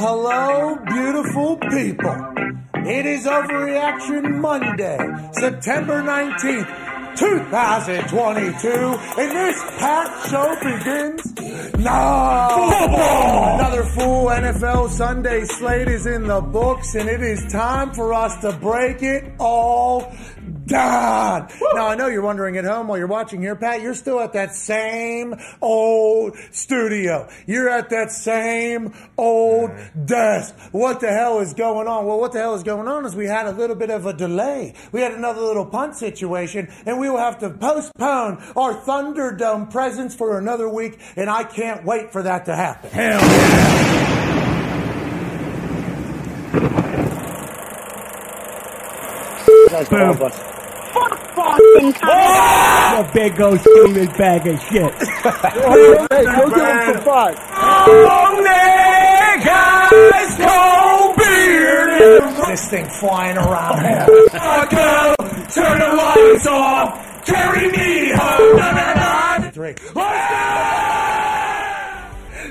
Hello, beautiful people. It is Overreaction Monday, September 19th, 2022, and this packed show begins now. Another full NFL Sunday slate is in the books, and it is time for us to break it all down. Now, I know you're wondering at home while you're watching here, Pat, you're still at that same old studio. You're at that same old desk. What the hell is going on? Well, what the hell is going on is we had a little bit of a delay. We had another little punt situation, and we will have to postpone our Thunderdome presence for another week, and I can't wait for that to happen. Hell yeah. Boom. fucking time. A big old steaming bag of shit. Hey, go give him some five. guys, cold beer. This thing flying around here. Go, turn the lights off. Carry me home. Three.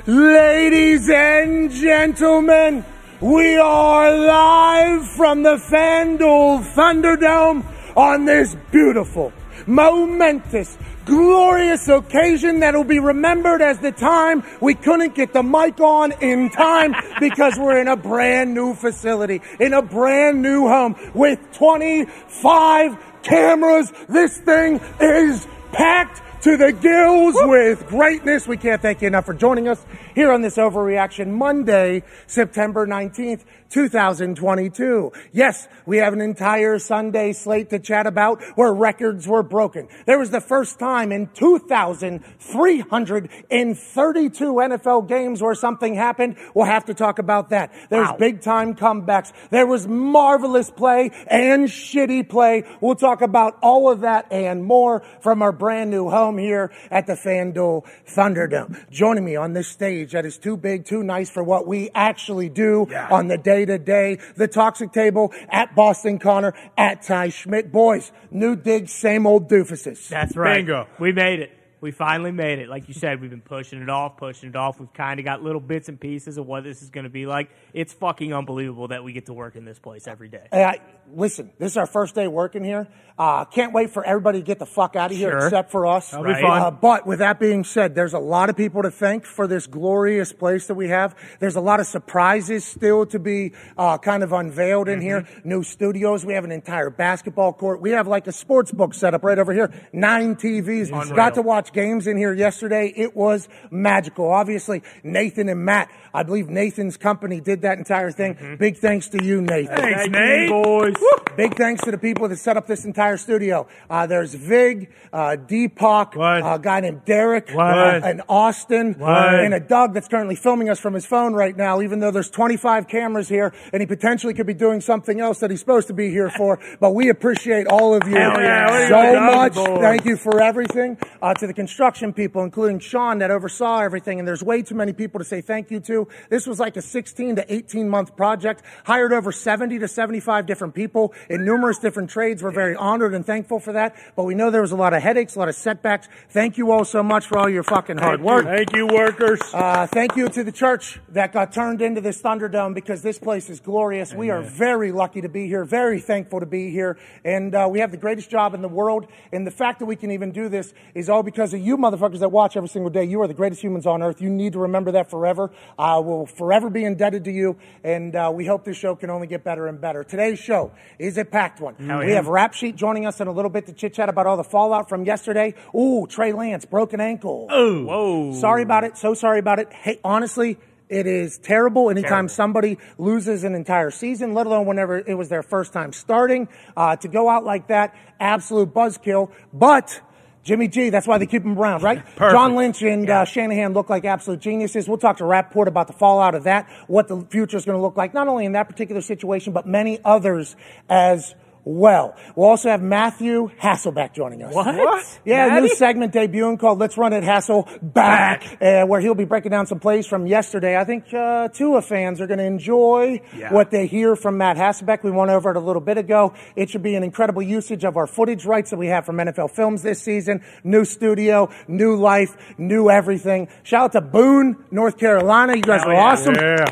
Ladies and gentlemen, we are live from the FanDuel Thunderdome on this beautiful, momentous, glorious occasion that will be remembered as the time we couldn't get the mic on in time because we're in a brand new facility, in a brand new home with 25 cameras. This thing is packed to the gills with greatness. We can't thank you enough for joining us here on this Overreaction Monday, September 19th, 2022. Yes, we have an entire Sunday slate to chat about where records were broken. There was the first time in 2,332 NFL games where something happened. We'll have to talk about that. There's big time comebacks. There was marvelous play and shitty play. We'll talk about all of that and more from our brand new home here at the FanDuel Thunderdome. Joining me on this stage that is too big, too nice for what we actually do on the day to day. The Toxic Table at Boston Connor at Ty Schmidt. Boys, new digs, same old doofuses. That's right. Bingo. We made it. We finally made it. Like you said, we've been pushing it off, pushing it off. We've kind of got little bits and pieces of what this is going to be like. It's fucking unbelievable that we get to work in this place every day. Hey, I, listen, this is our first day working here. Uh, can't wait for everybody to get the fuck out of here Sure. except for us. That'll be fun. Uh, but with that being said, there's a lot of people to thank for this glorious place that we have. There's a lot of surprises still to be uh, kind of unveiled in here. Mm-hmm. New studios. We have an entire basketball court. We have like a sports book set up right over here. Nine TVs. Unreal. Got to watch games in here yesterday. It was magical. Obviously, Nathan and Matt. I believe Nathan's company did that entire thing. Mm-hmm. Big thanks to you, Nathan. Thanks, Nate. boys. Big thanks to the people that set up this entire studio. Uh, there's Vig, uh, Deepak, What? a guy named Derek, uh, and Austin, and a Doug that's currently filming us from his phone right now, even though there's 25 cameras here, and he potentially could be doing something else that he's supposed to be here for. But we appreciate all of you yeah. So much. boys. Thank you for everything. Uh, to the construction people, including Sean that oversaw everything, and there's way too many people to say thank you to. This was like a 16 to 18 month project. Hired over 70 to 75 different people in numerous different trades. We're very honored and thankful for that. But we know there was a lot of headaches, a lot of setbacks. Thank you all so much for all your fucking hard work. Thank you, workers. Uh, thank you to the church that got turned into this Thunderdome because this place is glorious. We are very lucky to be here, very thankful to be here, and uh, we have the greatest job in the world. And the fact that we can even do this is all because of you motherfuckers that watch every single day. You are the greatest humans on earth. You need to remember that forever. Uh, we'll forever be indebted to you, and uh, we hope this show can only get better and better. Today's show is a packed one. Hell we yeah. have Rap Sheet joining us in a little bit to chit chat about all the fallout from yesterday. Ooh, Trey Lance, broken ankle. Oh, Whoa. Sorry about it. So sorry about it. Hey, honestly, it is terrible anytime Terrible. somebody loses an entire season, let alone whenever it was their first time starting. Uh, to go out like that, absolute buzzkill. But Jimmy G, that's why they keep him around, right? Perfect. John Lynch and uh, Shanahan look like absolute geniuses. We'll talk to Rapoport about the fallout of that, what the future is going to look like, not only in that particular situation, but many others as well. We'll also have Matthew Hasselbeck joining us. What? What? Yeah, a new segment debuting called Let's Run It Hasselbeck, uh, where he'll be breaking down some plays from yesterday. I think uh, Tua fans are going to enjoy Yeah. what they hear from Matt Hasselbeck. We went over it a little bit ago. It should be an incredible usage of our footage rights that we have from NFL Films this season. New studio, new life, new everything. Shout out to Boone, North Carolina. You guys Hell were yeah. awesome. Yeah.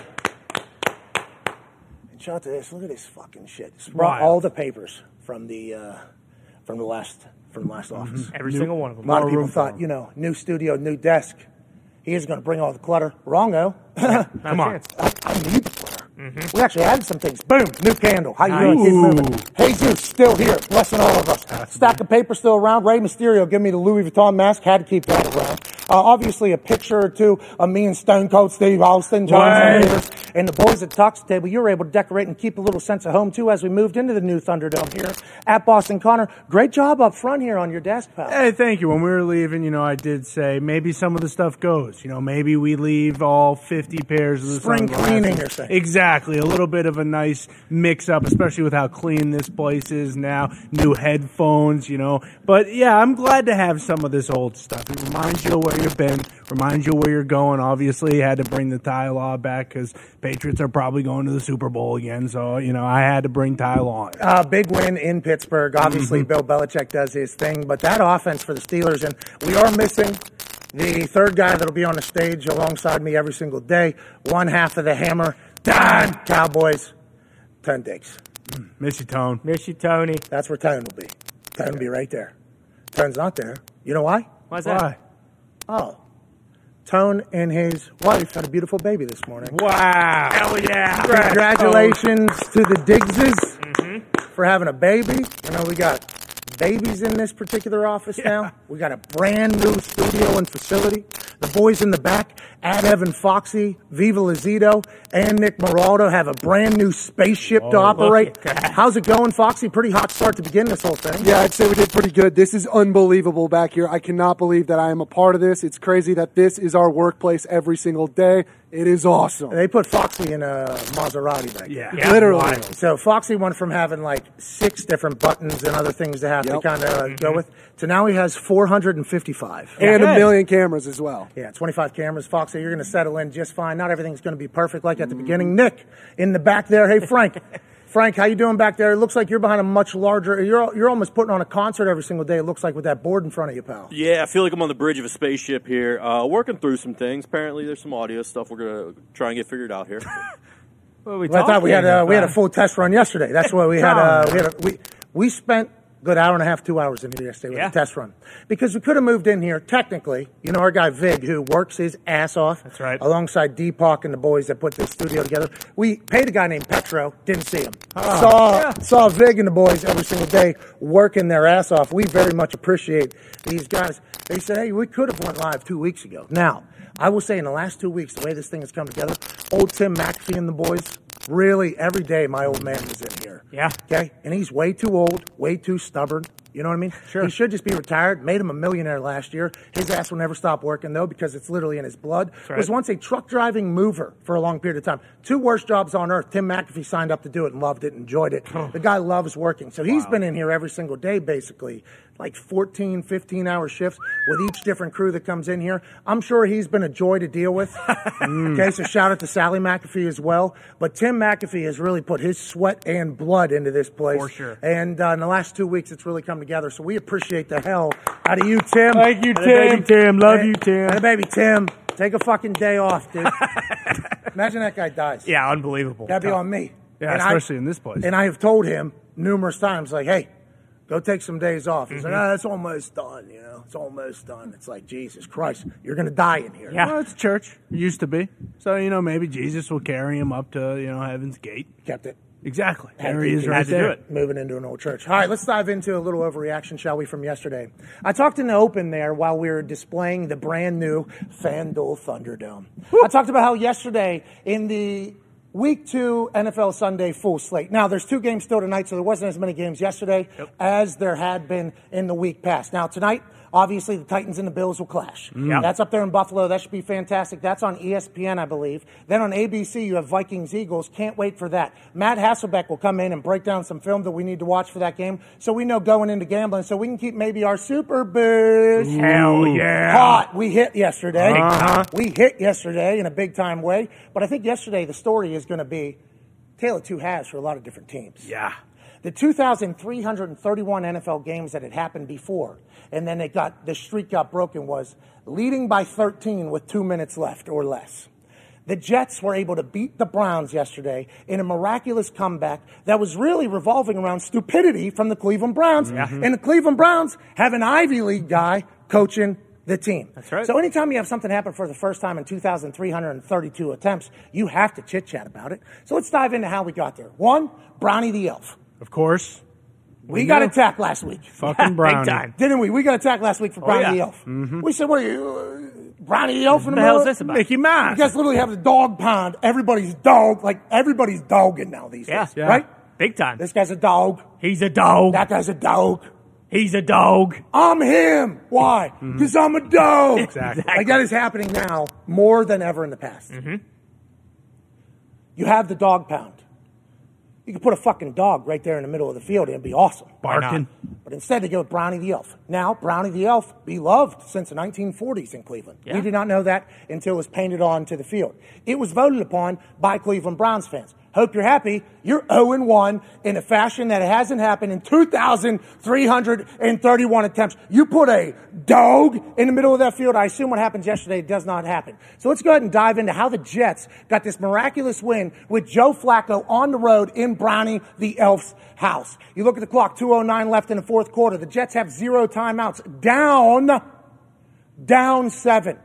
Shout out to this. Look at this fucking shit. It's brought all the papers from the uh, from the last from the last office. Every single one of them. A lot of people thought, you know, new studio, new desk. He is going to bring all the clutter. Wrongo. Come on. I, I need the clutter. We actually added some things. Boom, new candle. How you doing? Keep Ooh. moving. Jesus still here, blessing all of us. Stack of paper still around. Rey Mysterio, give me the Louis Vuitton mask. Had to keep that around. Uh, obviously, a picture or two of me and Stone Cold Steve Austin, John Right. Sanders, and the boys at Talks Table. You were able to decorate and keep a little sense of home too as we moved into the new Thunderdome here at Boston Connor. Great job up front here on your desk, pal. Hey, thank you. When we were leaving, you know, I did say maybe some of the stuff goes. You know, maybe we leave all 50 pairs of the Spring sunglasses. cleaning, you're saying. Exactly. A little bit of a nice mix up, especially with how clean this place is now. New headphones, you know. But yeah, I'm glad to have some of this old stuff. It reminds you of where you've been, reminds you where you're going. Obviously, you had to bring the Ty Law back because Patriots are probably going to the Super Bowl again. So, you know, I had to bring Ty Law in. Uh, big win in Pittsburgh. Obviously, Mm-hmm. Bill Belichick does his thing, but that offense for the Steelers, and we are missing the third guy that'll be on the stage alongside me every single day. One half of the hammer, Don Cowboys, Tone Diggs. Miss you, Tone. Miss you, Tony. That's where Tone will be. Tone will be right there. Tone's not there. You know why? Why's that? Why? Oh. Tone and his wife had a beautiful baby this morning. Wow. Hell yeah. Congratulations to the Diggses mm-hmm. for having a baby. You know, we got babies in this particular office now. We got a brand new studio and facility. The boys in the back, Ad Evan Foxy, Viva Lazito, and Nick Moraldo have a brand new spaceship to operate. How's it going, Foxy? Pretty hot start to begin this whole thing. Yeah, I'd say we did pretty good. This is unbelievable back here. I cannot believe that I am a part of this. It's crazy that this is our workplace every single day. It is awesome. They put Foxy in a Maserati back. Yeah. Yeah, Literally. wild. So Foxy went from having like six different buttons and other things to have Yep. to kind of mm-hmm. go with to now he has 455. And a million cameras as well. Yeah, 25 cameras. Foxy, you're going to settle in just fine. Not everything's going to be perfect like at the beginning. Nick, in the back there. Hey, Frank. Frank, how you doing back there? It looks like you're behind a much larger. You're you're almost putting on a concert every single day. It looks like with that board in front of you, pal. Yeah, I feel like I'm on the bridge of a spaceship here, uh, working through some things. Apparently, there's some audio stuff we're gonna try and get figured out here. What are we Well, I thought we had talking uh, we had a full test run yesterday. That's what we had. Uh, we had a, we we spent a good hour and a half, two hours in here yesterday with Yeah. a test run because we could have moved in here technically. You know, our guy Vig, who works his ass off. That's right. Alongside Deepak and the boys that put this studio together. We paid a guy named Petro. Didn't see him. Oh, saw saw Vig and the boys every single day working their ass off. We very much appreciate these guys. They said, "Hey, we could have went live two weeks ago." Now, I will say, in the last two weeks, the way this thing has come together, old Tim McAfee and the boys. Really, every day my old man is in here. Yeah. Okay? And he's way too old, way too stubborn. You know what I mean? Sure. He should just be retired. Made him a millionaire last year. His ass will never stop working, though, because it's literally in his blood. right. Was once a truck driving mover for a long period of time. Two worst jobs on earth. Tim McAfee signed up to do it and loved it, enjoyed it. The guy loves working. So he's been in here every single day, basically, like 14, 15 hour shifts with each different crew that comes in here. I'm sure he's been a joy to deal with. okay, so shout out to Sally McAfee as well. But Tim McAfee has really put his sweat and blood into this place. For sure. And uh, in the last two weeks, it's really come together. So we appreciate the hell out of you, Tim. Thank you, Tim. baby- Tim. Love and- you, Tim. And baby Tim. Take a fucking day off, dude. Imagine that guy dies. Yeah, unbelievable. That'd be on me. Yeah, And I- especially in this place. And I have told him numerous times, like, hey, go take some days off. He's like, ah, it's almost done, you know, it's almost done. It's like, Jesus Christ, you're going to die in here. Yeah. Well, it's church. It used to be. So, you know, maybe Jesus will carry him up to, you know, heaven's gate. Kept it. Exactly. There he is had right to do there. it. Moving into an old church. All right, let's dive into a little overreaction, shall we, from yesterday. I talked in the open there while we were displaying the brand new FanDuel Thunderdome. I talked about how yesterday in the week two NFL Sunday full slate. Now, there's two games still tonight, so there wasn't as many games yesterday as there had been in the week past. Now, tonight, obviously, the Titans and the Bills will clash. Yeah. That's up there in Buffalo. That should be fantastic. That's on ESPN, I believe. Then on ABC, you have Vikings Eagles. Can't wait for that. Matt Hasselbeck will come in and break down some film that we need to watch for that game, so we know going into gambling, so we can keep maybe our super boost Hell yeah. hot. We hit yesterday. Uh-huh. We hit yesterday in a big time way. But I think yesterday the story is going to be tale of two halves for a lot of different teams. Yeah. The 2,331 NFL games that had happened before, and then it got the streak got broken was leading by 13 with two minutes left or less. The Jets were able to beat the Browns yesterday in a miraculous comeback that was really revolving around stupidity from the Cleveland Browns. Mm-hmm. And the Cleveland Browns have an Ivy League guy coaching the team. That's right. So anytime you have something happen for the first time in 2,332 attempts, you have to chit chat about it. So let's dive into how we got there. One, Brownie the Elf. Of course. We, got attacked last week. Fucking Brownie. Big time. Didn't we? We got attacked last week for Brownie yeah. the Elf. We said, what are you, uh, Brownie the Elf in What the the hell is this about? Mickey You Mouse. guys literally have the dog pound. Everybody's dog, like everybody's dogging now these Yeah. days, Yeah. right? Big time. This guy's a dog. He's a dog. That guy's a dog. He's a dog. I'm him. Why? Because I'm a dog. Exactly. Like that is happening now more than ever in the past. You have the dog pound. You could put a fucking dog right there in the middle of the field and it'd be awesome. Barking. But instead, they go with Brownie the Elf. Now, Brownie the Elf, beloved since the 1940s in Cleveland. Yeah. We did not know that until it was painted on to the field. It was voted upon by Cleveland Browns fans. Hope you're happy. You're 0 and 1 in a fashion that hasn't happened in 2,331 attempts. You put a dog in the middle of that field. I assume what happened yesterday does not happen. So let's go ahead and dive into how the Jets got this miraculous win with Joe Flacco on the road in Brownie the Elf's house. You look at the clock, 2.09 left in the fourth quarter. The Jets have zero timeouts, down, down seven.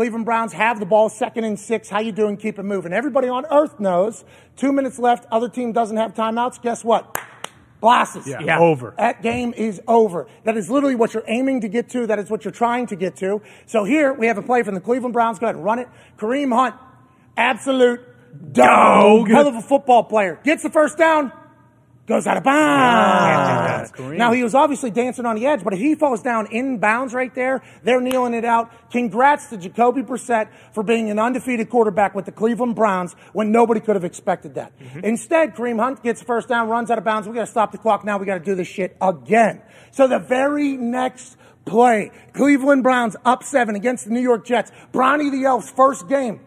Cleveland Browns have the ball, second and six. How you doing? Keep it moving. Everybody on earth knows. Two minutes left. Other team doesn't have timeouts. Guess what? Blasses. Yeah, Yeah. over. That game is over. That is literally what you're aiming to get to. That is what you're trying to get to. So here we have a play from the Cleveland Browns. Go ahead and run it. Kareem Hunt, absolute dog. Dog. Hell of a football player. Gets the first down. Goes out of bounds. Ah, Kareem. Now he was obviously dancing on the edge, but if he falls down in bounds right there, they're kneeling it out. Congrats to Jacoby Brissett for being an undefeated quarterback with the Cleveland Browns when nobody could have expected that. Mm-hmm. Instead, Kareem Hunt gets first down, runs out of bounds. We got to stop the clock now. We got to do this shit again. So the very next play, Cleveland Browns up seven against the New York Jets. Brownie the Elf's first game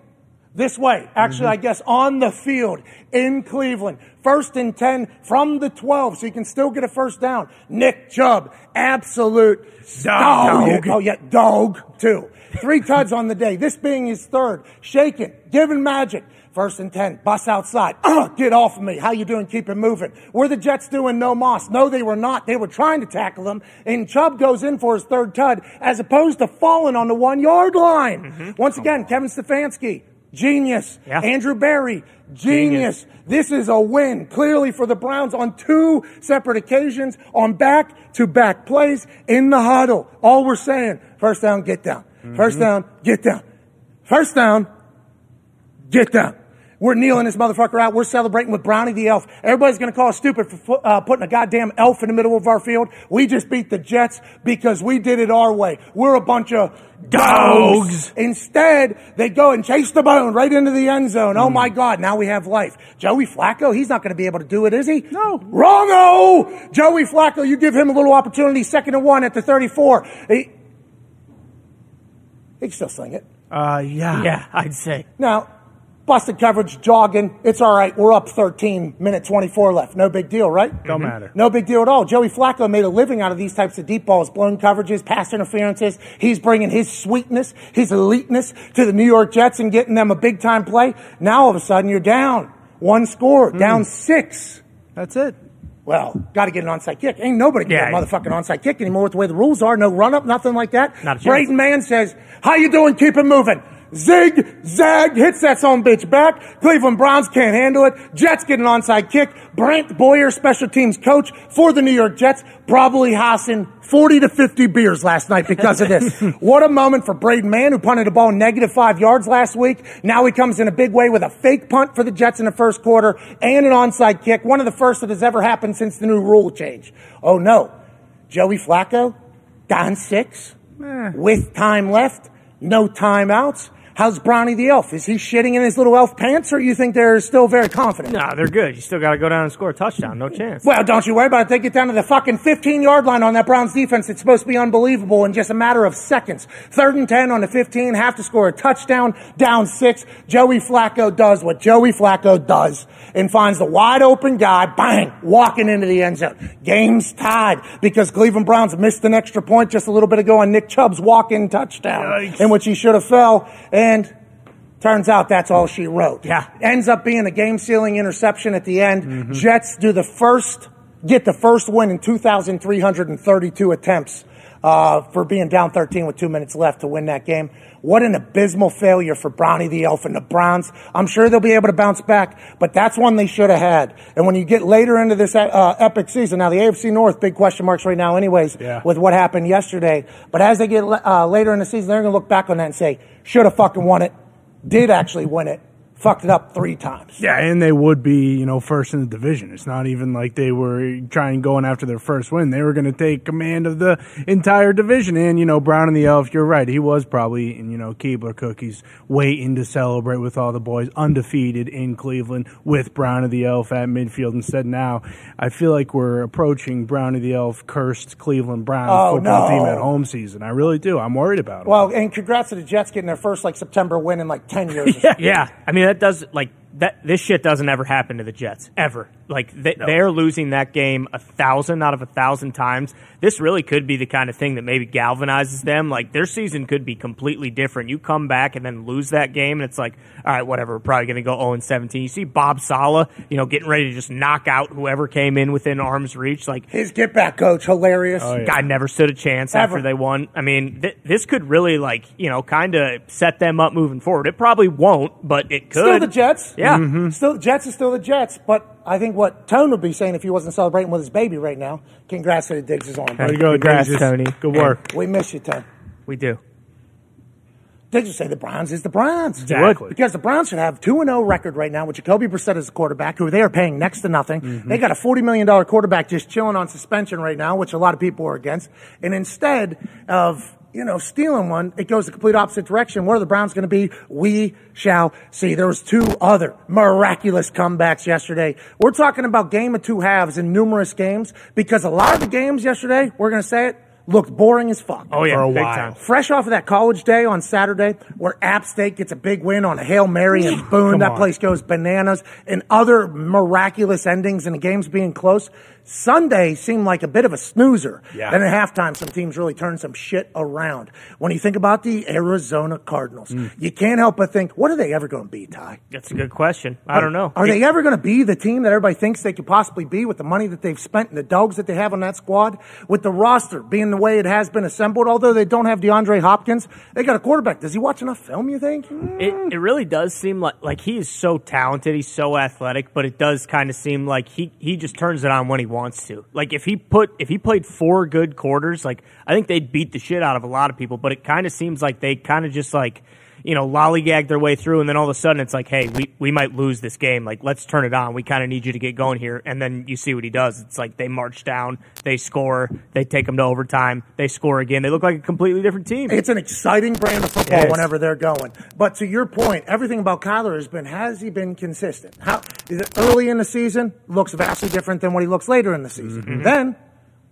this way. Actually, I guess on the field in Cleveland. First and 10 from the 12, so you can still get a first down. Nick Chubb, absolute dog. Dog. Oh, yeah, dog, too. Three tuds on the day. This being his third. Shaking, giving magic. First and 10, bus outside. Uh, get off of me. How you doing? Keep it moving. Were the Jets doing no moss? No, they were not. They were trying to tackle him. And Chubb goes in for his third tud as opposed to falling on the one yard line. Once again, Kevin Stefanski, genius. Yeah. Andrew Berry, genius. This is a win, clearly, for the Browns on two separate occasions, on back to back plays in the huddle. All we're saying, first down, get down. First mm-hmm. down, get down. First down, get down. We're kneeling this motherfucker out. We're celebrating with Brownie the elf. Everybody's going to call us stupid for uh, putting a goddamn elf in the middle of our field. We just beat the Jets because we did it our way. We're a bunch of dogs. Instead, they go and chase the bone right into the end zone. Oh my God, now we have life. Joey Flacco, he's not going to be able to do it, is he? No. Wrong-o! Joey Flacco, you give him a little opportunity, second and one at the 34. He, he can still sling it. Uh, yeah. Yeah, I'd say. Now, busted coverage, jogging. It's all right. We're up 13, minute 24 left. No big deal, right? Don't mm-hmm. matter. No big deal at all. Joey Flacco made a living out of these types of deep balls, blown coverages, pass interferences. He's bringing his sweetness, his eliteness to the New York Jets and getting them a big time play. Now all of a sudden you're down. One score, hmm. down six. That's it. Well, got to get an onside kick. Ain't nobody can Yeah. get a motherfucking onside kick anymore with the way the rules are. No run up, nothing like that. Not a chance. Braden Mann says, "How you doing? Keep it moving." Zig, zag, hits that son bitch back. Cleveland Browns can't handle it. Jets get an onside kick. Brant Boyer, special teams coach for the New York Jets, probably hossing 40 to 50 beers last night because of this. what a moment for Braden Mann, who punted a ball negative five yards last week. Now he comes in a big way with a fake punt for the Jets in the first quarter and an onside kick, one of the first that has ever happened since the new rule change. Oh no. Joey Flacco, down six, with time left, no timeouts. How's Brownie the elf? Is he shitting in his little elf pants, or you think they're still very confident? Nah, they're good. You still got to go down and score a touchdown. No chance. Well, don't you worry about it. They get down to the fucking 15 yard line on that Browns defense. It's supposed to be unbelievable in just a matter of seconds. Third and 10 on the 15, have to score a touchdown, down six. Joey Flacco does what Joey Flacco does and finds the wide open guy, bang, walking into the end zone. Game's tied because Cleveland Browns missed an extra point just a little bit ago on Nick Chubb's walk in touchdown, Yikes. in which he should have fell. And Turns out that's all she wrote. Yeah. Ends up being a game sealing interception at the end. Jets do the first, get the first win in 2,332 attempts uh, for being down 13 with two minutes left to win that game. What an abysmal failure for Brownie the Elf and the Browns. I'm sure they'll be able to bounce back, but that's one they should have had. And when you get later into this uh, epic season, now the AFC North, big question marks right now, anyways, Yeah. with what happened yesterday. But as they get uh, later in the season, they're going to look back on that and say, should have fucking won it, did actually win it, fucked it up three times. Yeah, and they would be, you know, first in the division. It's not even like they were trying going after their first win. They were going to take command of the entire division. And, you know, Brown and the Elf, you're right. He was probably in, you know, Keebler cookies waiting to celebrate with all the boys undefeated in Cleveland with Brown and the Elf at midfield. Instead, now I feel like we're approaching Brown and the Elf cursed Cleveland Browns Oh, football no. team at home season. I really do. I'm worried about it. Well, and congrats to the Jets getting their first like September win in like 10 years. something. Yeah, I mean that does like that. This shit doesn't ever happen to the Jets ever. Like they, they're losing that game a thousand out of a thousand times. This really could be the kind of thing that maybe galvanizes them. Like their season could be completely different. You come back and then lose that game, and it's like, all right, whatever. We're probably going to go zero and seventeen. You see Bob Saleh, you know, getting ready to just knock out whoever came in within arm's reach. Like His get back coach, hilarious. Oh, yeah. guy never stood a chance Ever. after they won. I mean, th- this could really like you know kind of set them up moving forward. It probably won't, but it could. Still the Jets. Yeah. Yeah, still, Jets is still the Jets. But I think what Tone would be saying if he wasn't celebrating with his baby right now, congrats to the Diggs' on. there you go, Congrats, Diggs. Tony. Good work. We miss you, Tone. We do. Diggs you say the Browns is the Browns. Exactly. Because the Browns should have 2 0 record right now with Jacoby Brissett as the quarterback, who they are paying next to nothing. Mm-hmm. They got a $40 million quarterback just chilling on suspension right now, which a lot of people are against. And instead of, you know, stealing one, it goes the complete opposite direction. What are the Browns going to be? We shall see. There was two other miraculous comebacks yesterday. We're talking about game of two halves in numerous games because a lot of the games yesterday, we're going to say it, looked boring as fuck. Oh yeah, For a big while. time. Fresh off of that college day on Saturday, where App State gets a big win on a Hail Mary and boom, Come that on. place goes bananas, and other miraculous endings and the games being close. Sunday seemed like a bit of a snoozer. Yeah. Then at halftime, some teams really turned some shit around. When you think about the Arizona Cardinals, Mm. you can't help but think, what are they ever going to be, Ty? That's a good question. I don't know. Are they ever going to be the team that everybody thinks they could possibly be with the money that they've spent and the dogs that they have on that squad? With the roster being the way it has been assembled, although they don't have DeAndre Hopkins, they got a quarterback. Does he watch enough film, you think? It, it really does seem like like he is so talented, he's so athletic, but it does kind of seem like he he just turns it on when he wants to. Like if he put if he played four good quarters, like I think they'd beat the shit out of a lot of people. But it kind of seems like they kind of just like you know lollygag their way through, and then all of a sudden it's like, hey, we we might lose this game. Like let's turn it on. We kind of need you to get going here, and then you see what he does. It's like they march down, they score, they take them to overtime, they score again. They look like a completely different team. It's an exciting brand of football Yes. whenever they're going. But to your point, everything about Kyler has been, has he been consistent? How, is it early in the season, looks vastly different than what he looks later in the season. Mm-hmm. Then,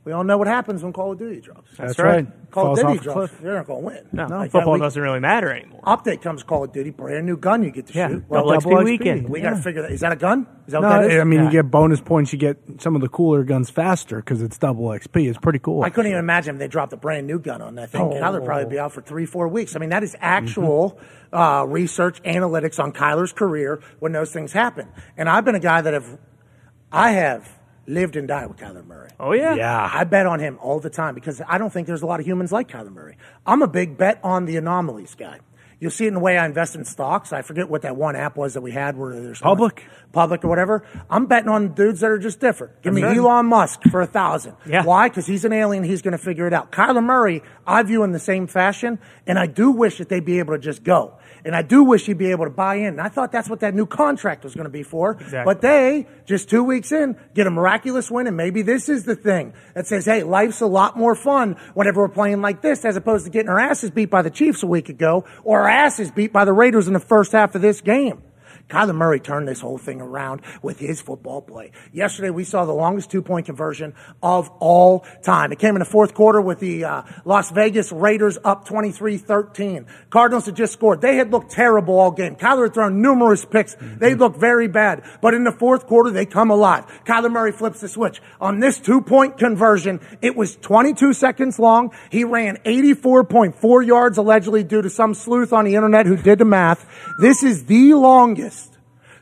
we all know what happens when Call of Duty drops. That's right. right. Call Falls of Duty drops, cliff. you're not going to win. no, Like football doesn't really matter anymore. Update comes Call of Duty, brand new gun you get to Yeah, shoot. double Well, XP double XP. weekend. we Yeah. got to figure that. Is that a gun? Is that No, what that is? I mean, Yeah. you get bonus points. You get some of the cooler guns faster because it's double XP. It's pretty cool. I couldn't even imagine if they dropped a brand new gun on that thing. Oh. Kyler would probably be out for three, four weeks. I mean, that is actual uh, research analytics on Kyler's career when those things happen. And I've been a guy that have, I have lived and died with Kyler Murray. Oh yeah, yeah. I bet on him all the time because I don't think there's a lot of humans like Kyler Murray. I'm a big bet on the anomalies guy. You'll see it in the way I invest in stocks. I forget what that one app was that we had where there's Public? public or whatever. I'm betting on dudes that are just different. Give me right. Elon Musk for a thousand. Yeah. Why? Because he's an alien. He's going to figure it out. Kyler Murray, I view in the same fashion, and I do wish that they'd be able to just go. And I do wish he'd be able to buy in. And I thought that's what that new contract was going to be for. Exactly. But they, just two weeks in, get a miraculous win, and maybe this is the thing that says, hey, life's a lot more fun whenever we're playing like this, as opposed to getting our asses beat by the Chiefs a week ago, or our asses beat by the Raiders in the first half of this game. Kyler Murray turned this whole thing around with his football play. Yesterday, we saw the longest two point conversion of all time. It came in the fourth quarter with the uh, Las Vegas Raiders up 23 13. Cardinals had just scored. They had looked terrible all game. Kyler had thrown numerous picks. They looked very bad. But in the fourth quarter, they come alive. Kyler Murray flips the switch. On this two point conversion, it was 22 seconds long. He ran 84.4 yards allegedly due to some sleuth on the internet who did the math. This is the longest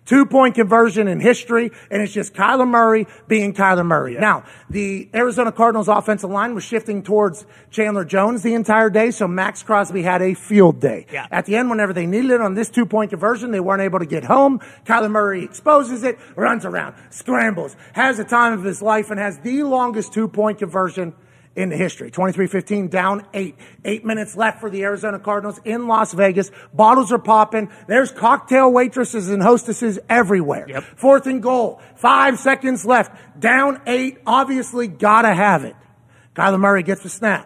two point conversion in history, and it's just Kyler Murray being Kyler Murray. Now, the Arizona Cardinals offensive line was shifting towards Chandler Jones the entire day, so Maxx Crosby had a field day. Yeah. At the end, whenever they needed it on this two point conversion, they weren't able to get home. Kyler Murray exposes it, runs around, scrambles, has the time of his life, and has the longest two point conversion in the history. 23-15, down eight. Eight minutes left for the Arizona Cardinals in Las Vegas. Bottles are popping. There's cocktail waitresses and hostesses everywhere. Yep. Fourth and goal. Five seconds left. Down eight. Obviously gotta have it. Kyler Murray gets the snap.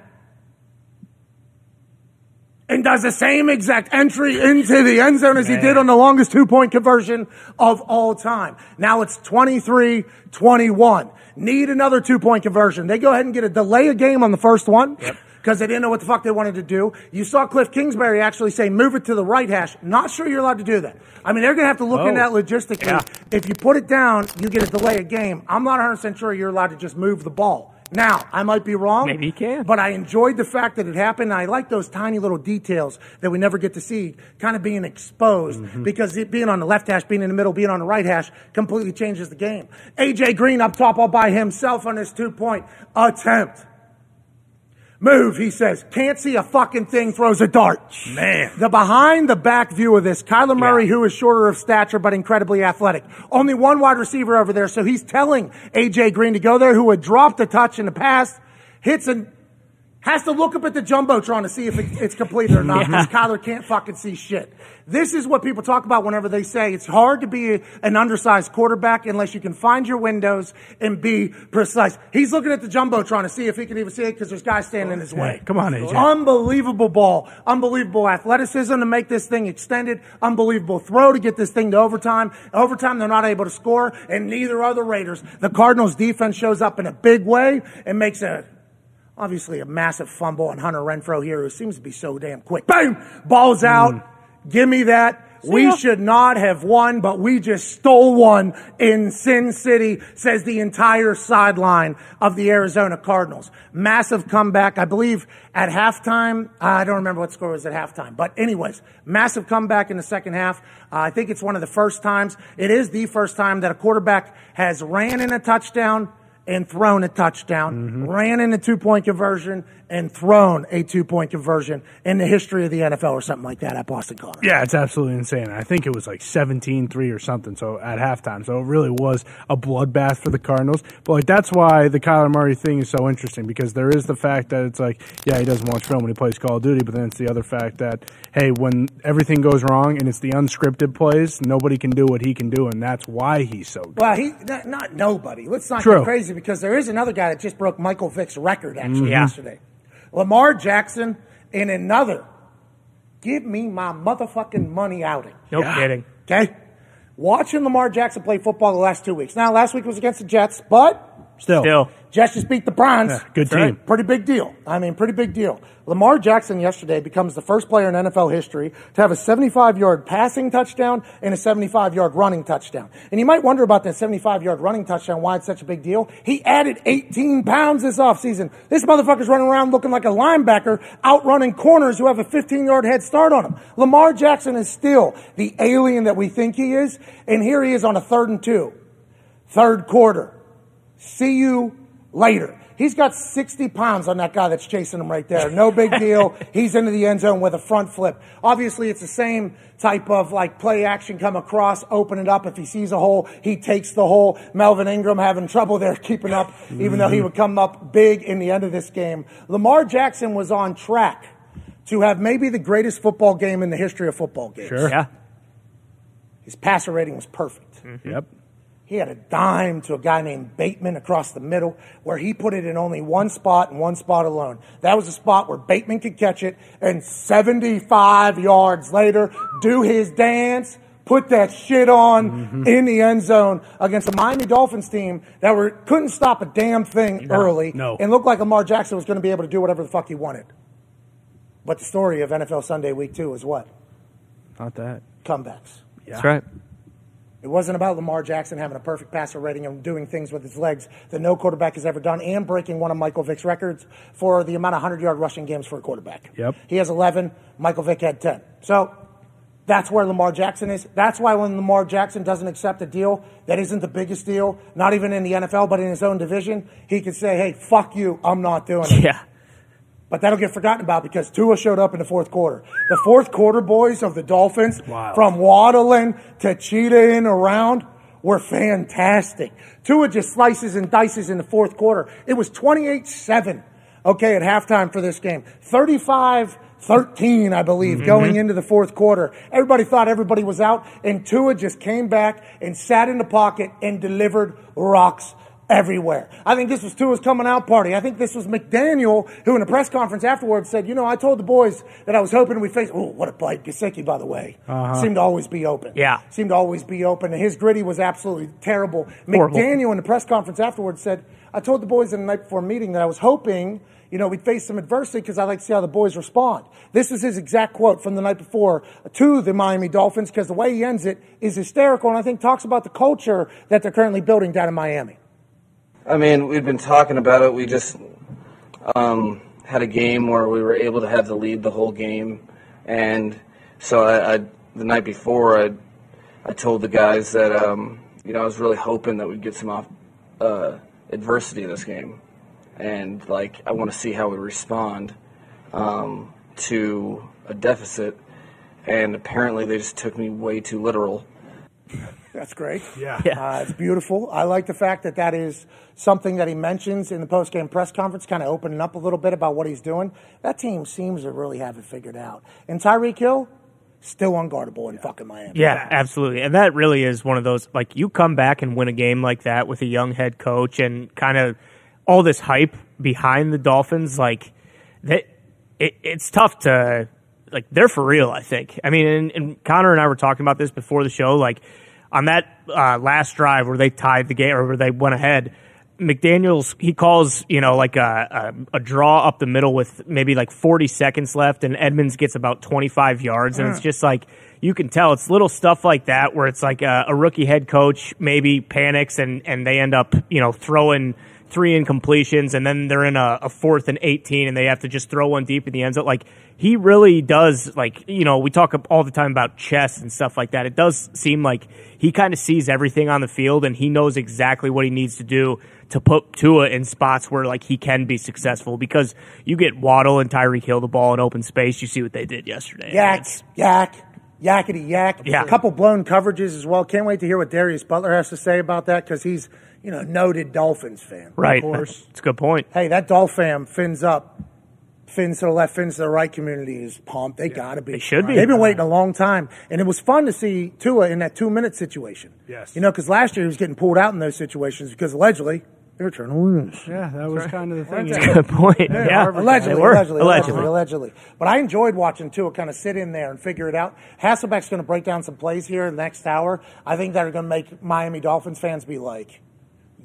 And does the same exact entry into the end zone as he did on the longest two point conversion of all time. Now it's 23 21. Need another two point conversion. They go ahead and get a delay a game on the first one. Because they didn't know what the fuck they wanted to do. You saw Cliff Kingsbury actually say, move it to the right hash. Not sure you're allowed to do that. I mean, they're going to have to look in Oh. that logistically. Yeah. If you put it down, you get a delay a game. I'm not 100% sure you're allowed to just move the ball. Now, I might be wrong. Maybe you can. But I enjoyed the fact that it happened. I like those tiny little details that we never get to see kind of being exposed Mm-hmm. because it being on the left hash, being in the middle, being on the right hash completely changes the game. AJ Green up top all by himself on his two point attempt. Move, he says. Can't see a fucking thing, throws a dart. Man. The behind the back view of this, Kyler Murray, Yeah. who is shorter of stature but incredibly athletic. Only one wide receiver over there, so he's telling AJ Green to go there, who had dropped a touch in the past, hits and has to look up at the jumbotron to see if it, it's completed or not because Kyler can't fucking see shit. This is what people talk about whenever they say it's hard to be a- an undersized quarterback unless you can find your windows and be precise. He's looking at the jumbotron to see if he can even see it because there's guys standing in his way. come on, AJ. Unbelievable ball. Unbelievable athleticism to make this thing extended. Unbelievable throw to get this thing to overtime. Overtime, they're not able to score, and neither are the Raiders. The Cardinals defense shows up in a big way and makes a obviously a massive fumble on Hunter Renfrow here, who seems to be so damn quick. Boom! Ball's out. Give me that. We ya. should not have won, but we just stole one in Sin City, says the entire sideline of the Arizona Cardinals. Massive comeback. I believe at halftime, I don't remember what score was at halftime, but anyways, massive comeback in the second half. Uh, I think it's one of the first times, it is the first time that a quarterback has ran in a touchdown and thrown a touchdown, mm-hmm. ran in a two point conversion and thrown a two point conversion in the history of the NFL or something like that at Boston College. Yeah, it's absolutely insane. I think it was like 17-3 or something. So at halftime, so it really was a bloodbath for the Cardinals. But like that's why the Kyler Murray thing is so interesting because there is the fact that it's like, yeah, he doesn't watch film when he plays Call of Duty, but then it's the other fact that hey, when everything goes wrong and it's the unscripted plays, nobody can do what he can do, and that's why he's so good. Well, he not, not nobody. Let's not True. get crazy because there is another guy that just broke Michael Vick's record actually Yeah. yesterday. Lamar Jackson in another. Give me my motherfucking money outing. No Yeah. kidding. Okay, watching Lamar Jackson play football the last two weeks. Now, last week was against the Jets, but Still, Still. Jets just beat the Browns. Yeah, good That's right. team. Pretty big deal. I mean, pretty big deal. Lamar Jackson yesterday becomes the first player in NFL history to have a 75 yard passing touchdown and a 75 yard running touchdown. And you might wonder about that 75 yard running touchdown, why it's such a big deal. He added 18 pounds this offseason. This motherfucker's running around looking like a linebacker, outrunning corners who have a 15 yard head start on him. Lamar Jackson is still the alien that we think he is. And here he is on a third and two. Third quarter. See you later. He's got 60 pounds on that guy that's chasing him right there. No big deal. He's into the end zone with a front flip. Obviously, it's the same type of like play action come across, open it up. If he sees a hole, he takes the hole. Melvin Ingram having trouble there keeping up, even though he mm-hmm. would come up big in the end of this game. Lamar Jackson was on track to have maybe the greatest football game in the history of football games. Sure. Yeah. His passer rating was perfect. Mm-hmm. Yep. He had a dime to a guy named Bateman across the middle where he put it in only one spot and one spot alone. That was a spot where Bateman could catch it and 75 yards later do his dance, put that shit on mm-hmm. in the end zone against the Miami Dolphins team that were couldn't stop a damn thing early no. and looked like Lamar Jackson was going to be able to do whatever the fuck he wanted. But the story of NFL Sunday Week Two is what Not that. comebacks. That's right. It wasn't about Lamar Jackson having a perfect passer rating and doing things with his legs that no quarterback has ever done and breaking one of Michael Vick's records for the amount of 100 yard rushing games for a quarterback. Yep. He has 11, Michael Vick had 10. So that's where Lamar Jackson is. That's why when Lamar Jackson doesn't accept a deal that isn't the biggest deal, not even in the NFL, but in his own division, he can say, hey, fuck you, I'm not doing it. Yeah. But that'll get forgotten about because Tua showed up in the fourth quarter. The fourth quarter boys of the Dolphins, Wow. from waddling to cheetahing around, were fantastic. Tua just slices and dices in the fourth quarter. It was 28 7, okay, at halftime for this game. 35 13, I believe, mm-hmm. going into the fourth quarter. Everybody thought everybody was out, and Tua just came back and sat in the pocket and delivered rocks everywhere. I think this was Tua's coming out party. I think this was McDaniel who, in a press conference afterwards, said, "You know, I told the boys that I was hoping we face. Oh, what a bite, Gesicki, by the way. Uh-huh. Seemed to always be open. Yeah. seemed to always be open. And his gritty was absolutely terrible. Horrible. McDaniel, in the press conference afterwards, said, "I told the boys in the night before meeting that I was hoping." You know, we'd face some adversity because I like to see how the boys respond. This is his exact quote from the night before to the Miami Dolphins because the way he ends it is hysterical and I think talks about the culture that they're currently building down in Miami. I mean, we've been talking about it. We just um, had a game where we were able to have the lead the whole game, and so I, I the night before I I told the guys that um, you know I was really hoping that we'd get some off uh, adversity in this game, and like I want to see how we respond um, to a deficit, and apparently they just took me way too literal. That's great. Yeah. Uh, it's beautiful. I like the fact that that is something that he mentions in the post-game press conference, kind of opening up a little bit about what he's doing. That team seems to really have it figured out. And Tyreek Hill, still unguardable in fucking Miami. Yeah, absolutely. And that really is one of those like you come back and win a game like that with a young head coach and kind of all this hype behind the Dolphins like that it, it's tough to like they're for real, I think. I mean, and, and Connor and I were talking about this before the show like on that uh, last drive where they tied the game or where they went ahead McDaniel's he calls you know like a, a a draw up the middle with maybe like 40 seconds left, and Edmonds gets about 25 yards, and it's just like you can tell it's little stuff like that where it's like a, a rookie head coach maybe panics and and they end up you know throwing three incompletions, and then they're in a, a fourth and 18, and they have to just throw one deep in the end zone. Like he really does like you know we talk all the time about chess and stuff like that. It does seem like he kind of sees everything on the field, and he knows exactly what he needs to do to put Tua in spots where like he can be successful because you get Waddle and Tyreek Hill the ball in open space. You see what they did yesterday. Yak, yak, yakety yak. Yeah. A couple blown coverages as well. Can't wait to hear what Darius Butler has to say about that because he's, you know, noted Dolphins fan. right. Of course. It's a good point. Hey, that Dolphin fins up. Fins to the left, fins to the right community is pumped. They gotta be. They should be. They've been waiting a long time. And it was fun to see Tua in that two minute situation. Yes. You know, because last year he was getting pulled out in those situations because allegedly they were trying to lose. Yeah, that was kind of the thing. That's a. Good point. Yeah. Allegedly, They were. allegedly, allegedly, Allegedly. allegedly. But I enjoyed watching Tua kind of sit in there and figure it out. Hasselbeck's going to break down some plays here in the next hour. I think that are going to make Miami Dolphins fans be like,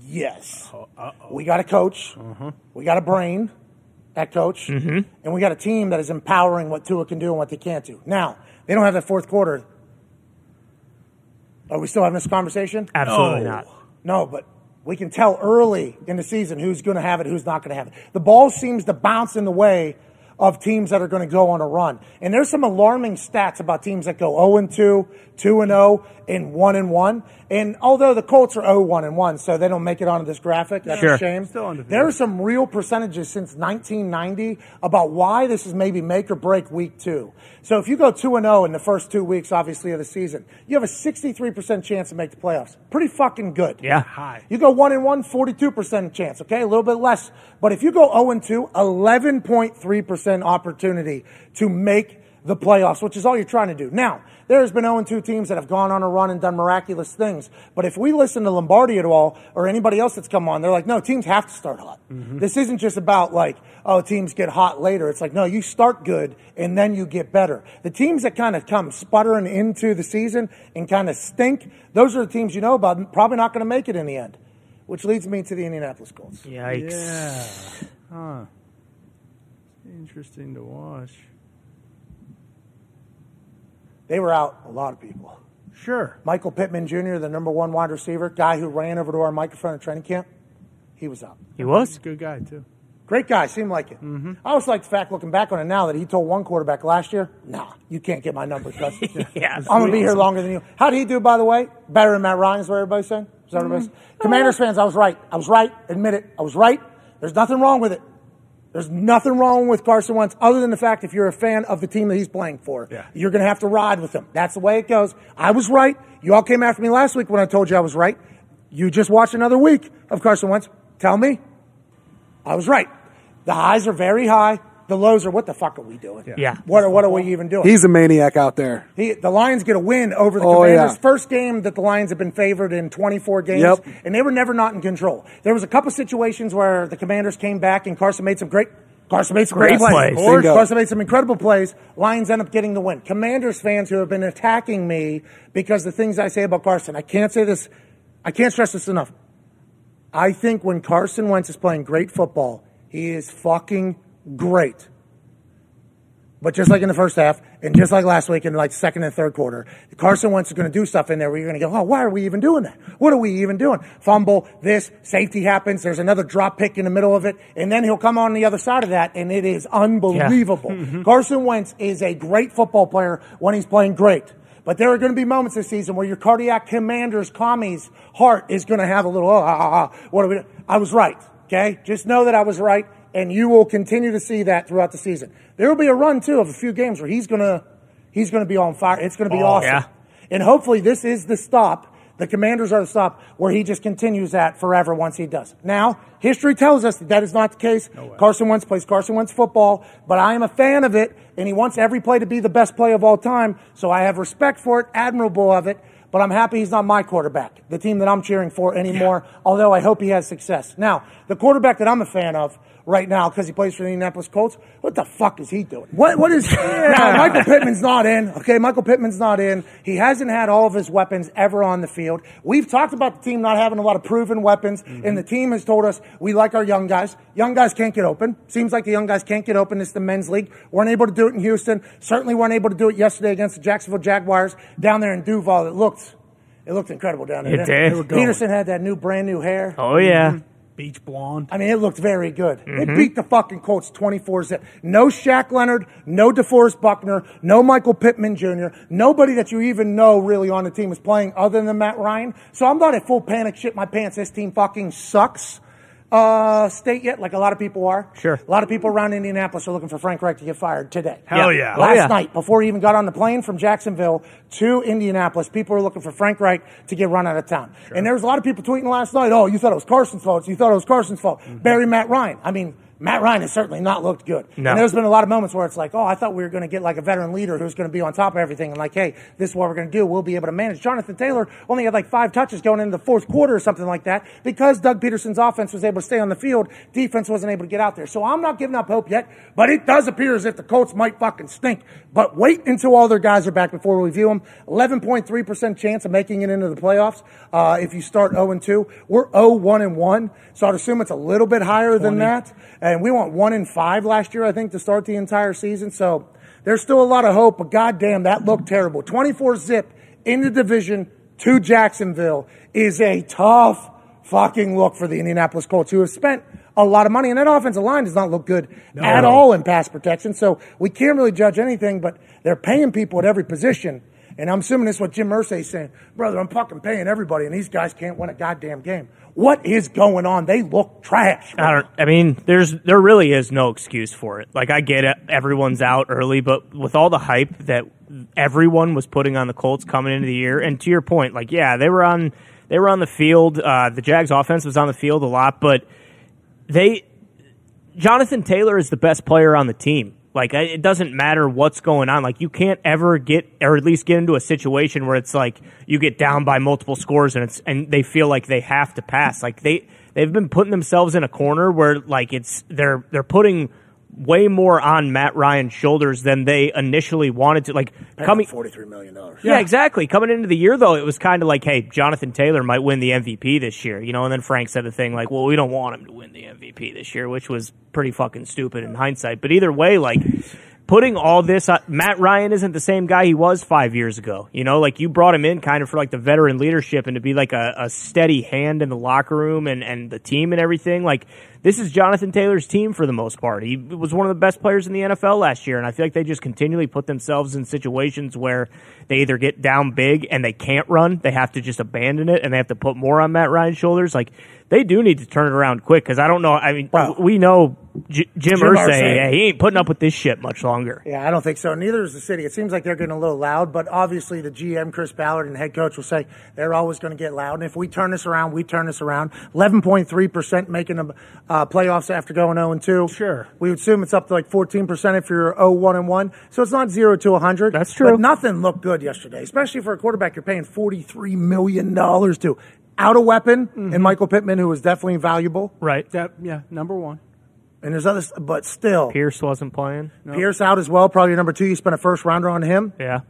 yes, we got a coach, mm-hmm. we got a brain that coach, mm-hmm. and we got a team that is empowering what Tua can do and what they can't do. Now, they don't have that fourth quarter. Are we still having this conversation? Absolutely No. not. No, but we can tell early in the season who's going to have it, who's not going to have it. The ball seems to bounce in the way of teams that are going to go on a run. And there's some alarming stats about teams that go 0 and 2, 2 and 0, and 1 and 1. And although the Colts are 0 1 and 1, so they don't make it onto this graphic, that's Sure. a shame. Still undefeated. There are some real percentages since 1990 about why this is maybe make or break week two. So if you go 2 and 0 in the first two weeks, obviously, of the season, you have a 63% chance to make the playoffs. Pretty fucking good. Yeah. High. You go 1 and 1, 42% chance, okay? A little bit less. But if you go 0 and 2, 11.3% opportunity to make the playoffs, which is all you're trying to do. Now, there's been 0 2 teams that have gone on a run and done miraculous things. But if we listen to Lombardi at all, or anybody else that's come on, they're like, no, teams have to start hot. Mm-hmm. This isn't just about like, oh, teams get hot later. It's like, no, you start good and then you get better. The teams that kind of come sputtering into the season and kind of stink, those are the teams you know about, probably not going to make it in the end. Which leads me to the Indianapolis Colts. Yikes. Yeah. Huh. Interesting to watch. They were out a lot of people. Sure. Michael Pittman Jr., the number one wide receiver, guy who ran over to our microphone at training camp, he was out. He was? He's a good guy, too. Great guy, seemed like it. Mm-hmm. I always like the fact, looking back on it now, that he told one quarterback last year, nah, you can't get my number, Justin. Yeah. I'm going to be here longer than you. How did he do, by the way? Better than Matt Ryan, is what everybody's saying? Is that Mm-hmm. Commanders fans, I was right. I was right. Admit it. I was right. There's nothing wrong with it. There's nothing wrong with Carson Wentz other than the fact if you're a fan of the team that he's playing for, Yeah. you're going to have to ride with him. That's the way it goes. I was right. You all came after me last week when I told you I was right. You just watched another week of Carson Wentz. Tell me. I was right. The highs are very high. The lows are what the fuck are we doing? Yeah. What are, what are we even doing? He's a maniac out there. He, the Lions get a win over the Oh, Commanders. yeah. First game that the Lions have been favored in 24 games, Yep. and they were never not in control. There was a couple situations where the Commanders came back and Carson made some great. Carson made some great, Great plays. plays. Bingo. Carson made some incredible plays. Lions end up getting the win. Commanders fans who have been attacking me because the things I say about Carson, I can't say this, I can't stress this enough. I think when Carson Wentz is playing great football, he is fucking great. But just like in the first half, and just like last week in like second and third quarter, Carson Wentz is going to do stuff in there where you're going to go, oh, why are we even doing that? What are we even doing? Fumble, this, safety happens, there's another drop pick in the middle of it, and then he'll come on the other side of that, and it is unbelievable. Carson Wentz is a great football player when he's playing great. But there are going to be moments this season where your cardiac commander's commie's heart is going to have a little, oh, ah, ah, ah, what are we, I was right, okay? Just know that I was right, and you will continue to see that throughout the season. There will be a run, too, of a few games where he's going to, he's to be on fire. It's going to be oh, awesome. yeah. And hopefully this is the stop. The commanders are the stop where he just continues that forever once he does. Now, history tells us that that is not the case. Carson Wentz plays Carson Wentz football, but I am a fan of it, and he wants every play to be the best play of all time. So I have respect for it, admirable of it, but I'm happy he's not my quarterback, the team that I'm cheering for anymore, although I hope he has success. Now, the quarterback that I'm a fan of right now because he plays for the Indianapolis Colts. What the fuck is he doing? What what is now? Michael Pittman's not in. Okay, Michael Pittman's not in. He hasn't had all of his weapons ever on the field. We've talked about the team not having a lot of proven weapons, mm-hmm. and the team has told us we like our young guys. Young guys can't get open. Seems like the young guys can't get open. It's the men's league. weren't able to do it in Houston. Certainly weren't able to do it yesterday against the Jacksonville Jaguars down there in Duval. It looked. It looked incredible down there. It didn't did. They were going. Pederson had that new brand new hair. Oh, yeah. Mm-hmm. Beach blonde. I mean, it looked very good. Mm-hmm. It beat the fucking Colts 24 zip. No Shaq Leonard, no DeForest Buckner, no Michael Pittman Jr., nobody that you even know really on the team is playing other than Matt Ryan. So I'm not at full panic shit my pants. This team fucking sucks. Uh, state yet, like a lot of people are. Sure. A lot of people around Indianapolis are looking for Frank Reich to get fired today. Hell Yeah. yeah. Oh, Last yeah. night, before he even got on the plane from Jacksonville to Indianapolis, people were looking for Frank Reich to get run out of town. And there was a lot of people tweeting last night, oh, you thought it was Carson's fault. You thought it was Carson's fault. Barry Matt Ryan. I mean, Matt Ryan has certainly not looked good. No. And there's been a lot of moments where it's like, oh, I thought we were going to get like a veteran leader who's going to be on top of everything and like, hey, this is what we're going to do. We'll be able to manage. Jonathan Taylor only had like five touches going into the fourth quarter or something like that because Doug Pederson's offense was able to stay on the field. Defense wasn't able to get out there. So I'm not giving up hope yet, but it does appear as if the Colts might fucking stink. But wait until all their guys are back before we view them. 11.3% chance of making it into the playoffs. Uh, if you start 0 and 2, we're 0 1 and 1. So I'd assume it's a little bit higher than that. And we went 1 and 5 last year, I think, to start the entire season. So there's still a lot of hope, but goddamn, that looked terrible. 24 zip in the division to Jacksonville is a tough fucking look for the Indianapolis Colts, who have spent a lot of money. And that offensive line does not look good at all in pass protection. So we can't really judge anything, but they're paying people at every position. And I'm assuming this is what Jim Irsay's saying. Brother, I'm fucking paying everybody, and these guys can't win a goddamn game. What is going on? They look trash. I don't. I mean, there's there really is no excuse for it. Like I get it, everyone's out early, but with all the hype that everyone was putting on the Colts coming into the year, and to your point, like yeah, they were on they were on the field. Uh, the Jags offense was on the field a lot, but they Jonathan Taylor is the best player on the team. Like it doesn't matter what's going on. Like you can't ever get, or at least get into a situation where it's like you get down by multiple scores and it's and they feel like they have to pass. Like they they've been putting themselves in a corner where like it's they're they're putting way more on Matt Ryan's shoulders than they initially wanted to. Like coming forty-three million dollars. yeah, exactly. Coming into the year, though, it was kind of like, hey, Jonathan Taylor might win the MVP this year, you know. And then Frank said the thing like, well, we don't want him to win the MVP this year, which was pretty fucking stupid in hindsight. But either way, like putting all this, uh, Matt Ryan isn't the same guy he was five years ago. You know, like you brought him in kind of for like the veteran leadership and to be like a, a steady hand in the locker room and and the team and everything. Like this is Jonathan Taylor's team for the most part. He was one of the best players in the NFL last year, and I feel like they just continually put themselves in situations where they either get down big and they can't run, they have to just abandon it, and they have to put more on Matt Ryan's shoulders. Like they do need to turn it around quick because I don't know. I mean, Well, we know J- Jim, Jim Irsay, Irsay. yeah, he ain't putting up with this shit much longer. Yeah, I don't think so. Neither is the city. It seems like they're getting a little loud, but obviously the GM, Chris Ballard, and head coach will say they're always going to get loud. And if we turn this around, we turn this around. 11.3% making the uh, playoffs after going 0 and 2. Sure. We would assume it's up to like 14% if you're 0 1 and 1. So it's not 0 to 100. That's true. But nothing looked good yesterday, especially for a quarterback you're paying $43 million to. Out a weapon, Mm-hmm. and Michael Pittman, who was definitely valuable. Right. That yeah, number one. And there's others, but still. Pierce wasn't playing. Pierce out as well, probably number two. You spent a first rounder on him. Yeah.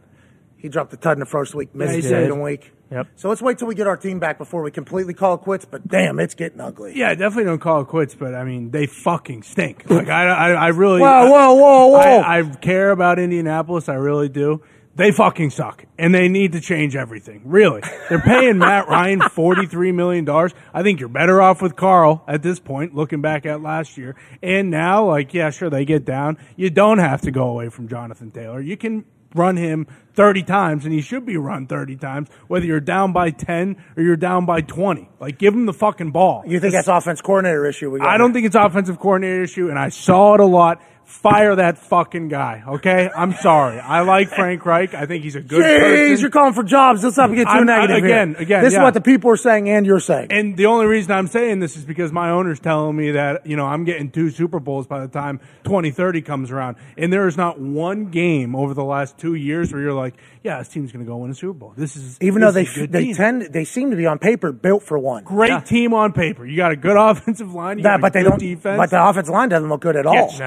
He dropped a tud in the first week, missed he the did. second week. Yep. So let's wait till we get our team back before we completely call it quits. But damn, it's getting ugly. Yeah, definitely don't call it quits, but I mean they fucking stink. Like I, I, I really. Whoa, whoa, whoa, whoa! I, I care about Indianapolis. I really do. They fucking suck, and they need to change everything. Really, they're paying Matt Ryan forty three million dollars. I think you're better off with Carl at this point. Looking back at last year, and now, like, yeah, sure, they get down. You don't have to go away from Jonathan Taylor. You can run him 30 times and he should be run 30 times whether you're down by 10 or you're down by 20 like give him the fucking ball you think that's offense coordinator issue? We got I don't think it's offensive coordinator issue, and I saw it a lot. Fire that fucking guy, okay? I'm sorry. I like Frank Reich. I think he's a good Jeez, person. you're calling for jobs. Let's not get too I'm- I- negative again, here. again, This is what the people are saying, and you're saying. And the only reason I'm saying this is because my owner's telling me that, you know, I'm getting two Super Bowls by the time 2030 comes around. And there is not one game over the last two years where you're like, yeah, this team's going to go win a Super Bowl. This is Even though this they is a they team. tend they seem to be on paper built for one. Great team on paper. You got a good offensive line. You That, got a but they good don't. defense. But the offensive line doesn't look good at all. gets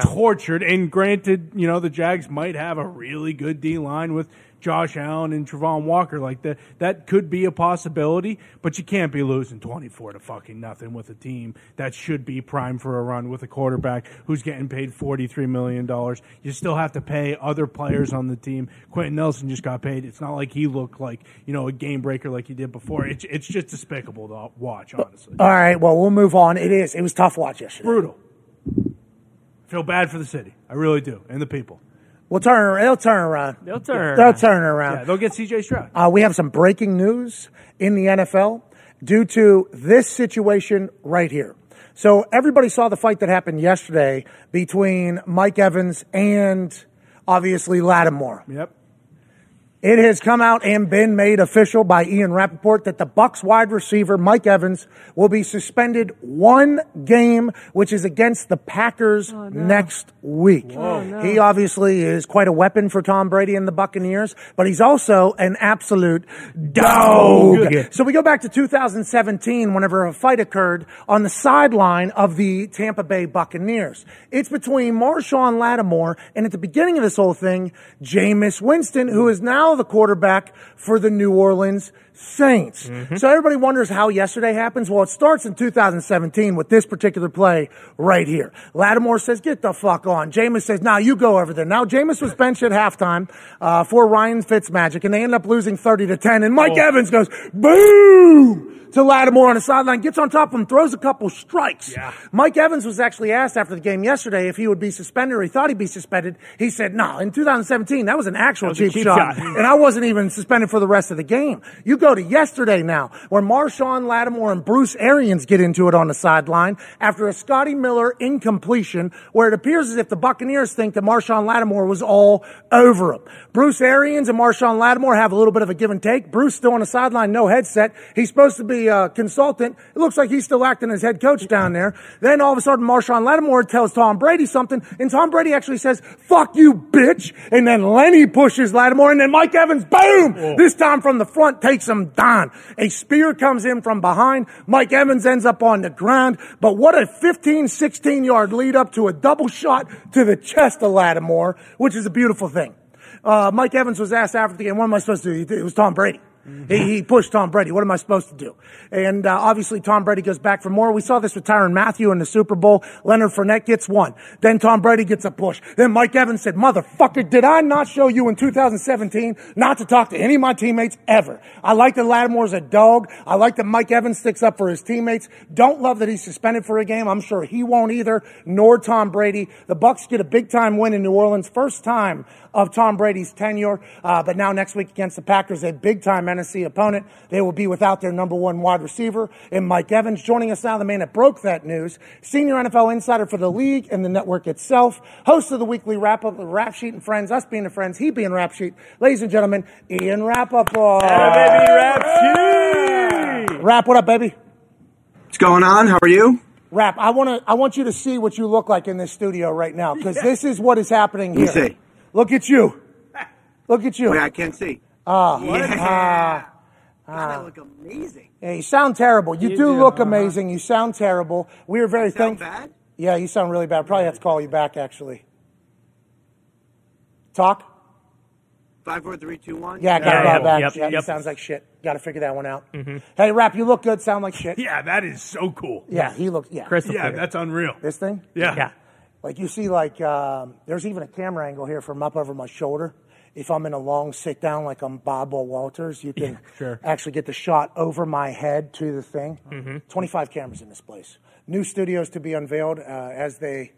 And granted, you know, the Jags might have a really good D line with Josh Allen and Travon Walker. Like that, that could be a possibility, but you can't be losing 24 to fucking nothing with a team that should be primed for a run with a quarterback who's getting paid $43 million. You still have to pay other players on the team. Quenton Nelson just got paid. It's not like he looked like, you know, a game breaker like he did before. It's, it's just despicable to watch, honestly. All right, well we'll move on. It is. It was tough watch yesterday. Brutal. Feel bad for the city. I really do. And the people. We'll turn. They'll turn around. They'll turn They'll around. turn around. Yeah, they'll get CJ Stroud. Uh, we have some breaking news in the NFL due to this situation right here. So everybody saw the fight that happened yesterday between Mike Evans and obviously Lattimore. Yep. It has come out and been made official by Ian Rapoport that the Bucs wide receiver Mike Evans will be suspended one game, which is against the Packers oh, next week. Oh, he obviously is quite a weapon for Tom Brady and the Buccaneers, but he's also an absolute dog. So we go back to 2017 whenever a fight occurred on the sideline of the Tampa Bay Buccaneers. It's between Marshawn Lattimore and at the beginning of this whole thing, Jameis Winston, who is now the quarterback for the New Orleans Saints. So everybody wonders how yesterday happens. Well, it starts in 2017 with this particular play right here. Lattimore says, get the fuck on. Jameis says, now you go over there. Now Jameis was benched at halftime, uh, for Ryan Fitzmagic and they end up losing 30 to 10 and Mike Evans goes, boom! To Lattimore on the sideline, gets on top of him, throws a couple strikes. Yeah. Mike Evans was actually asked after the game yesterday if he would be suspended or he thought he'd be suspended. He said, no, in 2017, that was an actual was cheap, cheap shot. shot. And I wasn't even suspended for the rest of the game. You go to yesterday now, where Marshawn Lattimore and Bruce Arians get into it on the sideline after a Scotty Miller incompletion, where it appears as if the Buccaneers think that Marshawn Lattimore was all over him. Bruce Arians and Marshawn Lattimore have a little bit of a give and take. Bruce still on the sideline, no headset. He's supposed to be a consultant. It looks like he's still acting as head coach down there. Then all of a sudden, Marshawn Lattimore tells Tom Brady something, and Tom Brady actually says, fuck you, bitch. And then Lenny pushes Lattimore, and then Mike Evans, boom! Oh. This time from the front takes down. A spear comes in from behind. Mike Evans ends up on the ground. But what a 15, 16 yard lead up to a double shot to the chest of Lattimore, which is a beautiful thing. Uh, Mike Evans was asked after the game, what am I supposed to do? It was Tom Brady. He, he pushed Tom Brady. What am I supposed to do? And uh, obviously, Tom Brady goes back for more. We saw this with Tyrann Mathieu in the Super Bowl. Leonard Fournette gets one. Then Tom Brady gets a push. Then Mike Evans said, "Motherfucker, did I not show you in 2017 not to talk to any of my teammates ever? I like that Lattimore's a dog. I like that Mike Evans sticks up for his teammates. Don't love that he's suspended for a game. I'm sure he won't either. Nor Tom Brady. The Bucs get a big time win in New Orleans, first time of Tom Brady's tenure. Uh, but now next week against the Packers, a big time NFC opponent. They will be without their number one wide receiver in Mike Evans. Joining us now, the man that broke that news, senior NFL insider for the league and the network itself, host of the weekly wrap up, Rap Sheet and Friends, us being the friends, he being Rap Sheet. Ladies and gentlemen, Ian Rapoport. Rap, what up, baby? What's going on? How are you? Rap, I want to. I want you to see what you look like in this studio right now, because this is what is happening Let here. Me see. Look at you. Look at you. Wait, I can't see. Ah, yeah. ah. God, I look amazing. Yeah, you sound terrible. You, You do, do, look uh-huh. amazing. You sound terrible. We are very Sound thankful. bad? Yeah, you sound really bad. Probably have to call you back, actually. Talk? Five, four, three, two, one. Yeah, got Yeah, to call yeah, back. yep, yeah, yep. sounds like shit. Got to figure that one out. Mm-hmm. Hey, Rap, you look good. Sound like shit. Yeah, that is so cool. Yeah, he looks. Yeah, Crystal Yeah, clear. that's unreal. this thing. Yeah. yeah. Like you see, like um, there's even a camera angle here from up over my shoulder. If I'm in a long sit down, like I'm Bob Walters, you can sure. actually get the shot over my head to the thing. Mm-hmm. 25 cameras in this place. New studios to be unveiled uh, as they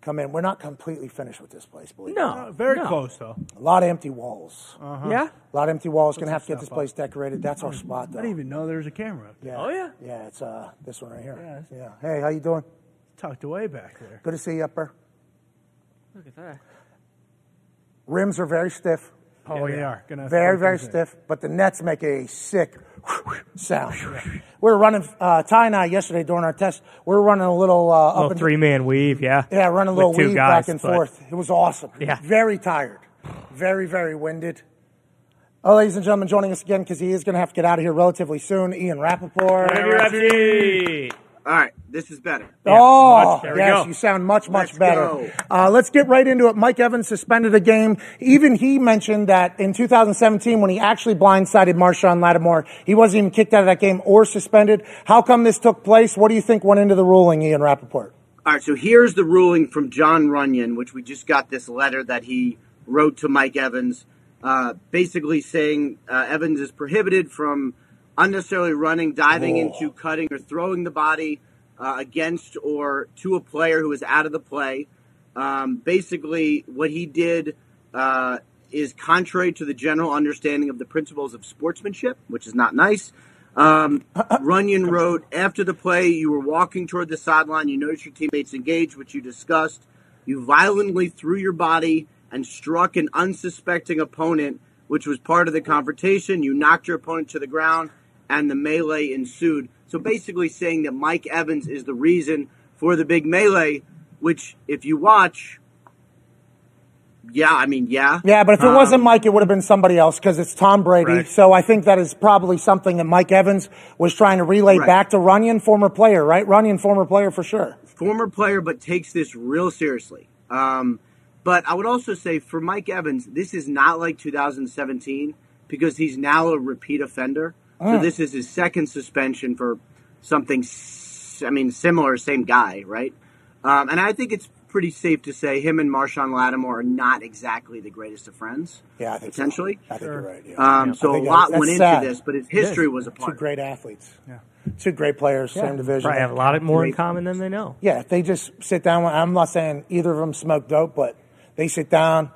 come in. We're not completely finished with this place, believe me. No, Very no. close though. A lot of empty walls. Yeah. A lot of empty walls. Gonna have to get this stuff place decorated. That's our spot, Though. I though. didn't even know there was a camera up there. yeah. Oh, yeah? Yeah, it's uh this one right here. Yeah, Yeah. Hey, how you doing? Tucked away back there. Good to see you up there. Look at that. Rims are very stiff. Oh, they are. Gonna Very, very those in. stiff, but the nets make a sick sound. We were running, uh, Ty and I yesterday during our test, we were running a little, uh, up Little and three man weave, yeah. yeah, running a little weave guys, back and but- forth. It was awesome. Yeah. Very tired. Very, very winded. Oh, ladies and gentlemen, joining us again because he is going to have to get out of here relatively soon. Ian Rapoport. All right, this is better. Oh, much- there we yes, you sound much, much Let's better. go. Uh, let's get right into it. Mike Evans suspended a game. Even he mentioned that in 2017, when he actually blindsided Marshawn Lattimore, he wasn't even kicked out of that game or suspended. How come this took place? What do you think went into the ruling, Ian Rapoport? All right, so here's the ruling from Jon Runyan, which we just got this letter that he wrote to Mike Evans, uh, basically saying uh, Evans is prohibited from unnecessarily running, diving into, cutting, or throwing the body uh, against or to a player who is out of the play. Um, basically, what he did uh, is contrary to the general understanding of the principles of sportsmanship, which is not nice. Um, Runyan wrote, after the play, you were walking toward the sideline. You noticed your teammates engaged, which you discussed. You violently threw your body and struck an unsuspecting opponent, which was part of the confrontation. You knocked your opponent to the ground, and the melee ensued. So basically, saying that Mike Evans is the reason for the big melee, which, if you watch, yeah, I mean, yeah. Yeah, but if it Um, wasn't Mike, it would have been somebody else because it's Tom Brady. Right. So I think that is probably something that Mike Evans was trying to relay Right. back to Runyan, former player, right? Runyan, former player for sure. former player, but takes this real seriously. Um, but I would also say for Mike Evans, this is not like 2017 because he's now a repeat offender. So this is his second suspension for something. s- I mean, similar, same guy, right? Um, and I think it's pretty safe to say him and Marshawn Lattimore are not exactly the greatest of friends. Yeah, I think so. potentially. I think you're right. Yeah. Um, so a lot that's went into this, but his history was a part. Two great athletes. Yeah. Two great players, same division. Probably have a lot of more in Great. common than they know. Yeah, if they just sit down, I'm not saying either of them smoke dope, but they sit down,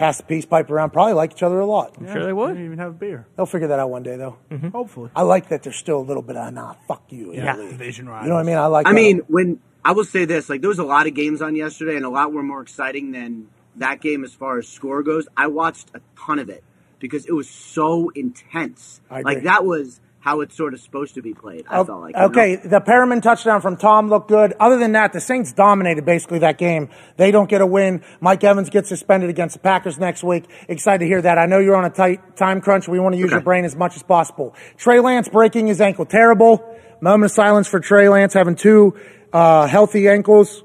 pass the peace pipe around, probably like each other a lot. I'm sure they would. Maybe even have a beer. They'll figure that out one day, though. Mm-hmm. Hopefully. I like that there's still a little bit of nah, fuck you. In Yeah. the league. Division You know what I mean? I like. I that. mean, when I will say this, like there was a lot of games on yesterday, and a lot were more exciting than that game as far as score goes. I watched a ton of it because it was so intense. I agree. Like that was how it's sort of supposed to be played. I felt like. you know? okay, the Perriman touchdown from Tom looked good. Other than that, the Saints dominated basically that game. They don't get a win. Mike Evans gets suspended against the Packers next week. Excited to hear that. I know you're on a tight time crunch. We want to use Okay. your brain as much as possible. Trey Lance breaking his ankle. Terrible. Moment of silence for Trey Lance having two uh, healthy ankles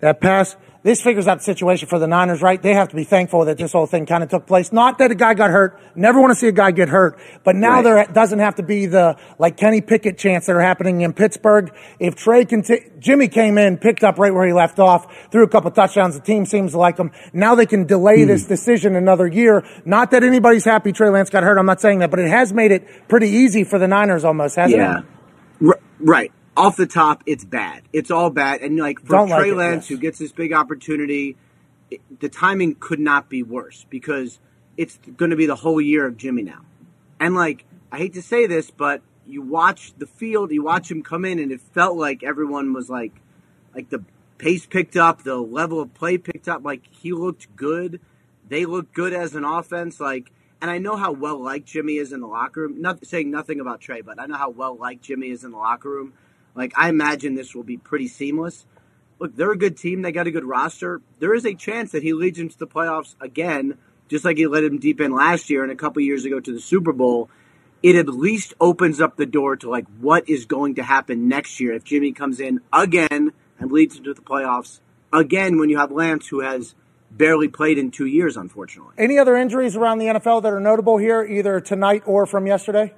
that pass. This figures out the situation for the Niners, right? They have to be thankful that this whole thing kind of took place. Not that a guy got hurt. Never want to see a guy get hurt. But now Right. there doesn't have to be the, like Kenny Pickett chants that are happening in Pittsburgh. If Trey conti- Jimmy came in, picked up right where he left off, threw a couple touchdowns, the team seems to like him. Now they can delay hmm. this decision another year. Not that anybody's happy Trey Lance got hurt. I'm not saying that, but it has made it pretty easy for the Niners almost, hasn't Yeah. it? R- right. Off the top, it's bad. It's all bad. And like for Don't like Trey it, Lance, yes. who gets this big opportunity, it, the timing could not be worse because it's going to be the whole year of Jimmy now. And like, I hate to say this, but you watch the field, you watch him come in, and it felt like everyone was like, like the pace picked up, the level of play picked up. Like he looked good. They looked good as an offense. Like, and I know how well liked Jimmy is in the locker room. Not saying nothing about Trey, but I know how well liked Jimmy is in the locker room. Like, I imagine this will be pretty seamless. Look, they're a good team. They got a good roster. There is a chance that he leads them to the playoffs again, just like he led them deep in last year and a couple years ago to the Super Bowl. It at least opens up the door to like what is going to happen next year if Jimmy comes in again and leads them to the playoffs again when you have Lance who has barely played in two years, unfortunately. Any other injuries around the NFL that are notable here, either tonight or from yesterday?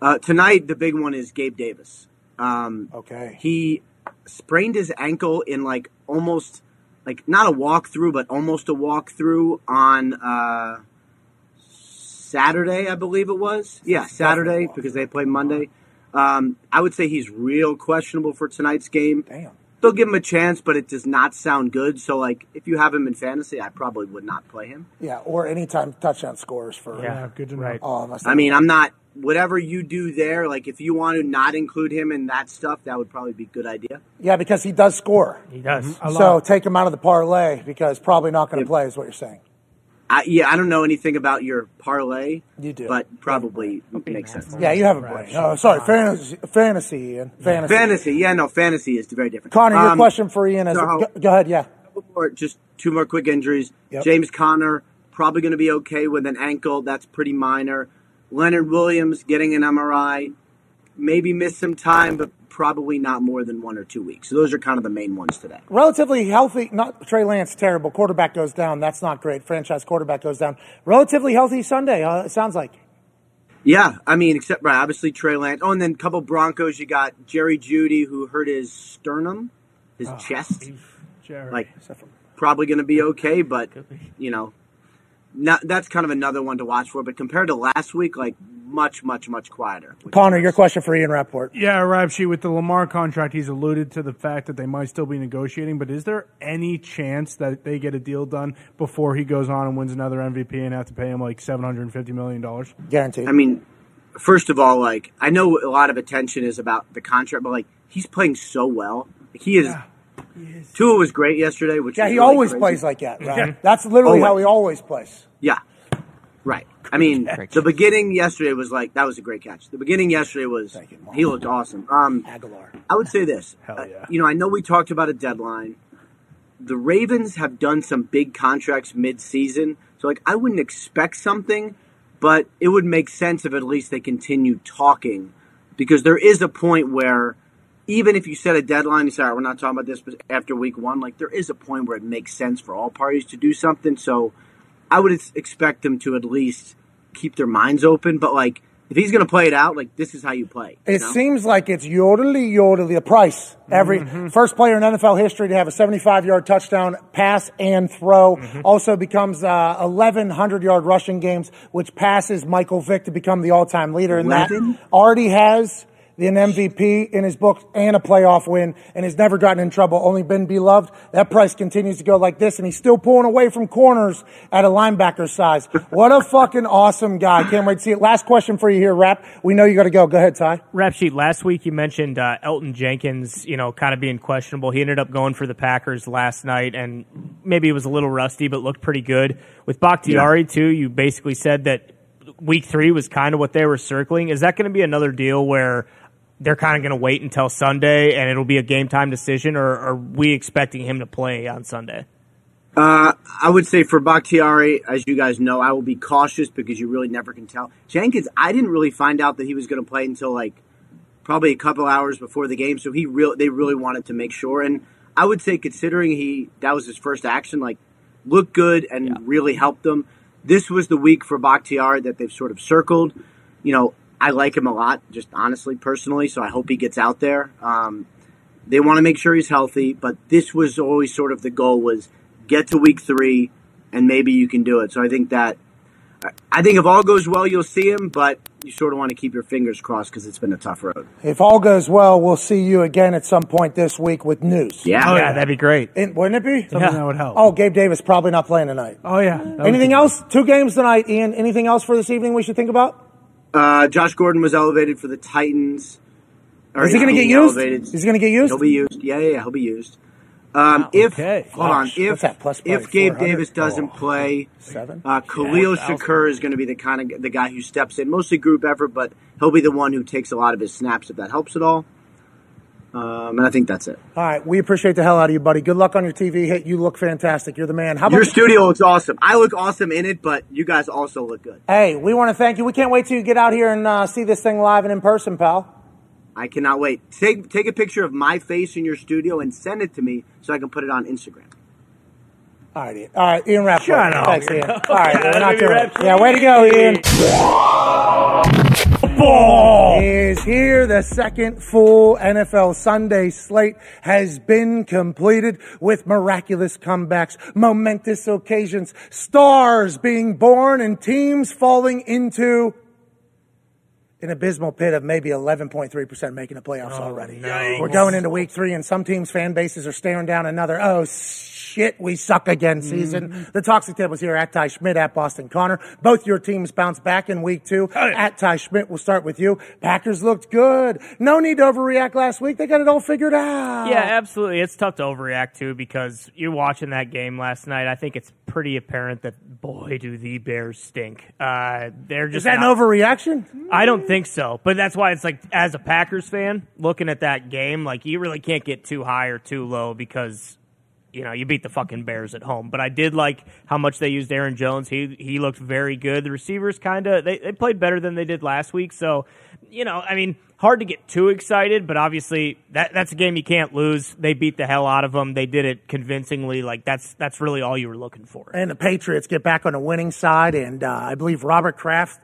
Uh, tonight, the big one is Gabe Davis. Um, Okay. he sprained his ankle in like almost like not a walkthrough, but almost a walkthrough on uh, Saturday, I believe it was. Yeah, Saturday because they play Monday. Um, I would say he's real questionable for tonight's game. Damn. They'll give him a chance, but it does not sound good. So, like, if you have him in fantasy, I probably would not play him. Yeah, or anytime touchdown scores for Yeah, good to know. Right. all of us. I mean, I'm not. Whatever you do there, like if you want to not include him in that stuff, that would probably be a good idea. yeah, because he does score. He does. A So take him out of the parlay because probably not going to Yeah. play, is what you're saying. I, yeah, I don't know anything about your parlay. You do. but probably makes sense. Yeah, you have a brain. Oh, sorry, fantasy, fantasy, Ian. Fantasy. Fantasy, yeah, no, fantasy is very different. Connor, your Um, question for Ian is so how- go, go ahead. Yeah, more, just two more quick injuries. Yep. James Conner probably going to be okay with an ankle. That's pretty minor. Leonard Williams getting an MRI, maybe miss some time, but probably not more than one or two weeks. So those are kind of the main ones today. relatively healthy. Not Trey Lance, terrible. Quarterback goes down. That's not great. Franchise quarterback goes down. Relatively healthy Sunday. Uh, it sounds like. Yeah, I mean, except right, obviously Trey Lance. Oh, and then a couple Broncos. You got Jerry Jeudy who hurt his sternum, his Oh, chest. Jerry. Like probably going to be okay, but you know, not, that's kind of another one to watch for. But compared to last week, like much, much, much quieter. which Connor, your question for Ian Rapoport. Yeah, rap sheet with the Lamar contract. He's alluded to the fact that they might still be negotiating, but is there any chance that they get a deal done before he goes on and wins another MVP and have to pay him like seven hundred and fifty million dollars? Guaranteed. I mean, first of all, like I know a lot of attention is about the contract, but like he's playing so well. He is. Tua was great yesterday, which yeah, he really always crazy. plays like that, right? That's literally how Always. he always plays. Yeah. Right. I mean, the beginning yesterday was like that was a great catch. The beginning yesterday was you, he looked awesome. Um, Aguilar. I would say this. Hell Uh, you know, I know we talked about a deadline. The Ravens have done some big contracts mid-season, so like I wouldn't expect something, but it would make sense if at least they continue talking, because there is a point where even if you set a deadline, you say, all right, we're not talking about this but after week one. Like there is a point where it makes sense for all parties to do something. So I would expect them to at least keep their minds open. But like if he's going to play it out, like this is how you play. you It know? seems like it's yodely yodely the price. Every Mm-hmm. first player in NFL history to have a 75 yard touchdown pass and throw Mm-hmm. also becomes uh, 1100 yard rushing games, which passes Michael Vick to become the all time leader. And that already has an MVP in his book and a playoff win and has never gotten in trouble, only been beloved. That price continues to go like this and he's still pulling away from corners at a linebacker size. What a fucking awesome guy. Can't wait to see it. Last question for you here, Rap. We know you got to go. Go ahead, Ty. Rap sheet. Last week you mentioned uh, Elgton Jenkins, you know, kind of being questionable. He ended up going for the Packers last night, and maybe it was a little rusty, but looked pretty good. With Bakhtiari too, you basically said that week three was kind of what they were circling. Is that going to be another deal where they're kind of going to wait until Sunday and it'll be a game time decision, or are we expecting him to play on Sunday? Uh, I would say for Bakhtiari, as you guys know, I will be cautious because you really never can tell. Jenkins, I didn't really find out that he was going to play until like probably a couple hours before the game, so he real they really wanted to make sure. And I would say, considering he that was his first action, like looked good and yeah. really helped them. This was the week for Bakhtiari that they've sort of circled. You know, I like him a lot, just honestly, personally. So I hope he gets out there. Um, they want to make sure he's healthy, but this was always sort of the goal was get to week three, and maybe you can do it. So I think that I think if all goes well, you'll see him, but you sort of want to keep your fingers crossed because it's been a tough road. If all goes well, we'll see you again at some point this week with news. Yeah, oh, yeah, that'd be great. wouldn't it be? Something yeah. that would help. Oh, Gabe Davis probably not playing tonight. Oh yeah. Anything else? Two games tonight, Ian. Anything else for this evening we should think about? Uh, Josh Gordon was elevated for the Titans. Is he going to get used? Elevated. Is he going to get used? He'll be used. Yeah, yeah, yeah he'll be used. Um, if okay. hold on, if if Gabe Davis doesn't oh, play, seven. Uh, Khalil yeah, Shakir is going to be the kind of the guy who steps in, mostly group effort, but he'll be the one who takes a lot of his snaps if that helps at all. Um, and I think that's it. All right, we appreciate the hell out of you, buddy. Good luck on your TV hit. You look fantastic. You're the man. How about your studio looks awesome. I look awesome in it, but you guys also look good. Hey, we want to thank you. We can't wait till you get out here and uh, see this thing live and in person, pal. I cannot wait. Take take a picture of my face in your studio and send it to me so I can put it on Instagram. All right, Ian. All right, Ian Rapoport. Shut up. Thanks, Ian. All right, we're not doing Yeah, way to go, Ian. Ball is here. The second full NFL Sunday slate has been completed with miraculous comebacks, momentous occasions, stars being born, and teams falling into an abysmal pit of maybe 11.3% making the playoffs oh, already. No. We're going into week three, and some teams' fan bases are staring down another, oh, shit, we suck again season. Mm-hmm. The Toxic Tables here at Ty Schmidt, at Boston Connor. Both your teams bounce back in week two. Yeah. At Ty Schmidt, we'll start with you. Packers looked good. No need to overreact last week. They got it all figured out. Yeah, absolutely. It's tough to overreact too because you're watching that game last night. I think it's pretty apparent that boy do the Bears stink. Uh, they're just is that not, an overreaction? I don't think so, but that's why it's like as a Packers fan looking at that game, like you really can't get too high or too low because you know, you beat the fucking Bears at home. But I did like how much they used Aaron Jones. He he looked very good. The receivers kind of they, they played better than they did last week. So, you know, I mean, hard to get too excited, but obviously that that's a game you can't lose. They beat the hell out of them. They did it convincingly. Like that's that's really all you were looking for. And the Patriots get back on the winning side, and uh, I believe Robert Kraft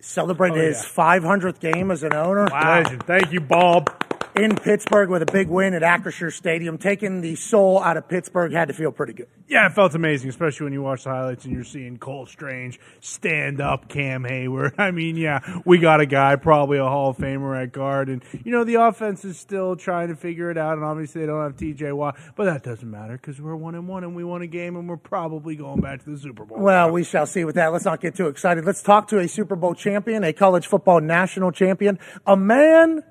celebrated oh, yeah. his 500th game as an owner. Wow. Thank you, Bob in Pittsburgh with a big win at Acrisure Stadium. Taking the soul out of Pittsburgh had to feel pretty good. Yeah, it felt amazing, especially when you watch the highlights and you're seeing Cole Strange stand up Cam Heyward. I mean, yeah, we got a guy, probably a Hall of Famer at guard. And, you know, the offense is still trying to figure it out. And obviously they don't have TJ Watt, but that doesn't matter because we're one and one and we won a game and we're probably going back to the Super Bowl. Well, we shall see with that. Let's not get too excited. Let's talk to a Super Bowl champion, a college football national champion, a man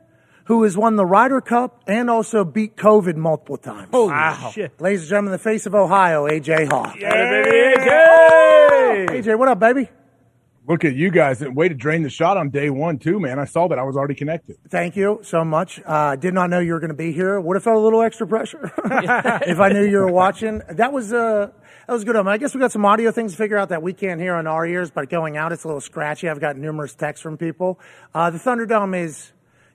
who has won the Ryder Cup and also beat COVID multiple times. Holy wow. shit. Ladies and gentlemen, the face of Ohio, AJ Hawk. Yeah, baby, AJ! AJ, what up, baby? Look at you guys. Way to drain the shot on day one, too, man. I saw that. I was already connected. Thank you so much. Uh, did not know you were going to be here. Would have felt a little extra pressure if I knew you were watching. That was, uh, that was good. I, mean, I guess we got some audio things to figure out that we can't hear on our ears, but going out, it's a little scratchy. I've got numerous texts from people. Uh, the Thunderdome is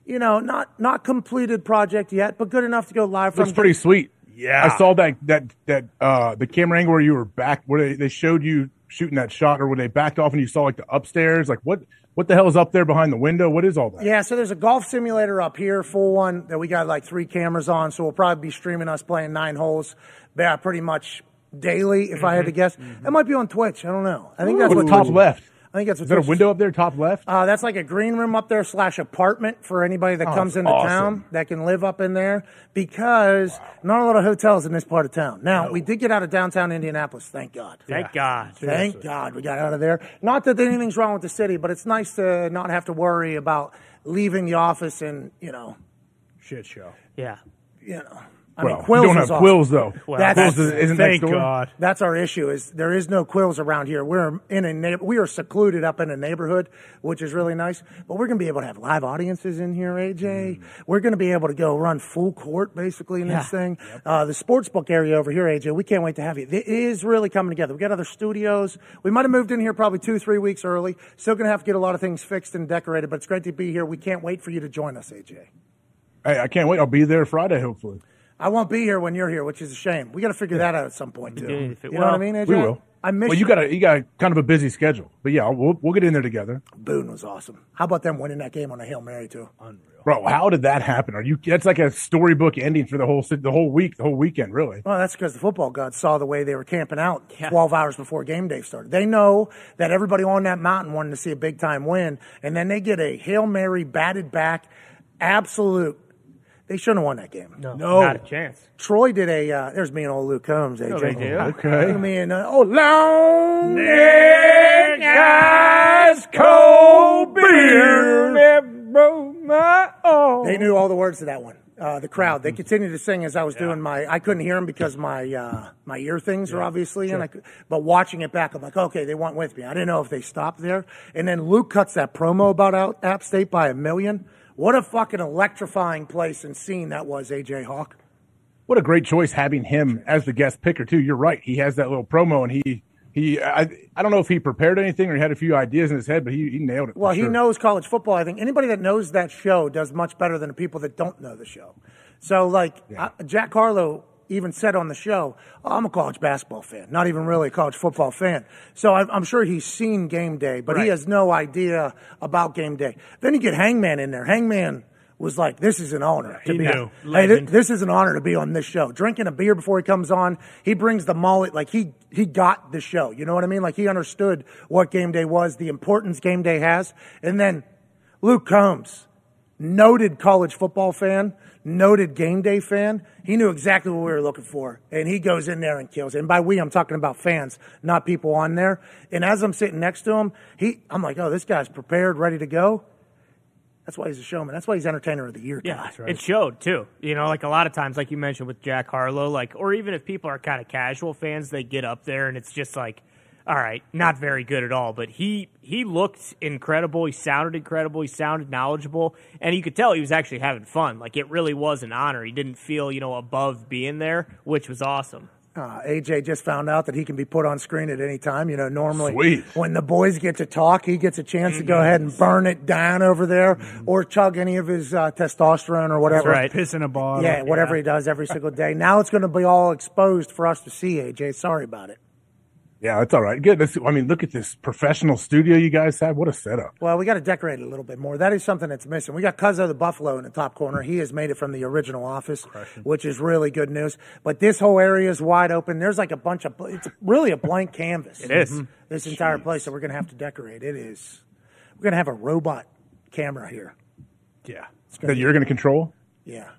you know, not not completed project yet, but good enough to go live from. Looks pretty sweet. Yeah, I saw that that that uh the camera angle where you were back, where they, they showed you shooting that shot, or when they backed off and you saw like the upstairs. Like what what the hell is up there behind the window? What is all that? Yeah, so there's a golf simulator up here, full one that we got like three cameras on. So we'll probably be streaming us playing nine holes. Yeah, pretty much daily, if mm-hmm. I had to mm-hmm. guess. Mm-hmm. That might be on Twitch. I don't know. I think Ooh, that's what top left. I think that's what Is that a window up there, top left? Uh, that's like a green room up there slash apartment for anybody that Oh, comes into awesome. town that can live up in there because not a lot of hotels in this part of town. Now, we did get out of downtown Indianapolis, thank God. Thank God. Thank God we got out of there. Not that anything's wrong with the city, but it's nice to not have to worry about leaving the office and, you know, Shit show. Yeah. you know. I Well, mean, Quills we don't have. Quills, though. That's- Quills is- isn't Thank. God. That's our issue. Is there is no quills around here. We're in a neigh- we are secluded up in a neighborhood, which is really nice. But we're going to be able to have live audiences in here, AJ. We're going to be able to go run full court basically in Yeah. this thing. Uh, the sports book area over here, AJ. We can't wait to have you. It is really coming together. We got other studios. We might have moved in here probably two three weeks early. Still going to have to get a lot of things fixed and decorated. But it's great to be here. We can't wait for you to join us, AJ. Hey, I can't wait. I'll be there Friday, hopefully. I won't be here when you're here, which is a shame. We got to figure that out at some point too. Yeah, You if it- know what I mean, AJ? We will. I miss Well, you got a you got kind of a busy schedule, but yeah, we'll we'll get in there together, Boone was awesome. How about them winning that game on a hail mary too? Unreal, bro. How did that happen? Are you? That's like a storybook ending for the whole the whole week, the whole weekend, really. Well, that's because the football gods saw the way they were camping out 12 hours before game day started. They know that everybody on that mountain wanted to see a big time win, and then they get a hail mary batted back, absolute. They shouldn't have won that game. No, No. not a chance. Troy did a. Uh, there's me and old Luke Combs. AJ. they do. Okay. Me and uh, oh, long Nick ice cold beer that broke my arm. They knew all the words to that one. Uh, the crowd. They continued to sing as I was doing my. I couldn't hear them because my uh, my ear things are obviously in. I could, but watching it back, I'm like, okay, they went with me. I didn't know if they stopped there. And then Luke cuts that promo about out, App State by a million. What a fucking electrifying place and scene that was, AJ Hawk. What a great choice having him as the guest picker too. You're right. He has that little promo, and he he. I, I don't know if he prepared anything or he had a few ideas in his head, but he, he nailed it. Well, he sure. knows college football. I think anybody that knows that show does much better than the people that don't know the show. So, like uh, Jack Harlow even said on the show, "Oh, "I'm a college basketball fan, not even really a college football fan." So I'm, I'm sure he's seen game day, but he has no idea about game day. Then you get Hangman in there. Hangman was like, "This is an honor to He be. knew. Hey, thi- Legend. this is an honor to be on this show. Drinking a beer before he comes on, he brings the mullet. Like he he got the show. You know what I mean? Like he understood what game day was, the importance game day has. And then Luke Combs, noted college football fan, noted game day fan. He knew exactly what we were looking for, and he goes in there and kills. And by we, I'm talking about fans, not people on there. And as I'm sitting next to him, he, I'm like, oh, this guy's prepared, ready to go. That's why he's a showman. That's why he's entertainer of the year. Yeah, guys. it showed too. You know, like a lot of times, like you mentioned with Jack Harlow, like, or even if people are kind of casual fans, they get up there and it's just like, all right, not very good at all. But he he looked incredible. He sounded incredible. He sounded knowledgeable, and you could tell he was actually having fun. Like it really was an honor. He didn't feel you know above being there, which was awesome. Uh, AJ just found out that he can be put on screen at any time. You know, normally Sweet. when the boys get to talk, he gets a chance to go ahead and burn it down over there or chug any of his uh, testosterone or whatever. right. Piss in a bottle. Yeah, whatever he does every single day. Now it's going to be all exposed for us to see, AJ. Sorry about it. Yeah, that's all right. Good. I mean, look at this professional studio you guys have. What a setup. Well, we got to decorate it a little bit more. That is something that's missing. We got Cuzzo the Buffalo in the top corner. He has made it from the original office, which is really good news. But this whole area is wide open. There's like a bunch of, it's really a blank canvas. It is. Mm-hmm. This entire place that we're going to have to decorate. It is. We're going to have a robot camera here. Yeah. That you're going to control. Yeah.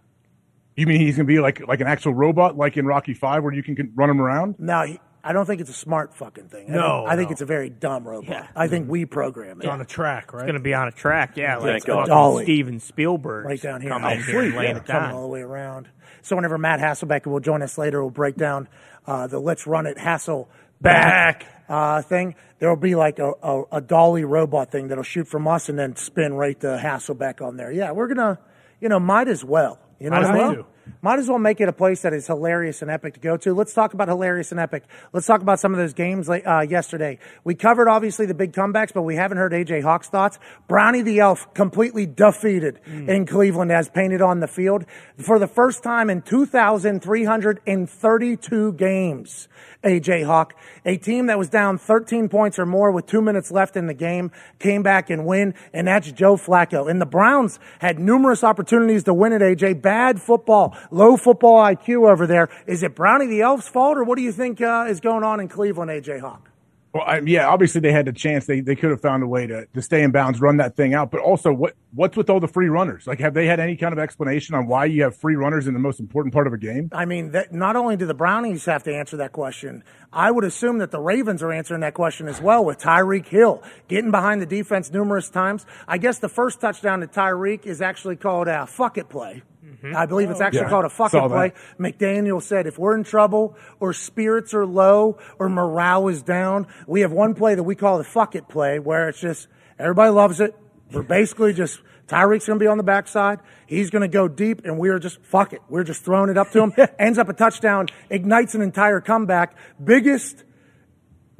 You mean he's going to be like like an actual robot, like in Rocky Five, where you can, can run him around? He, I don't think it's a smart fucking thing. I No, think, I think it's a very dumb robot. Yeah. I think we program it. On a track, right? It's going to be on a track, yeah, like Thank God. Dolly. Steven Spielberg right down here. coming in here and laying it coming all the way around. So whenever Matt Hasselbeck will join us later, we'll break down uh, the "Let's Run It" Hasselbeck Back. uh, thing. There will be like a, a, a dolly robot thing that'll shoot from us and then spin right to Hasselbeck on there. Yeah, we're gonna, you know, might as well. You know Might what I well. mean? Might as well make it a place that is hilarious and epic to go to. Let's talk about hilarious and epic. Let's talk about some of those games like, uh, yesterday. We covered obviously the big comebacks, but we haven't heard AJ Hawk's thoughts. Brownie the Elf completely defeated in Cleveland as painted on the field for the first time in 2,332 games. AJ Hawk, a team that was down 13 points or more with two minutes left in the game, came back and win, and that's Joe Flacco. And the Browns had numerous opportunities to win it, AJ. Bad football, low football IQ over there. Is it Brownie the Elf's fault, or what do you think uh, is going on in Cleveland, AJ Hawk? Well, I, yeah, obviously they had the chance. They they could have found a way to, to stay in bounds, run that thing out. But also, what what's with all the free runners? Like, have they had any kind of explanation on why you have free runners in the most important part of a game? I mean, that, not only do the Brownies have to answer that question, I would assume that the Ravens are answering that question as well with Tyreek Hill getting behind the defense numerous times. I guess the first touchdown to Tyreek is actually called a fuck it play. Mm-hmm. I believe it's actually Yeah, called a fuck saw it play. McDaniel said, if we're in trouble or spirits are low or morale is down, we have one play that we call the fuck it play where it's just everybody loves it. We're basically just Tyreek's going to be on the backside. He's going to go deep, and we're just fuck it. We're just throwing it up to him. Ends up a touchdown, ignites an entire comeback. Biggest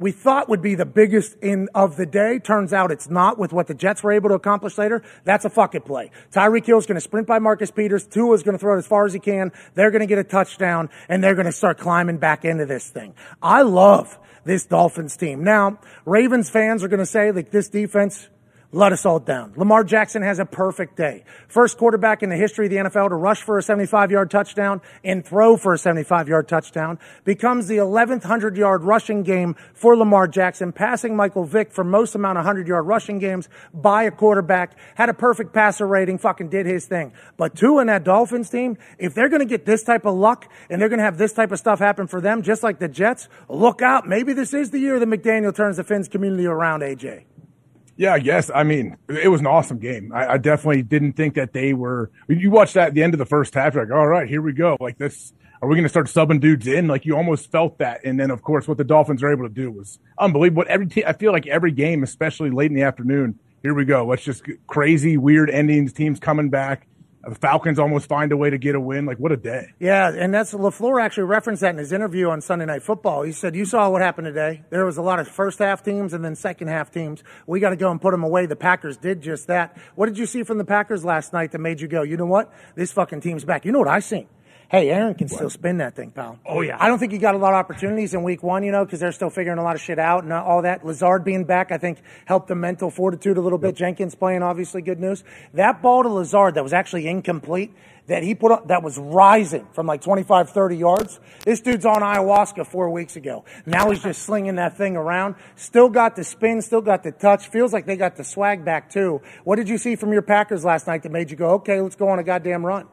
we thought would be the biggest in of the day. Turns out it's not with what the Jets were able to accomplish later. That's a fuck it play. Tyreek Hill's going to sprint by Marcus Peters. Tua's going to throw it as far as he can. They're going to get a touchdown and they're going to start climbing back into this thing. I love this Dolphins team. Now, Ravens fans are going to say like this defense let us all down. Lamar Jackson has a perfect day. First quarterback in the history of the NFL to rush for a 75 yard touchdown and throw for a 75 yard touchdown. Becomes the 11th 100 yard rushing game for Lamar Jackson, passing Michael Vick for most amount of 100 yard rushing games by a quarterback. Had a perfect passer rating, fucking did his thing. But two in that Dolphins team, if they're going to get this type of luck and they're going to have this type of stuff happen for them, just like the Jets, look out. Maybe this is the year that McDaniel turns the Fins community around, AJ. Yeah, I guess. I mean, it was an awesome game. I, I definitely didn't think that they were. You watched that at the end of the first half, you're like, all right, here we go. Like this, are we going to start subbing dudes in? Like you almost felt that. And then, of course, what the Dolphins are able to do was unbelievable. Every te- I feel like every game, especially late in the afternoon, here we go. Let's just crazy, weird endings. Teams coming back. The Falcons almost find a way to get a win. Like what a day. Yeah, and that's LaFleur actually referenced that in his interview on Sunday Night Football. He said, You saw what happened today. There was a lot of first half teams and then second half teams. We got to go and put them away. The Packers did just that. What did you see from the Packers last night that made you go, You know what? This fucking team's back. You know what I seen? Hey, Aaron can still spin that thing, pal. Oh, yeah. I don't think he got a lot of opportunities in week one, you know, because they're still figuring a lot of shit out and all that. Lazard being back, I think, helped the mental fortitude a little bit. Jenkins playing, obviously, good news. That ball to Lazard that was actually incomplete, that he put up, that was rising from like 25, 30 yards. This dude's on ayahuasca four weeks ago. Now he's just slinging that thing around. Still got the spin, still got the touch. Feels like they got the swag back too. What did you see from your Packers last night that made you go, okay, let's go on a goddamn run?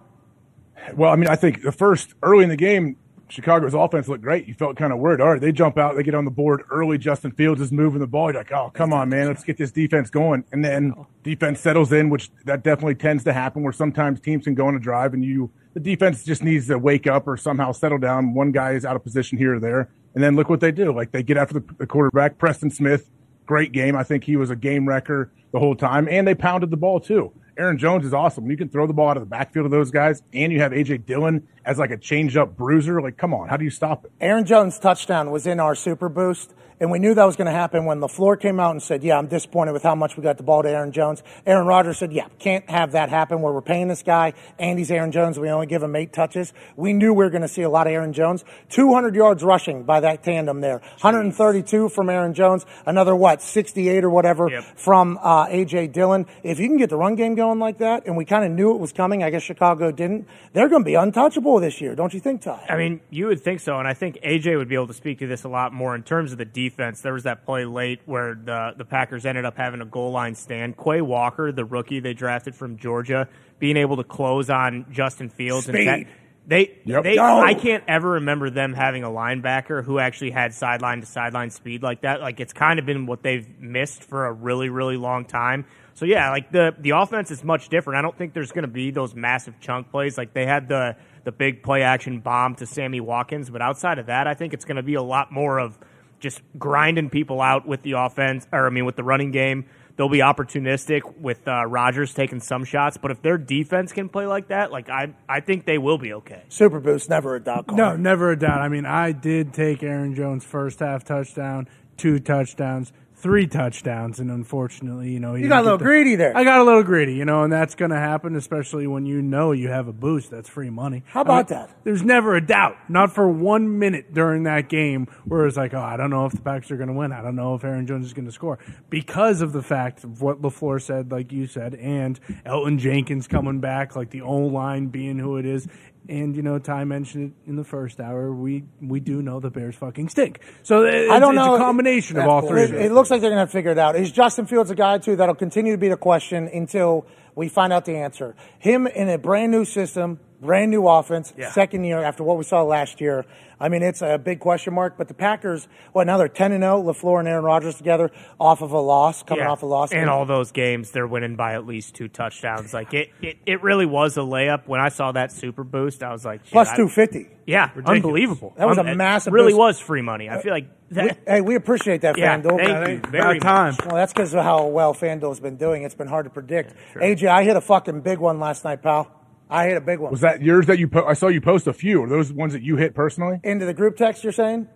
Well, I mean, I think the first early in the game, Chicago's offense looked great. You felt kind of worried. All right, they jump out, they get on the board early. Justin Fields is moving the ball. You're like, oh, come on, man, let's get this defense going. And then oh. defense settles in, which that definitely tends to happen. Where sometimes teams can go on a drive, and you the defense just needs to wake up or somehow settle down. One guy is out of position here or there, and then look what they do. Like they get after the, the quarterback, Preston Smith. Great game. I think he was a game wrecker the whole time, and they pounded the ball too. Aaron Jones is awesome. You can throw the ball out of the backfield of those guys, and you have AJ Dillon as like a change up bruiser. Like, come on, how do you stop it? Aaron Jones' touchdown was in our super boost, and we knew that was going to happen when LaFleur came out and said, Yeah, I'm disappointed with how much we got the ball to Aaron Jones. Aaron Rodgers said, Yeah, can't have that happen where we're paying this guy. Andy's Aaron Jones. We only give him eight touches. We knew we were going to see a lot of Aaron Jones. 200 yards rushing by that tandem there. 132 from Aaron Jones. Another, what, 68 or whatever from uh, A.J. Dillon. If you can get the run game going like that, and we kind of knew it was coming, I guess Chicago didn't, they're going to be untouchable this year, don't you think, Ty? I mean, you would think so, and I think AJ would be able to speak to this a lot more in terms of the defense. There was that play late where the the Packers ended up having a goal line stand. Quay Walker, the rookie they drafted from Georgia, being able to close on Justin Fields Speed. and that, they Yep. they No. I can't ever remember them having a linebacker who actually had sideline to sideline speed like that. Like it's kind of been what they've missed for a really really long time. So yeah, like the the offense is much different. I don't think there's going to be those massive chunk plays like they had the the big play action bomb to Sammy Watkins, but outside of that, I think it's going to be a lot more of just grinding people out with the offense, or I mean with the running game. They'll be opportunistic with uh, Rodgers taking some shots, but if their defense can play like that, like I I think they will be okay. Super boost, never a doubt. No, never a doubt. I mean, I did take Aaron Jones' first half touchdown, two touchdowns, three touchdowns, and unfortunately, you know, he You got a little the- greedy there. I got a little greedy, you know, and that's going to happen, especially when you know you have a boost. That's free money. How about that? There's never a doubt, not for one minute during that game, where it's like, oh, I don't know if the Packers are going to win. I don't know if Aaron Jones is going to score because of the fact of what Lafleur said, like you said, and Elgton Jenkins coming back, like the O line being who it is. And you know, Ty mentioned it in the first hour. We we do know the Bears fucking stink. So it's, I don't it's know. a combination of all three. It, it looks like they're going to figure it out. Is Justin Fields a guy too that'll continue to be the question until we find out the answer? Him in a brand new system, brand new offense, Yeah. second year after what we saw last year. I mean, it's a big question mark. But the Packers, well, now they're ten and zero. Lafleur and Aaron Rodgers together off of a loss, coming Yeah. off a loss, And all those games, they're winning by at least two touchdowns. Like it, it, it really was a layup. When I saw that super boost, I was like, shit, plus I- two fifty. Yeah, Ridiculous. unbelievable. That was Um, a it massive Really boost. was free money. I feel like that. Hey, we appreciate that, Yeah, FanDuel. thank you very About time. Well, that's because of how well FanDuel's been doing. It's been hard to predict. AJ, I hit a fucking big one last night, pal. I hit a big one. Was that yours that you? Po- I saw you post a few. Are those ones that you hit personally? Into the group text, you're saying?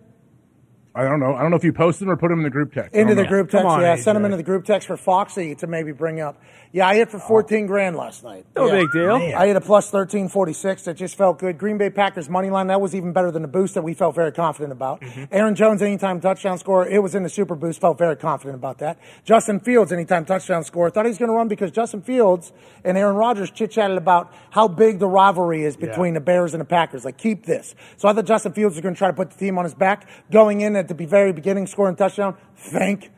I don't know. I don't know if you posted them or put them in the group text. Into the know. group text, on, yeah. Send them into the group text for Foxy to maybe bring up. Yeah, I hit for 14 grand last night. No Yeah. big deal. I hit a plus 1346 that just felt good. Green Bay Packers money line, that was even better than the boost that we felt very confident about. Mm-hmm. Aaron Jones, anytime touchdown score, it was in the super boost, felt very confident about that. Justin Fields, anytime touchdown score, thought he was going to run because Justin Fields and Aaron Rodgers chit chatted about how big the rivalry is between the Bears and the Packers. Like, keep this. So I thought Justin Fields was going to try to put the team on his back, going in at the very beginning, scoring touchdown. Thank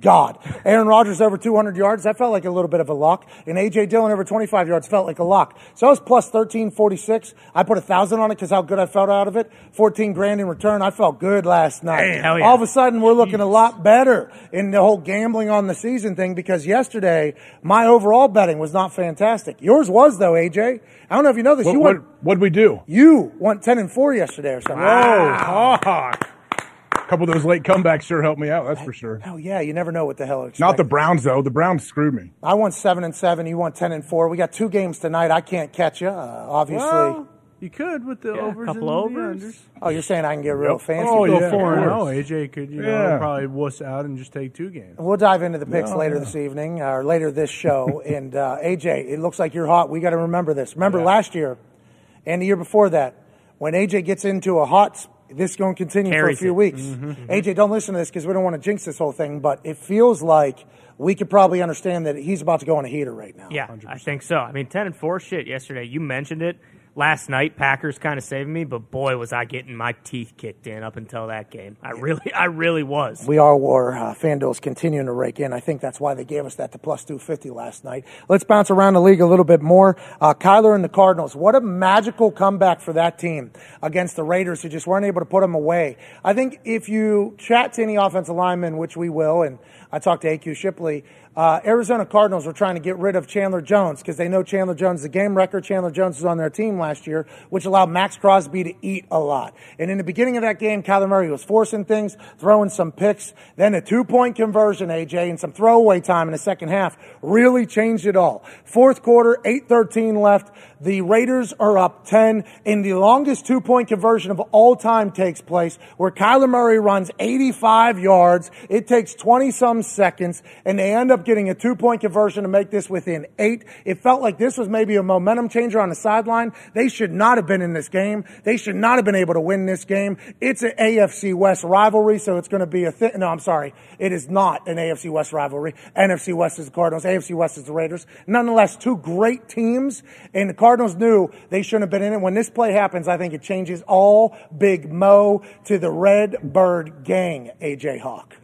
God. Aaron Rodgers over 200 yards. That felt like a little bit of a lock. And A.J. Dillon over 25 yards felt like a lock. So I was plus 1346. I put a thousand on it because how good I felt out of it. 14 grand in return. I felt good last night. Damn, hell yeah. All of a sudden, we're looking a lot better in the whole gambling on the season thing because yesterday, my overall betting was not fantastic. Yours was though, A.J. I don't know if you know this. What, you what, went, what'd we do? you went 10 and 4 yesterday or something. Oh, ah, a couple of those late comebacks sure helped me out. That's for sure. Oh yeah, you never know what the hell. to Not the Browns though. The Browns screwed me. I won seven and seven. You won ten and four. We got two games tonight. I can't catch you, uh, obviously. Well, you could with the Yeah, overs couple and the overs. unders. oh, you're saying I can get real Yep. fancy? Oh, Go yeah, four and of zero. AJ could you know Yeah. probably wuss out and just take two games. We'll dive into the picks No, later yeah. this evening or later this show. and uh, AJ, it looks like you're hot. We got to remember this. Remember last year and the year before that, when AJ gets into a hot, s- this is going to continue Carries for a few it. weeks. Mm-hmm, AJ, don't listen to this because we don't want to jinx this whole thing. But it feels like we could probably understand that he's about to go on a heater right now. Yeah, I think so. I mean, ten and four. Shit, yesterday you mentioned it. Last night, Packers kind of saved me, but boy, was I getting my teeth kicked in up until that game. I really, I really was. We are war. Uh, FanDuel's continuing to rake in. I think that's why they gave us that to plus 250 last night. Let's bounce around the league a little bit more. Uh, Kyler and the Cardinals. What a magical comeback for that team against the Raiders who just weren't able to put them away. I think if you chat to any offensive lineman, which we will, and I talked to AQ Shipley, uh, Arizona Cardinals were trying to get rid of Chandler Jones because they know Chandler Jones the game record. Chandler Jones was on their team last year, which allowed Maxx Crosby to eat a lot. And in the beginning of that game, Kyler Murray was forcing things, throwing some picks, then a two-point conversion, AJ, and some throwaway time in the second half really changed it all. Fourth quarter, 8-13 left. The Raiders are up 10, and the longest two-point conversion of all time takes place where Kyler Murray runs 85 yards. It takes 20-some seconds, and they end up getting a two-point conversion to make this within eight. It felt like this was maybe a momentum changer on the sideline. They should not have been in this game. They should not have been able to win this game. It's an AFC West rivalry, so it's going to be a thi- no. I'm sorry, it is not an AFC West rivalry. NFC West is the Cardinals. AFC West is the Raiders. Nonetheless, two great teams, and the Cardinals knew they shouldn't have been in it. When this play happens, I think it changes all Big Mo to the Red Bird gang. AJ Hawk.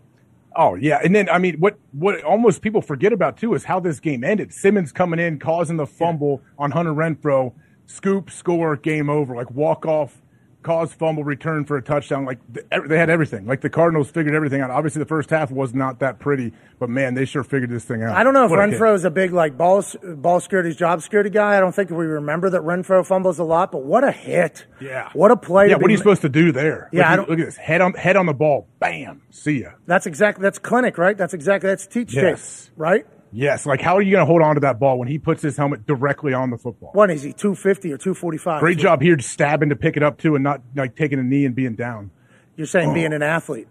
Oh yeah, and then I mean, what what almost people forget about too is how this game ended. Simmons coming in, causing the fumble on Hunter Renfrow, scoop, score, game over. Like walk off, cause fumble, return for a touchdown. Like they had everything. Like the Cardinals figured everything out. Obviously, the first half was not that pretty, but man, they sure figured this thing out. I don't know if What. Renfrow is a big like ball ball security's job security guy. I don't think we remember that Renfrow fumbles a lot, but what a hit! Yeah. what a play! Yeah, what are you ma- supposed to do there? Yeah, look, look at this head on head on the ball. Bam, see ya. That's exactly that's clinic, right? That's exactly that's teach Yes. tape, right? Yes, like how are you going to hold on to that ball when he puts his helmet directly on the football? What is he? Two fifty or two forty five? Great job here, stabbing to pick it up too, and not like taking a knee and being down. You're saying being oh. an athlete.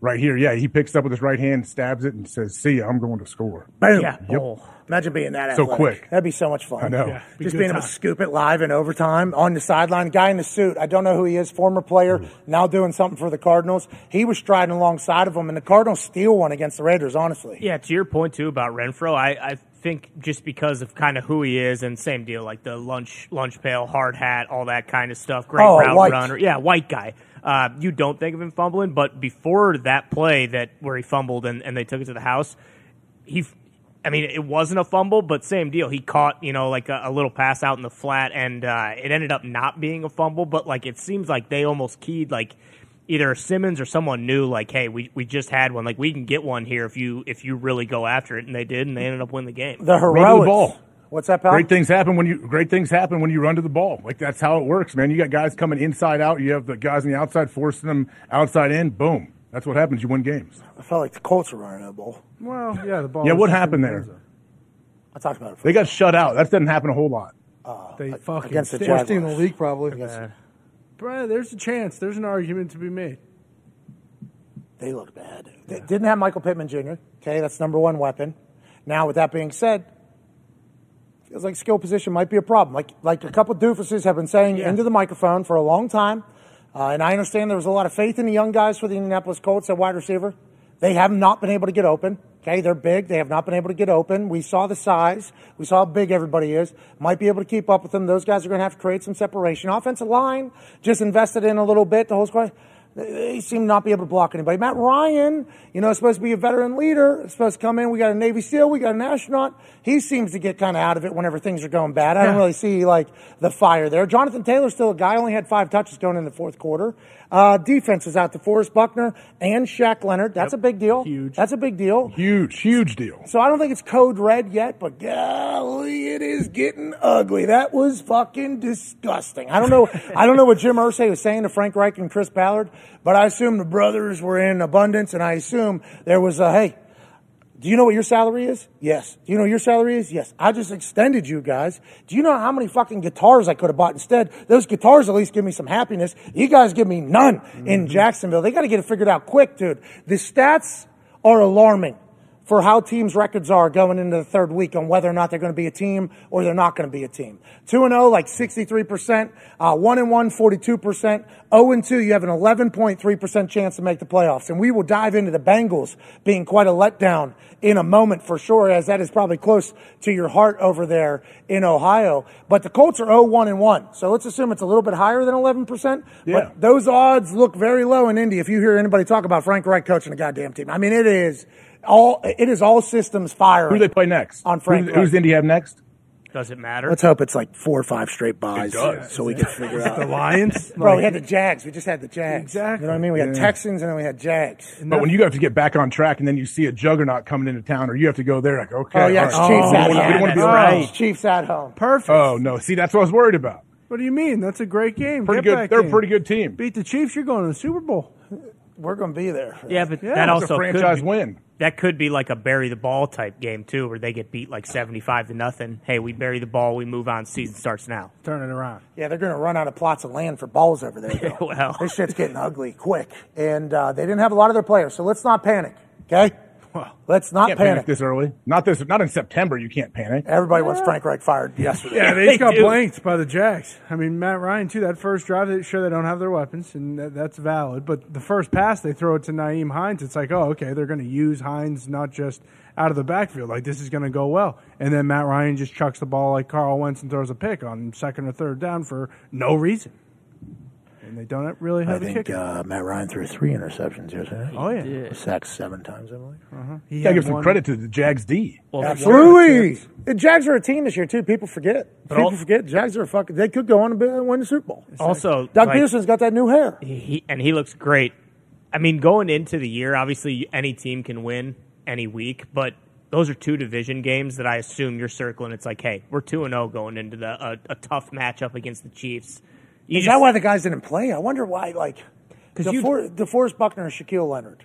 Right here, yeah, he picks up with his right hand, stabs it, and says, "See ya, I'm going to score." Boom. Yeah. Yep. Oh. Imagine being that So athletic. quick. That'd be so much fun. I know. Yeah. Be Just good being able to scoop it live in overtime on the sideline. Guy in the suit. I don't know who he is. Former player, now doing something for the Cardinals. He was striding alongside of him, and the Cardinals steal one against the Raiders. Honestly. Yeah, to your point too about Renfrow, I, I think just because of kind of who he is, and same deal, like the lunch lunch pail, hard hat, all that kind of stuff. Great Oh, route white. runner, yeah, white guy. Uh, you don't think of him fumbling, but before that play that where he fumbled and, and they took it to the house, he. I mean, it wasn't a fumble, but same deal. He caught, you know, like a, a little pass out in the flat, and uh, it ended up not being a fumble. But like, it seems like they almost keyed like either Simmons or someone knew, like, hey, we, we just had one. Like, we can get one here if you if you really go after it, and they did, and they ended up winning the game. The Run to heroics. the ball. What's that, pal? Great things happen when you great things happen when you run to the ball. Like that's how it works, man. You got guys coming inside out. You have the guys on the outside forcing them outside in. Boom. That's what happens. You win games. I felt like the Colts were running that ball. Well, yeah, the ball. Yeah, what happened there? I talked about it. They got shut out. That doesn't happen a whole lot. Uh, they fucking against the stink. Jaguars. Worst team in the league, probably. Bro, there's a chance. There's an argument to be made. They look bad. They didn't have Michael Pittman Jr. Okay, that's number one weapon. Now, with that being said, feels like skill position might be a problem. Like like a couple doofuses have been saying into the microphone for a long time. Uh, and I understand there was a lot of faith in the young guys for the Indianapolis Colts at wide receiver. They have not been able to get open. Okay, they're big. They have not been able to get open. We saw the size. We saw how big everybody is. Might be able to keep up with them. Those guys are going to have to create some separation. Offensive line just invested in a little bit. The whole squad. They seem to not be able to block anybody. Matt Ryan, you know, supposed to be a veteran leader. Supposed to come in. We got a Navy SEAL. We got an astronaut. He seems to get kind of out of it whenever things are going bad. I don't really see like the fire there. Jonathan Taylor's still a guy. Only had five touches going in the fourth quarter. Uh, defense is out to Forrest Buckner and Shaq Leonard. That's a big deal. Huge. That's a big deal. Huge, huge deal. So I don't think it's code red yet, but golly, it is getting ugly. That was fucking disgusting. I don't know. I don't know what Jim Irsay was saying to Frank Reich and Chris Ballard, but I assume the brothers were in abundance, and I assume there was a hey. Do you know what your salary is? Yes. Do you know what your salary is? Yes. I just extended you guys. Do you know how many fucking guitars I could have bought instead? Those guitars at least give me some happiness. You guys give me none in mm-hmm. Jacksonville. They got to get it figured out quick, dude. The stats are alarming for how teams' records are going into the third week on whether or not they're going to be a team or they're not going to be a team. 2 and 0, like 63%, uh, 1 and 1, 42%, 0 and 2, you have an 11.3% chance to make the playoffs. And we will dive into the Bengals being quite a letdown in a moment for sure, as that is probably close to your heart over there in Ohio. But the Colts are 0 1 and 1. So let's assume it's a little bit higher than 11%. Yeah. But those odds look very low in Indy if you hear anybody talk about Frank Reich coaching a goddamn team. I mean, it is all it is all systems firing. Who do they play next? On Frank Who's, Reich. who's Indy have next? Does it matter? Let's hope it's like four or five straight buys, does. so we can figure out. The. Lions, Bro, we had the Jags. We just had the Jags. Exactly. You know what I mean? We had Yeah. Texans and then we had Jags. But when you have to get back on track and then you see a juggernaut coming into town, or you have to go there, like okay, Oh yeah, it's right. Chiefs oh, we at don't wanna- we home. don't want to be That's around. right. It's Chiefs at home. perfect. Oh no, see that's what I was worried about. What do you mean? That's a great game. Pretty Get good. back They're a game. pretty good team. Beat the Chiefs. You're going to the Super Bowl. We're going to be there. yeah, but Yeah, that it's It's a also franchise could be, win. That could be like a bury the ball type game too, where they get beat like seventy-five to nothing. Hey, we bury the ball, we move on. Season starts now. Turn it around. Yeah, they're going to run out of plots of land for balls over there. Though. Well. this shit's getting ugly quick, and uh, they didn't have a lot of their players, so let's not panic. Okay, Well, let's not panic. panic this early. Not this. Not in September. You can't panic. Everybody wants Frank Reich fired yesterday. yeah, they They just got do. blanked by the Jags. I mean, Matt Ryan too. That first drive, they sure they don't have their weapons, and that, that's valid. But the first pass, they throw it to Nyheim Hines. It's like, oh, okay, they're going to use Hines not just out of the backfield. Like this is going to go well. And then Matt Ryan just chucks the ball like Carl Wentz and throws a pick on second or third down for no reason. And they don't really have I a think kicker. uh, Matt Ryan threw three interceptions yesterday. oh yeah, Sacked seven times, I believe. he Gotta had give some one- credit to the Jags D. Well, Absolutely. The Jags are a team this year too. People forget. People all- forget. Jags are a fucking. They could go on and be- win the Super Bowl. Also, Doug like, Pederson's got that new hair. he and he looks great. I mean, going into the year, obviously any team can win any week, but those are two division games that I assume you're circling. It's like, hey, we're two and zero going into the a, a tough matchup against the Chiefs. You Is just- that why the guys didn't play? I wonder why. Like, 'Cause you- DeFor- DeForest Buckner and Shaquille Leonard.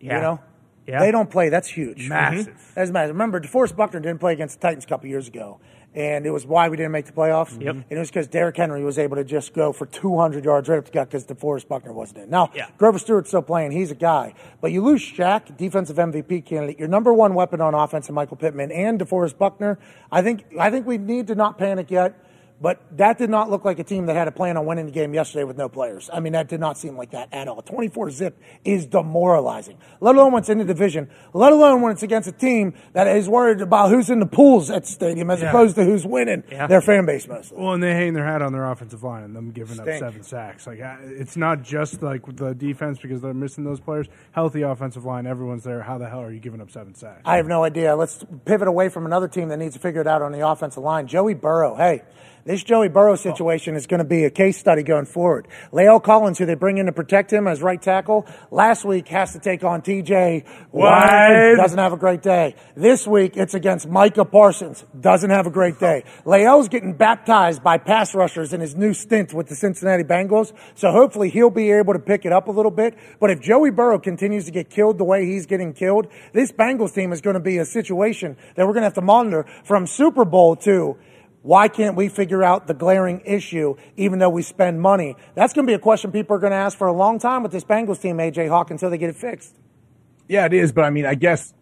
yeah. You know, Yeah. they don't play. That's huge. Massive. Mm-hmm. That's massive. Remember, DeForest Buckner didn't play against the Titans a couple years ago, and it was why we didn't make the playoffs. Yep. And it was because Derrick Henry was able to just go for 200 yards right up the gut because DeForest Buckner wasn't in. Now, Yeah. Grover Stewart's still playing. He's a guy. But you lose Shaq, defensive MVP candidate, your number one weapon on offense, and Michael Pittman, and DeForest Buckner. I think, I think we need to not panic yet. But that did not look like a team that had a plan on winning the game yesterday with no players. I mean, that did not seem like that at all. 24 zip is demoralizing, let alone when it's in the division, let alone when it's against a team that is worried about who's in the pools at the stadium as Yeah. opposed to who's winning Yeah. their fan base mostly. Well, and they hang their hat on their offensive line and them giving Stink. up seven sacks. Like it's not just like the defense because they're missing those players. Healthy offensive line, everyone's there. How the hell are you giving up seven sacks? I have no idea. Let's pivot away from another team that needs to figure it out on the offensive line. Joey Burrow. Hey, this Joey Burrow oh. situation is going to be a case study going forward. La'el Collins, who they bring in to protect him as right tackle, last week has to take on TJ Watt. Doesn't have a great day. This week it's against Micah Parsons. Doesn't have a great oh. day. La'el's getting baptized by pass rushers in his new stint with the Cincinnati Bengals. So hopefully he'll be able to pick it up a little bit. But if Joey Burrow continues to get killed the way he's getting killed, this Bengals team is going to be a situation that we're going to have to monitor from Super Bowl to why can't we figure out the glaring issue even though we spend money? That's going to be a question people are going to ask for a long time with this Bengals team, AJ Hawk, until they get it fixed. Yeah, it is. But I mean, I guess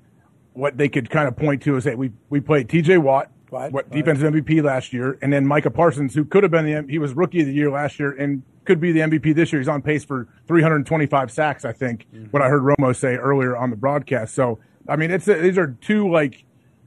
what they could kind of point to is that we we played T.J. Watt, Right, what right. defensive MVP last year, and then Micah Parsons, who could have been the he was rookie of the year last year and could be the MVP this year. He's on pace for 325 sacks, I think. Mm-hmm. What I heard Romo say earlier on the broadcast. So I mean, it's these are two like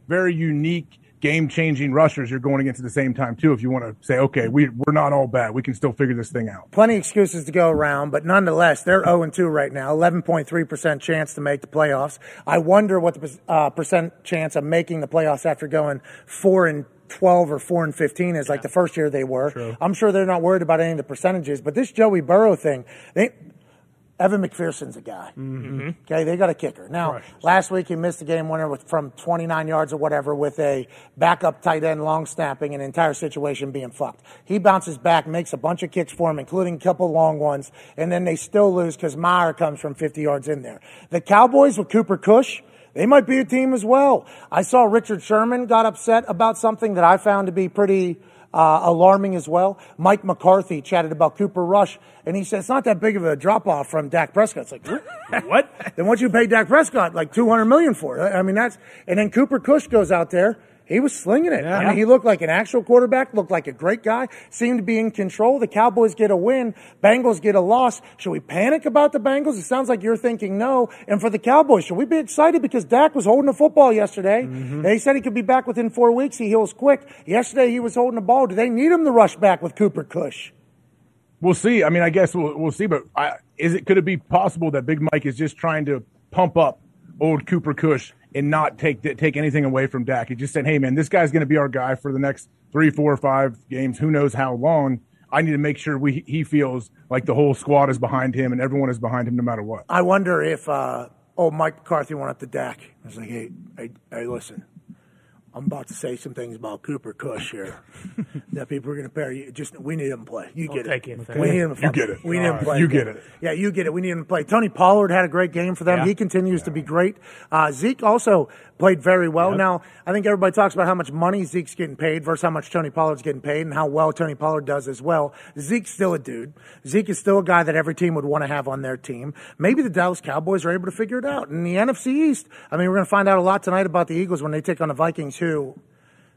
very unique. Game changing rushers you're going against at the same time too. If you want to say, okay, we we're not all bad, we can still figure this thing out. Plenty of excuses to go around, but nonetheless, they're 0 and 2 right now, 11.3% chance to make the playoffs. I wonder what the uh, percent chance of making the playoffs after going 4 and 12 or 4 and 15 is like the first year they were. I'm sure they're not worried about any of the percentages, but this Joey Burrow thing, they, Evan McPherson's a guy. Mm-hmm. Okay, they got a kicker. Now, last week he missed the game winner with from 29 yards or whatever with a backup tight end long snapping and entire situation being fucked. He bounces back, makes a bunch of kicks for him, including a couple long ones, and then they still lose because Maher comes from 50 yards in there. The Cowboys with Cooper Cush. They might be a team as well. I saw Richard Sherman got upset about something that I found to be pretty uh, alarming as well. Mike McCarthy chatted about Cooper Rush, and he said it's not that big of a drop off from Dak Prescott. It's like what? then what you pay Dak Prescott like two hundred million for? It, I mean that's and then Cooper Cush goes out there. He was slinging it. I mean, he looked like an actual quarterback, looked like a great guy, seemed to be in control. The Cowboys get a win, Bengals get a loss. Should we panic about the Bengals? It sounds like you're thinking no. And for the Cowboys, should we be excited because Dak was holding the football yesterday? Mm-hmm. They said he could be back within four weeks. He heals quick. Yesterday he was holding the ball. Do they need him to rush back with Cooper Cush? We'll see. I mean, I guess we'll, we'll see. But I, is it could it be possible that Big Mike is just trying to pump up old Cooper Cush and not take take anything away from Dak? He just said, "Hey, man, this guy's going to be our guy for the next three, four, five games. Who knows how long? I need to make sure we he feels like the whole squad is behind him and everyone is behind him, no matter what." I wonder if uh, old Mike McCarthy went up to Dak. I was like, hey, hey, hey, listen. I'm about to say some things about Cooper Cush here that people are going to pair. You just we need him to play. You get take it. it. We need him. To You get it. We need him to play. You get it. Yeah, you get it. We need him to play. Tony Pollard had a great game for them. Yeah. He continues to be great. Uh, Zeke also played very well. Now I think everybody talks about how much money Zeke's getting paid versus how much Tony Pollard's getting paid, and how well Tony Pollard does as well. Zeke's still a dude. Zeke is still a guy that every team would want to have on their team. Maybe the Dallas Cowboys are able to figure it out. In the NFC East, I mean, we're going to find out a lot tonight about the Eagles when they take on the Vikings, who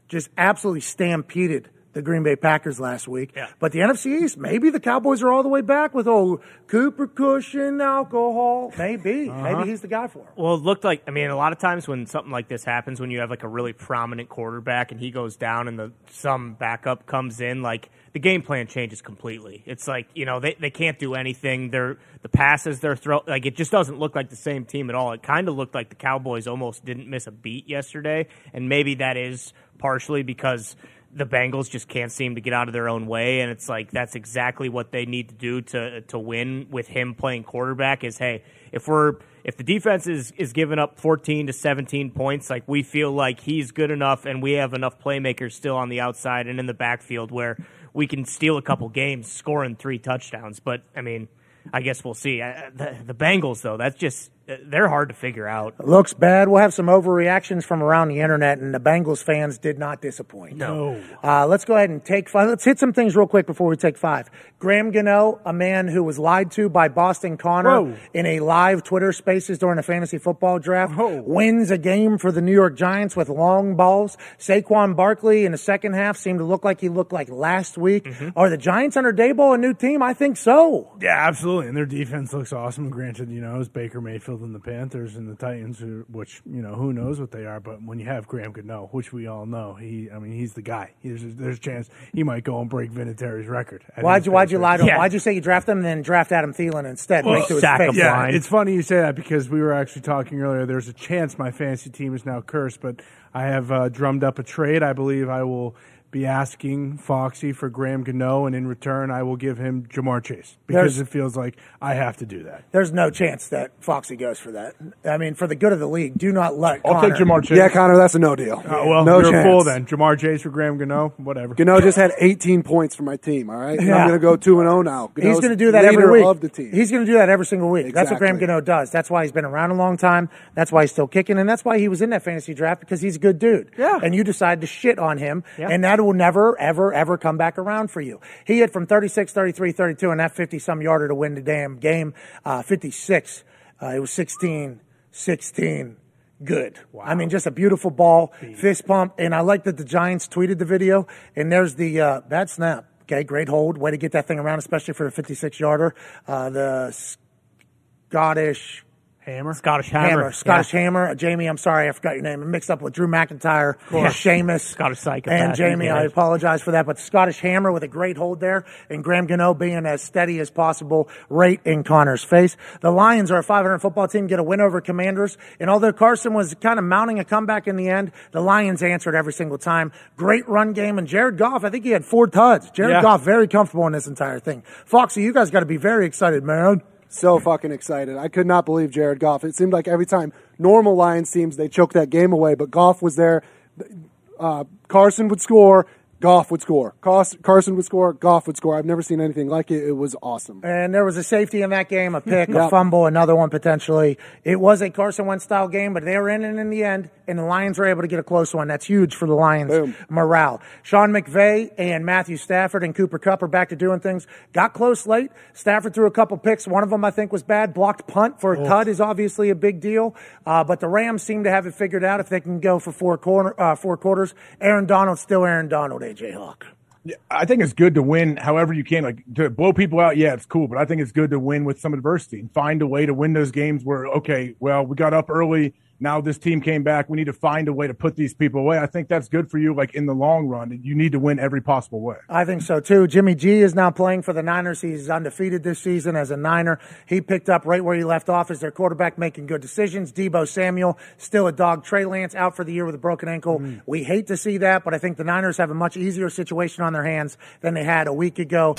just absolutely stampeded the Green Bay Packers last week. Yeah. But the NFC East, maybe the Cowboys are all the way back with old Cooper Cushion alcohol. Maybe. Uh-huh. Maybe he's the guy for him. Well, it looked like I mean, a lot of times when something like this happens, when you have like a really prominent quarterback and he goes down and the some backup comes in, like the game plan changes completely. It's like you know they, they can't do anything. They're the passes they're throw like it just doesn't look like the same team at all. It kind of looked like the Cowboys almost didn't miss a beat yesterday, and maybe that is partially because the Bengals just can't seem to get out of their own way, and it's like that's exactly what they need to do to to win with him playing quarterback. Is hey, if we're if the defense is is giving up 14 to 17 points, like we feel like he's good enough, and we have enough playmakers still on the outside and in the backfield where we can steal a couple games, scoring three touchdowns. But I mean, I guess we'll see. I, the, the Bengals though, that's just they're hard to figure out. Looks bad. We'll have some overreactions from around the internet, and the Bengals fans did not disappoint. No. Uh, let's go ahead and take five. Let's hit some things real quick before we take five. Graham Gano, a man who was lied to by Boston Connor Whoa. in a live Twitter Spaces during a fantasy football draft, wins a game for the New York Giants with long balls. Saquon Barkley in the second half seemed to look like he looked like last week. Are the Giants under Daboll a new team? I think so. Yeah, absolutely. And their defense looks awesome. Granted, you know, it's Baker Mayfield and the Panthers and the Titans, who, which, you know, who knows what they are. But when you have Graham Gano, which we all know, he, I mean, he's the guy. There's, there's a chance he might go and break Vinatieri's record. Why'd you Why'd you lie to him? Yeah. Why'd you say you draft him and then draft Adam Thielen instead? Well, right to his sack face. Yeah, blind. it's funny you say that because we were actually talking earlier. There's a chance my fantasy team is now cursed, but I have uh, drummed up a trade. I believe I will be asking Foxy for Graham Gano, and in return, I will give him Ja'Marr Chase because There's- it feels like I have to do that. There's no chance that Foxy goes for that. I mean, for the good of the league, do not let. I'll Connor- take Ja'Marr Chase. Yeah, Connor, that's a no deal. Oh, well, no you're chance. a fool then. Ja'Marr Chase for Graham Gano, whatever. Gano just had 18 points for my team. All right, Yeah. I'm going to go two and zero now. He's Gano's going to do that leader every week. Of the team. He's going to do that every single week. That's what Graham Exactly. Gano does. That's why he's been around a long time. That's why he's still kicking, and that's why he was in that fantasy draft because he's a good dude. Yeah. And you decide to shit on him, Yeah. and that will never, ever, ever come back around for you. He hit from 36, 33, 32, and that 50 some yarder to win the damn game. Uh, 56. Uh, it was 16, 16. Good. I mean, just a beautiful ball, fist pump, and I like that the Giants tweeted the video. And there's the uh, bad snap. Okay, great hold, way to get that thing around, especially for a 56 yarder. Uh, the Scottish Hammer. Scottish Hammer. Hammer, Scottish Yeah. Hammer. Jamie, I'm sorry, I forgot your name. I mixed up with Drew McIntyre, Sheamus, Scottish psychopath. and Jamie. I apologize for that, but Scottish Hammer with a great hold there, and Graham Gano being as steady as possible, right in Connor's face. The Lions are a 500 football team, get a win over Commanders, and although Carson was kind of mounting a comeback in the end, the Lions answered every single time. Great run game, and Jared Goff, I think he had four tuds. Jared Yeah. Goff very comfortable in this entire thing. Foxy, you guys got to be very excited, man. So fucking excited. I could not believe Jared Goff. It seemed like every time normal Lions teams they choke that game away, but Goff was there. Uh, Carson would score. Goff would score. Carson would score. Goff would score. I've never seen anything like it. It was awesome. And there was a safety in that game, a pick, a fumble, another one potentially. It was a Carson Wentz style game, but they were in it in the end, and the Lions were able to get a close one. That's huge for the Lions' Boom. morale. Sean McVay and Matthew Stafford and Cooper Kupp are back to doing things. Got close late. Stafford threw a couple picks. One of them I think was bad. Blocked punt for a tud is obviously a big deal. Uh, but the Rams seem to have it figured out if they can go for four corner, uh, four quarters. Aaron Donald still Aaron Donald. AJ Hawk. I think it's good to win however you can. Like to blow people out, yeah, it's cool, but I think it's good to win with some adversity and find a way to win those games where, okay, well, we got up early. Now this team came back. We need to find a way to put these people away. I think that's good for you, like in the long run. You need to win every possible way. I think so too. Jimmy G is now playing for the Niners. He's undefeated this season as a Niner. He picked up right where he left off as their quarterback, making good decisions. Deebo Samuel, still a dog. Trey Lance out for the year with a broken ankle. Mm. We hate to see that, but I think the Niners have a much easier situation on their hands than they had a week ago.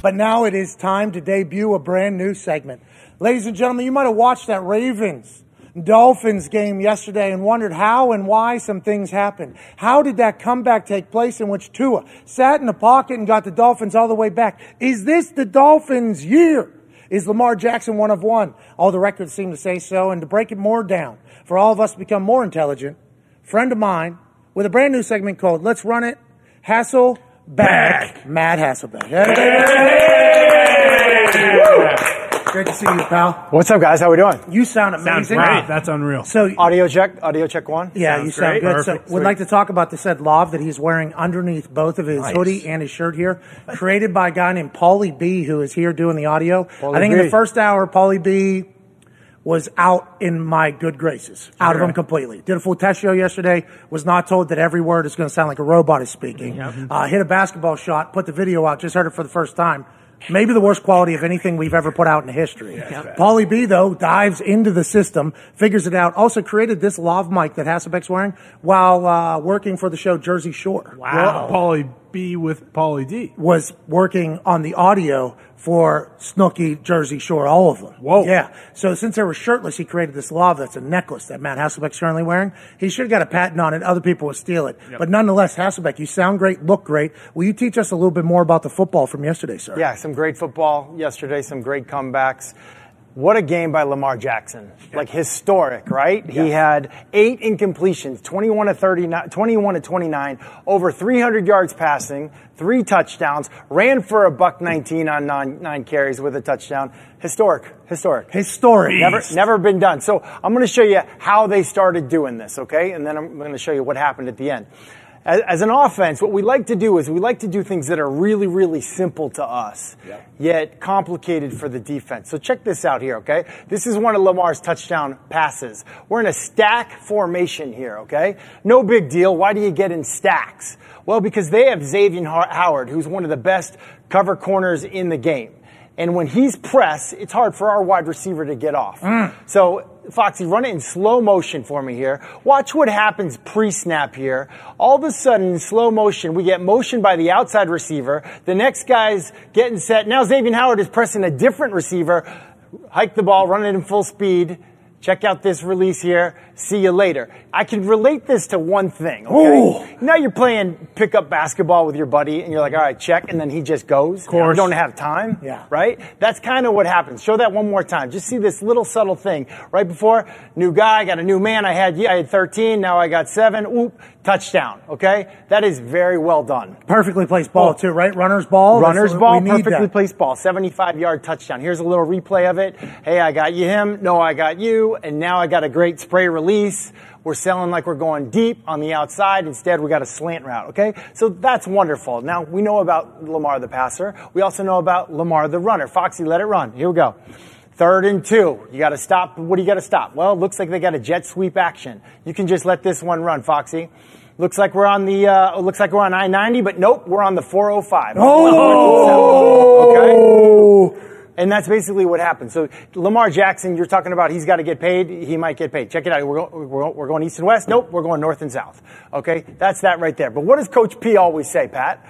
But now it is time to debut a brand new segment. Ladies and gentlemen, you might have watched that Ravens Dolphins game yesterday and wondered how and why some things happened. How did that comeback take place in which Tua sat in the pocket and got the Dolphins all the way back? Is this the Dolphins' year? Is Lamar Jackson one of one? All the records seem to say so. And to break it more down, for all of us to become more intelligent, friend of mine with a brand new segment called Let's Run It, Hasselbeck, Matt Hasselbeck. Great to see you, pal. What's up, guys? How we doing? You sound amazing. Wow, that's unreal. So Audio check. Audio check one. yeah, you sound great. good. Perfect. So we'd like to talk about the said love that he's wearing underneath both of his Nice. hoodie and his shirt here, created by a guy named Paulie B, who is here doing the audio. Paulie I think in B. the first hour, Paulie B was out in my good graces, out of him completely. Did a full test show yesterday. Was not told that every word is going to sound like a robot is speaking. Uh, hit a basketball shot. Put the video out. Just heard it for the first time. Maybe the worst quality of anything we've ever put out in history. Paulie B though dives into the system, figures it out. Also created this lav mic that Hasselbeck's wearing while uh, working for the show Jersey Shore. Wow. Paulie B with Pauly D. Was working on the audio for Snooki, Jersey Shore, all of them. Whoa. Yeah. So since they were shirtless, he created this lav that's a necklace that Matt Hasselbeck's currently wearing. He should have got a patent on it. Other people would steal it. But nonetheless, Hasselbeck, you sound great, look great. Will you teach us a little bit more about the football from yesterday, sir? Yeah, some great football yesterday. Some great comebacks. What a game by Lamar Jackson. Like historic, right? He had eight incompletions, 21 to 39, 21 to 29, over 300 yards passing, three touchdowns, ran for a buck 19 on nine, nine carries with a touchdown. Historic, historic. Historic. Never, never been done. So I'm going to show you how they started doing this, okay? And then I'm going to show you what happened at the end. As, as an offense, what we like to do is we like to do things that are really, really simple to us, yet complicated for the defense. So check this out here, okay? This is one of Lamar's touchdown passes. We're in a stack formation here, okay? No big deal. Why do you get in stacks? Well, because they have Xavier Howard, who's one of the best cover corners in the game. And when he's pressed, it's hard for our wide receiver to get off. Mm. So, Foxy, run it in slow motion for me here. Watch what happens pre snap here. All of a sudden, in slow motion, we get motion by the outside receiver. The next guy's getting set. Now, Xavier Howard is pressing a different receiver. Hike the ball, run it in full speed. Check out this release here. See you later. I can relate this to one thing, okay? Now you're playing pickup basketball with your buddy and you're like, all right, check, and then he just goes. Of course. You don't have time. Yeah. Right? That's kind of what happens. Show that one more time. Just see this little subtle thing. Right before, new guy, got a new man. I had, I had 13, now I got seven. Oop, touchdown. Okay? That is very well done. Perfectly placed ball, too, right? Runner's ball. Runner's ball, perfectly that. placed ball, 75 yard touchdown. Here's a little replay of it. Hey, I got you him. No, I got you. And now I got a great spray release. We're selling like we're going deep on the outside. Instead, we got a slant route. Okay. So that's wonderful. Now we know about Lamar the passer. We also know about Lamar the runner. Foxy, let it run. Here we go. Third and two. You got to stop. What do you got to stop? Well, it looks like they got a jet sweep action. You can just let this one run, Foxy. Looks like we're on the. Uh, looks like we're on I-90, but nope, we're on the 405. Oh! Okay. And that's basically what happened. So Lamar Jackson, you're talking about he's got to get paid. He might get paid. Check it out. We're, go- we're, we're going east and west. Nope, we're going north and south. Okay, that's that right there. But what does Coach P always say, Pat?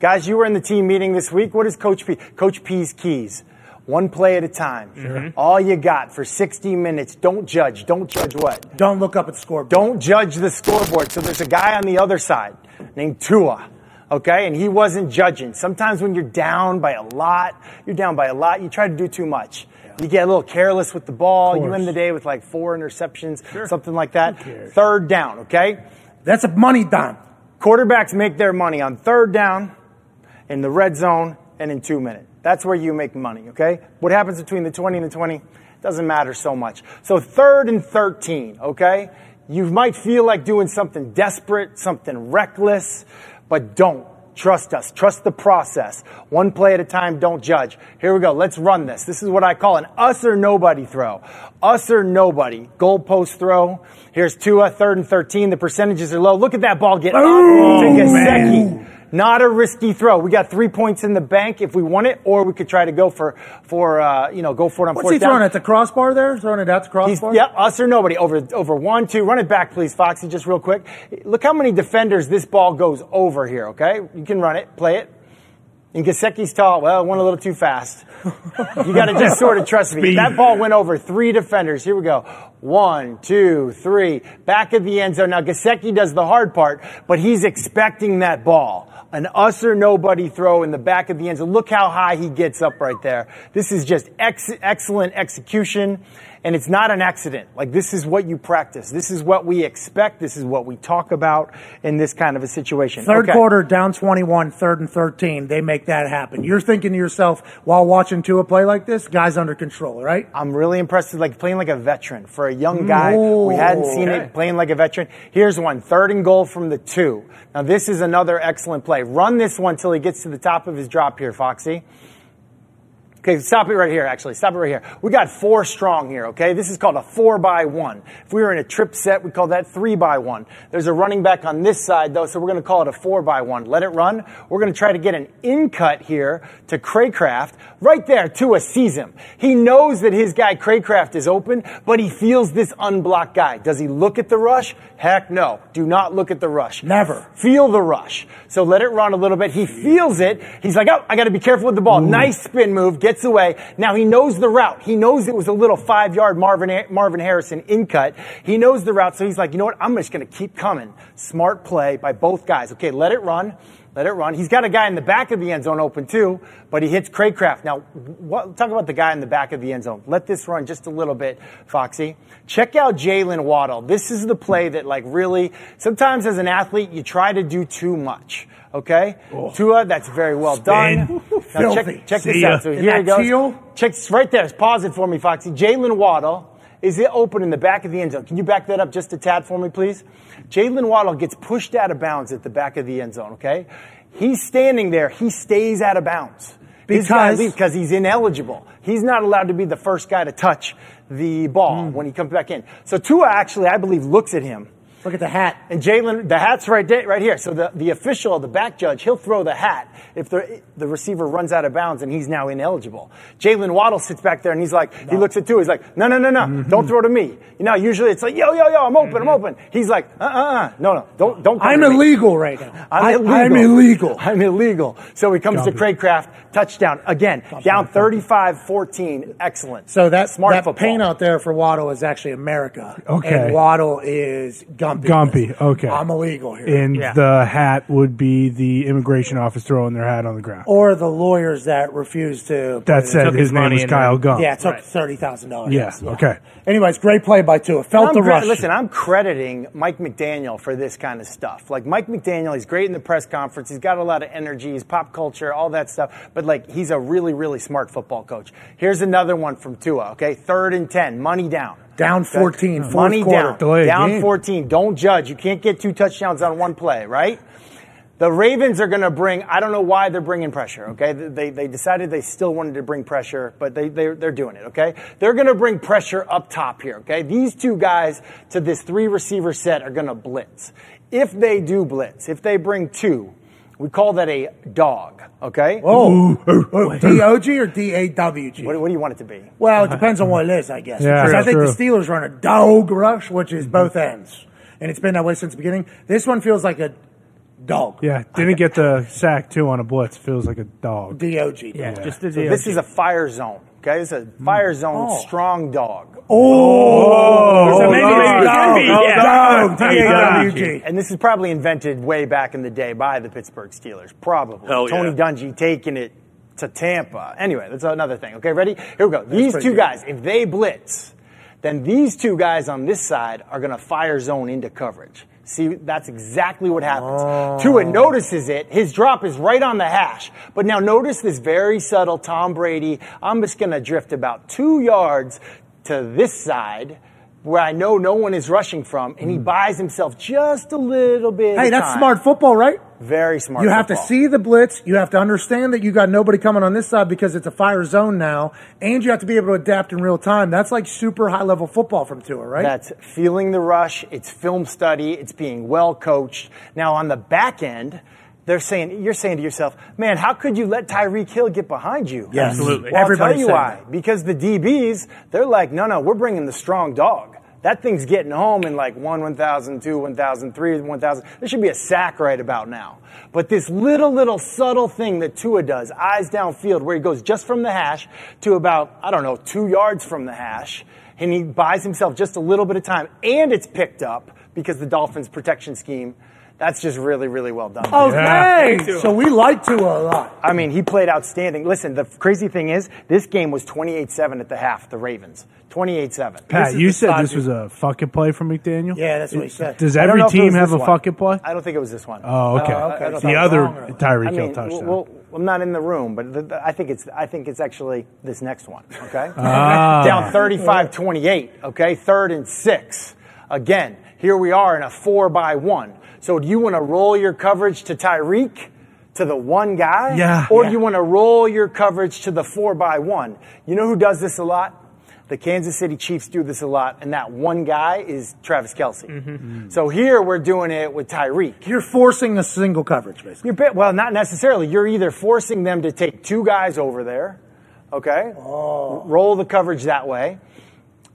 Guys, you were in the team meeting this week. What does Coach P? Coach P's keys. One play at a time. Mm-hmm. All you got for 60 minutes. Don't judge. Don't judge what? Don't look up at the scoreboard. Don't judge the scoreboard. So there's a guy on the other side named Tua. Okay, and he wasn't judging. Sometimes when you're down by a lot, you're down by a lot, you try to do too much. You get a little careless with the ball. You end the day with like four interceptions, something like that. Third down, okay? That's a money down. Quarterbacks make their money on third down, in the red zone, and in two minutes. That's where you make money, okay? What happens between the 20 and the 20 doesn't matter so much. So third and 13, okay? You might feel like doing something desperate, something reckless, but don't. Trust us. Trust the process. One play at a time. Don't judge. Here we go. Let's run this. This is what I call an us or nobody throw. Us or nobody. Goalpost throw. Here's Tua, third and 13. The percentages are low. Look at that ball get oh, up to Gesicki. Not a risky throw. We got three points in the bank if we want it, or we could try to go for for uh, you know go for it on What's fourth he down. throwing at the crossbar there? Throwing it at the He's, crossbar? yep, us or nobody. Over over one, two. Run it back, please, Foxy, just real quick. Look how many defenders this ball goes over here. Okay, you can run it, play it. And Gesicki's tall. Well, it went a little too fast. You got to just sort of trust me. That ball went over three defenders. Here we go. One, two, three. Back of the end zone. Now Gesicki does the hard part, but he's expecting that ball. An us or nobody throw in the back of the end zone. Look how high he gets up right there. This is just ex- excellent execution. And it's not an accident. Like this is what you practice. This is what we expect. This is what we talk about in this kind of a situation. Third Okay. quarter, down 21, third and 13. They make that happen. You're thinking to yourself, while watching Tua play like this, guy's under control, right? I'm really impressed with like playing like a veteran for a young guy. we hadn't seen it playing like a veteran. Here's one, third and goal from the two. Now this is another excellent play. Run this one till he gets to the top of his drop here, Foxy. Okay, stop it right here, actually. Stop it right here. We got four strong here, okay? This is called a four by one. If we were in a trip set, we call that three by one. There's a running back on this side, though, so we're going to call it a four by one. Let it run. We're going to try to get an in cut here to Cracraft. Right there, Tua sees him. He knows that his guy Cracraft is open, but he feels this unblocked guy. Does he look at the rush? Heck no. Do not look at the rush. Never. Feel the rush. So let it run a little bit. He feels it. He's like, oh, I got to be careful with the ball. Nice spin move. Gets away. Now he knows the route. He knows it was a little five yard Marvin, Marvin Harrison in cut. He knows the route. So he's like, you know what? I'm just going to keep coming. Smart play by both guys. Okay, let it run. Let it run. He's got a guy in the back of the end zone open too, but he hits Cracraft. Now, what, talk about the guy in the back of the end zone. Let this run just a little bit, Foxy. Check out Jaylen Waddle. This is the play that, like, really, sometimes as an athlete, you try to do too much. Okay? Oh. Tua, that's very well done. Now check, Filthy. check this See ya. out. So here he that goes. teal? Check this right there. Pause it for me, Foxy. Jaylen Waddle is it open in the back of the end zone. Can you back that up just a tad for me, please? Jaylen Waddle gets pushed out of bounds at the back of the end zone, okay? He's standing there. He stays out of bounds. Because- leaves because he's ineligible. He's not allowed to be the first guy to touch the ball Hmm. when he comes back in. So Tua actually, I believe, looks at him. Look at the hat. And Jaylen, the hat's right there, right here. So the, the official, the back judge, he'll throw the hat if the, the receiver runs out of bounds and he's now ineligible. Jaylen Waddle sits back there and he's like, he looks at two, he's like, no, no, no, no, Mm-hmm. don't throw to me. You know, usually it's like, yo, yo, yo, I'm open, I'm open. He's like, uh, uh, uh, no, no, don't, don't. come I'm to me. illegal right now. I'm I- illegal. I'm illegal. I'm illegal. So he comes to Cracraft, touchdown. Again, down 35-14. Excellent. So that Smart that football. paint out there for Waddle is actually America. Okay. And Waddle is Gumpy. Gumpy, okay. I'm illegal here. And the hat would be the immigration office throwing their hat on the ground. or the lawyers that refused to. That said, his his name money was Kyle then- Gump. Yeah, it took Right. thirty thousand dollars. Yeah, okay. Anyways, great play by Tua. Felt I'm the gra- rush. Listen, I'm crediting Mike McDaniel for this kind of stuff. Like Mike McDaniel, he's great in the press conference. He's got a lot of energy. He's pop culture, all that stuff. But like, he's a really, really smart football coach. Here's another one from Tua. Okay, third and ten, money down. Down 14, fourth money quarter. down, Delay down 14. Don't judge. You can't get two touchdowns on one play, right? The Ravens are going to bring, I don't know why they're bringing pressure, okay? They, they decided they still wanted to bring pressure, but they, they, they're doing it, okay? They're going to bring pressure up top here, okay? These two guys to this three receiver set are going to blitz. If they do blitz, if they bring two, we call that a dog, okay? Oh, D-O-G or D-A-W-G? What, what do you want it to be? Well, it depends on what it is, I guess. Yeah, because I think true. the Steelers run a dog rush, which is both ends. And it's been that way since the beginning. This one feels like a dog. Yeah, didn't get the sack too on a blitz. Feels like a dog. D-O-G. Yeah, just the So DOG. this is a fire zone, okay? This is a fire zone Oh. strong dog. Oh, oh. So maybe- maybe it dog, be, dog, yeah. dog, Dog. D-A-W-G. And this is probably invented way back in the day by the Pittsburgh Steelers. Probably. Hell Tony yeah. Dungy taking it to Tampa. Anyway, that's another thing. Okay, ready? Here we go. These two good. guys, if they blitz, then these two guys on this side are going to fire zone into coverage. See, that's exactly what happens. Oh. Tua notices it. His drop is right on the hash. But now notice this very subtle Tom Brady. I'm just going to drift about two yards to this side where I know no one is rushing from, and he hmm. buys himself just a little bit. Hey, of that's time. smart football, right? Very smart. You have to see the blitz. You have to understand that you got nobody coming on this side because it's a fire zone now, and you have to be able to adapt in real time. That's like super high level football from Tua, right? That's feeling the rush. It's film study. It's being well coached. Now on the back end, they're saying you're saying to yourself, man, how could you let Tyreek Hill get behind you? Yes. Absolutely. Well, I'll Everybody's tell you why. that. Because the DBs, they're like, no, no, we're bringing the strong dog. That thing's getting home in like 1, 1,000, 2, 1,000, 3, 1,000. There should be a sack right about now. But this little, little subtle thing that Tua does, eyes downfield, where he goes just from the hash to about, I don't know, two yards from the hash, and he buys himself just a little bit of time, and it's picked up because the Dolphins' protection scheme, that's just really, really well done. Oh, Okay, so we like Tua a lot. I mean, he played outstanding. Listen, the crazy thing is, this game was 28-7 at the half, the Ravens. 28-7. Pat, you said this view. was a fucking play from McDaniel. Yeah, that's what he said. Does every know if it team have a one. fucking play? I don't think it was this one. Oh, okay. Oh, okay. I don't So the other wrong, right? Tyreek I Hill mean, touchdown. well, I'm not in the room, but the, the, I think it's I think it's actually this next one. Okay, Ah. down 35-28. Okay, third and six. Again, here we are in a four by one. So do you want to roll your coverage to Tyreek? To the one guy? Yeah. Or Yeah. do you want to roll your coverage to the four by one? You know who does this a lot? The Kansas City Chiefs do this a lot, and that one guy is Travis Kelce. Mm-hmm. So here we're doing it with Tyreek. You're forcing the single coverage, basically. You're well, not necessarily. You're either forcing them to take two guys over there, okay? Roll the coverage that way.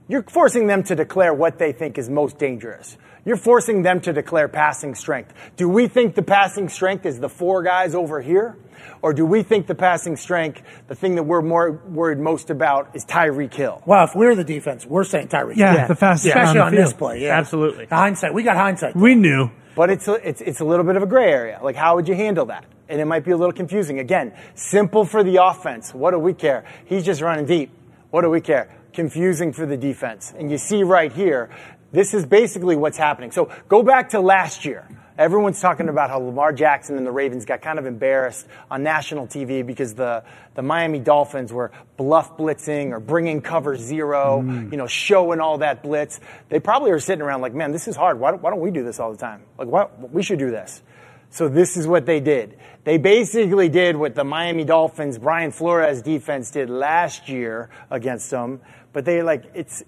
You're forcing them to declare what they think is most dangerous. You're forcing them to declare passing strength. Do we think the passing strength is the four guys over here? Or do we think the passing strength, the thing that we're more worried most about, is Tyreek Hill? Well, if we're the defense, we're saying Tyreek. Yeah, Hill. the fastest Yeah. especially on on the this play. Yeah, Absolutely. Hindsight, we got hindsight. We knew. But it's a, it's, it's a little bit of a gray area. Like, how would you handle that? And it might be a little confusing. Again, simple for the offense. What do we care? He's just running deep. What do we care? Confusing for the defense. And you see right here, this is basically what's happening. So go back to last year. Everyone's talking about how Lamar Jackson and the Ravens got kind of embarrassed on national TV because the, the Miami Dolphins were bluff blitzing or bringing cover zero, mm. you know, showing all that blitz. They probably are sitting around like, man, this is hard. Why don't, why don't we do this all the time? Like, why, we should do this. So this is what they did. They basically did what the Miami Dolphins, Brian Flores defense did last year against them, but they like, it's,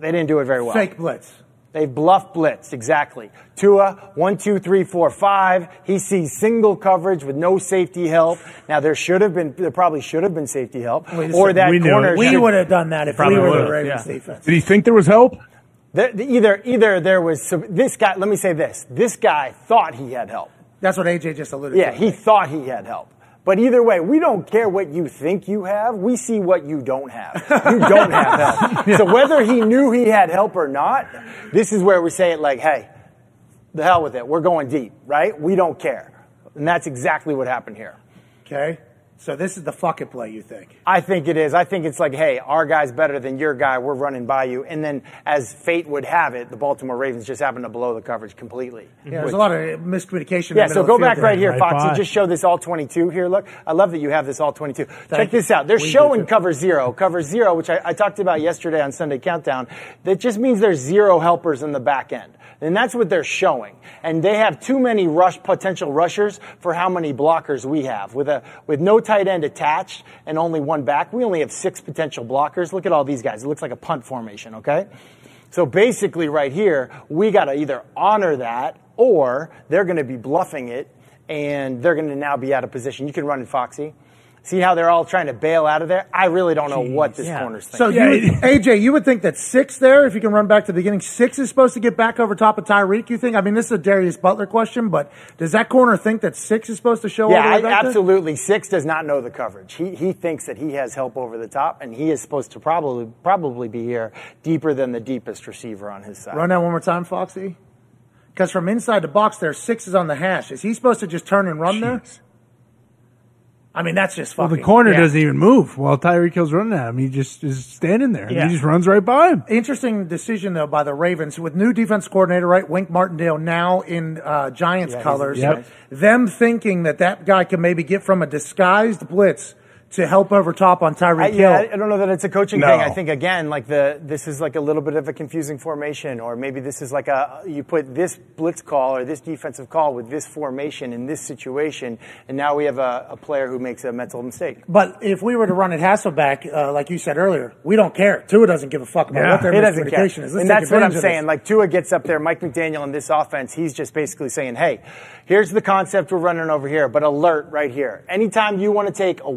they didn't do it very well. Fake blitz. They bluff blitz, exactly. Tua, one, two, three, four, five. He sees single coverage with no safety help. Now there should have been, there probably should have been safety help. Wait a or second. that We knew corner. it. We should- would have done that if Probably we were the would've, Ravens yeah. defense. Did he think there was help? the- the- either, either there was, some, this guy, let me say this. This guy thought he had help. That's what AJ just alluded to. Yeah, to. he thought he had help. But either way, we don't care what you think you have. We see what you don't have. You don't have help. So whether he knew he had help or not, this is where we say it like, hey, the hell with it. We're going deep, right? We don't care. And that's exactly what happened here. Okay. So this is the fucking play, you think? I think it is. I think it's like, hey, our guy's better than your guy. We're running by you. And then, as fate would have it, the Baltimore Ravens just happened to blow the coverage completely. Yeah, there's a lot of miscommunication. in Yeah, the so go back field right here, Right Foxy. by. Just show this all 22 here. Look, I love that you have this all 22. Check you. this out. They're We showing cover zero. Cover zero, which I, I talked about yesterday on Sunday Countdown. That just means there's zero helpers in the back end. And that's what they're showing. And they have too many rush potential rushers for how many blockers we have. With a with no tight end attached and only one back, we only have six potential blockers. Look at all these guys. It looks like a punt formation, okay? So basically right here, we got to either honor that or they're going to be bluffing it and they're going to now be out of position. You can run in Foxy. See how they're all trying to bail out of there? I really don't know what this yeah. corner's thinking. So you would, AJ, you would think that six there, if you can run back to the beginning, six is supposed to get back over top of Tyreek. You think? I mean, this is a Darius Butler question, but does that corner think that six is supposed to show? all Yeah, the way I, back there? absolutely. Six does not know the coverage. He he thinks that he has help over the top, and he is supposed to probably probably be here deeper than the deepest receiver on his side. Run that one more time, Foxy. Because from inside the box, there, six is on the hash. Is he supposed to just turn and run there? I mean, that's just Well, fucking. the corner yeah. doesn't even move while Tyreek Hill's running at him. He just is standing there. and Yeah. He just runs right by him. Interesting decision though by the Ravens with new defense coordinator, right? Wink Martindale now in uh, Giants he's- colors. Yep. Them thinking that that guy can maybe get from a disguised blitz to help over top on I, Tyreek yeah, Hill. I don't know that it's a coaching No. thing. I think again, like the this is like a little bit of a confusing formation, or maybe this is like a you put this blitz call or this defensive call with this formation in this situation, and now we have a, a player who makes a mental mistake. But if we were to run at Hasselbeck, uh, like you said earlier, we don't care. Tua doesn't give a fuck about Yeah. what their He miscommunication is. Let's and that's what I'm saying. this. Like Tua gets up there, Mike McDaniel in this offense, he's just basically saying, hey, here's the concept we're running over here, but alert right here. Anytime you want to take a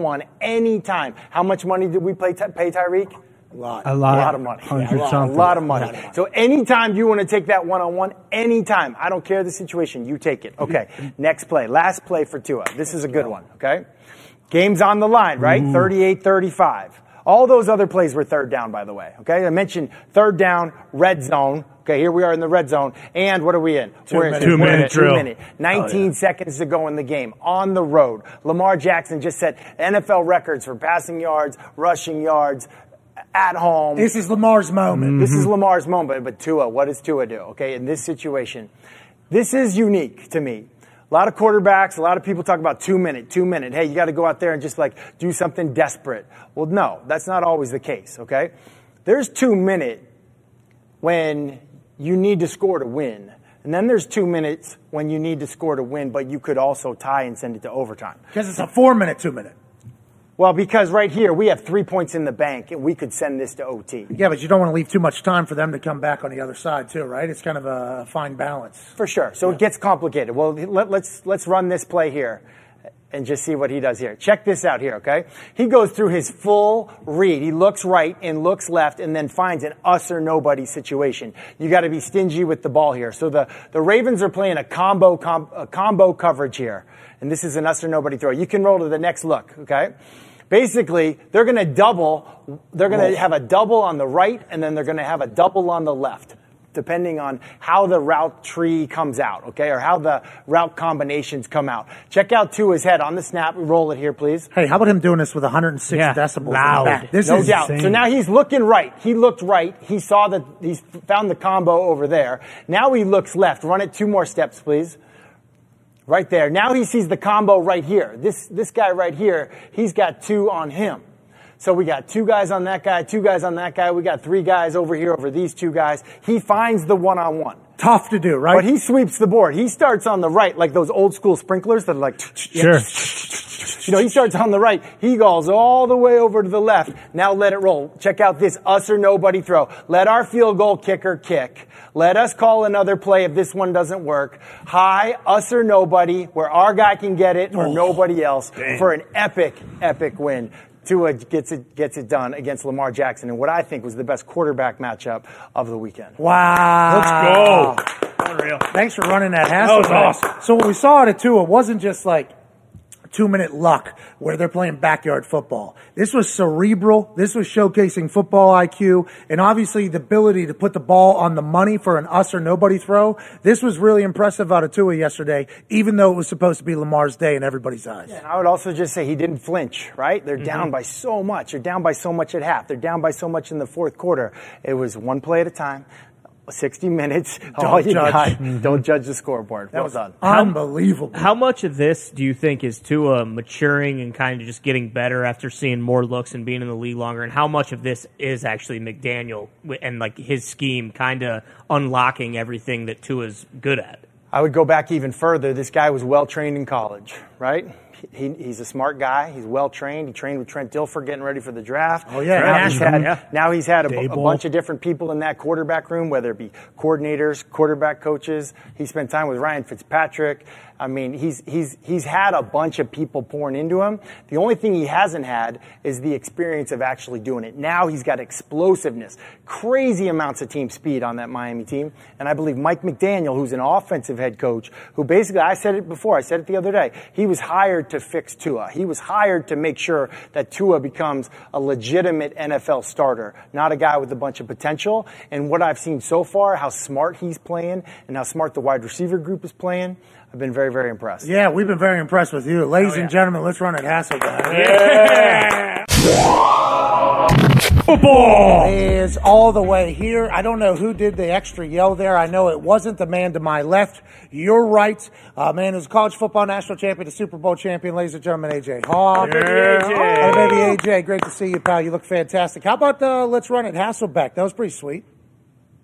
one-on-one, anytime, how much money did we pay, pay Tyreek? A lot. A lot. A lot of money. Hundred Yeah, a lot, a lot of money. So anytime you want to take that one-on-one, anytime, I don't care the situation, you take it. Okay, next play, last play for Tua. This is a good one, okay? Game's on the line, right? Mm-hmm. 38-35. All those other plays were third down, by the way, okay? I mentioned third down, red zone. Okay, here we are in the red zone. And what are we in? Two we're in minute- Two minute two drill. minute. 19 seconds to go in the game. On the road. Lamar Jackson just set NFL records for passing yards, rushing yards, at home. This is Lamar's moment. This is mm-hmm. Lamar's moment, but Tua, what does Tua do? Okay, in this situation, this is unique to me. A lot of quarterbacks, a lot of people talk about two minute, two minute. Hey, you got to go out there and just like do something desperate. Well, no, that's not always the case. Okay, there's two minute when you need to score to win. And then there's two minutes when you need to score to win, but you could also tie and send it to overtime. Because it's a four minute, two minute. Well, because right here we have three points in the bank and we could send this to OT. Yeah, but you don't want to leave too much time for them to come back on the other side, too, right? It's kind of a fine balance. For sure. So it gets complicated. Well, let, let's let's run this play here. And just see what he does here. Check this out here, okay? He goes through his full read. He looks right and looks left and then finds an us or nobody situation. You got to be stingy with the ball here. So the, the Ravens are playing a combo, com, a combo coverage here. And this is an us or nobody throw. You can roll to the next look, okay? Basically, they're going to double, they're going to have a double on the right and then they're going to have a double on the left depending on how the route tree comes out, okay, or how the route combinations come out. Check out Tua's head on the snap. Roll it here, please. Hey, how about him doing this with 106 Yeah, decibels? loud. In the back? This no is doubt. insane. So now he's looking right. He looked right. He saw that he's found the combo over there. Now he looks left. Run it two more steps, please. Right there. Now he sees the combo right here. This this guy right here, he's got two on him. So we got two guys on that guy, two guys on that guy. We got three guys over here over these two guys. He finds the one on one. Tough to do, right? But he sweeps the board. He starts on the right, like those old school sprinklers that are like, Sure. you know, he starts on the right. He goes all the way over to the left. Now let it roll. Check out this us or nobody throw. Let our field goal kicker kick. Let us call another play if this one doesn't work. High, us or nobody, where our guy can get it or oh, nobody else for an epic, epic win. Tua gets it, gets it done against Lamar Jackson in what I think was the best quarterback matchup of the weekend. Wow. Let's go. Unreal. Thanks for running that hassle. That was awesome. So what we saw at it too, it wasn't just like two minute luck where they're playing backyard football. This was cerebral. This was showcasing football IQ and obviously the ability to put the ball on the money for an us or nobody throw. This was really impressive out of Tua yesterday, even though it was supposed to be Lamar's day in everybody's eyes. And I would also just say he didn't flinch, right? They're mm-hmm. down by so much. They're down by so much at half. They're down by so much in the fourth quarter. It was one play at a time, 60 minutes. Oh, all you judge. got. Mm, don't judge the scoreboard. well was done. Unbelievable. How much of this do you think is Tua maturing and kind of just getting better after seeing more looks and being in the league longer? And how much of this is actually McDaniel and like his scheme kind of unlocking everything that Tua's good at? I would go back even further. This guy was well trained in college, right? He, he's a smart guy. He's well trained. He trained with Trent Dilfer getting ready for the draft. Oh, yeah, Now he's had, now he's had a, a bunch of different people in that quarterback room, whether it be coordinators, quarterback coaches. He spent time with Ryan Fitzpatrick. I mean, he's, he's, he's had a bunch of people pouring into him. The only thing he hasn't had is the experience of actually doing it. Now he's got explosiveness, crazy amounts of team speed on that Miami team. And I believe Mike McDaniel, who's an offensive head coach, who basically, I said it before, I said it the other day, he was hired to fix Tua. He was hired to make sure that Tua becomes a legitimate NFL starter, not a guy with a bunch of potential. And what I've seen so far, how smart he's playing and how smart the wide receiver group is playing, I've been very, very impressed. Yeah, we've been very impressed with you. Ladies and gentlemen, let's run it Hasselbeck. Yeah. Football. is all the way here. I don't know who did the extra yell there. I know it wasn't the man to my left. You're right. Uh, man who's college football national champion, the Super Bowl champion, ladies and gentlemen, AJ. Yeah. AJ. Hey, baby AJ, great to see you, pal. You look fantastic. How about uh, let's run it Hasselbeck? That was pretty sweet.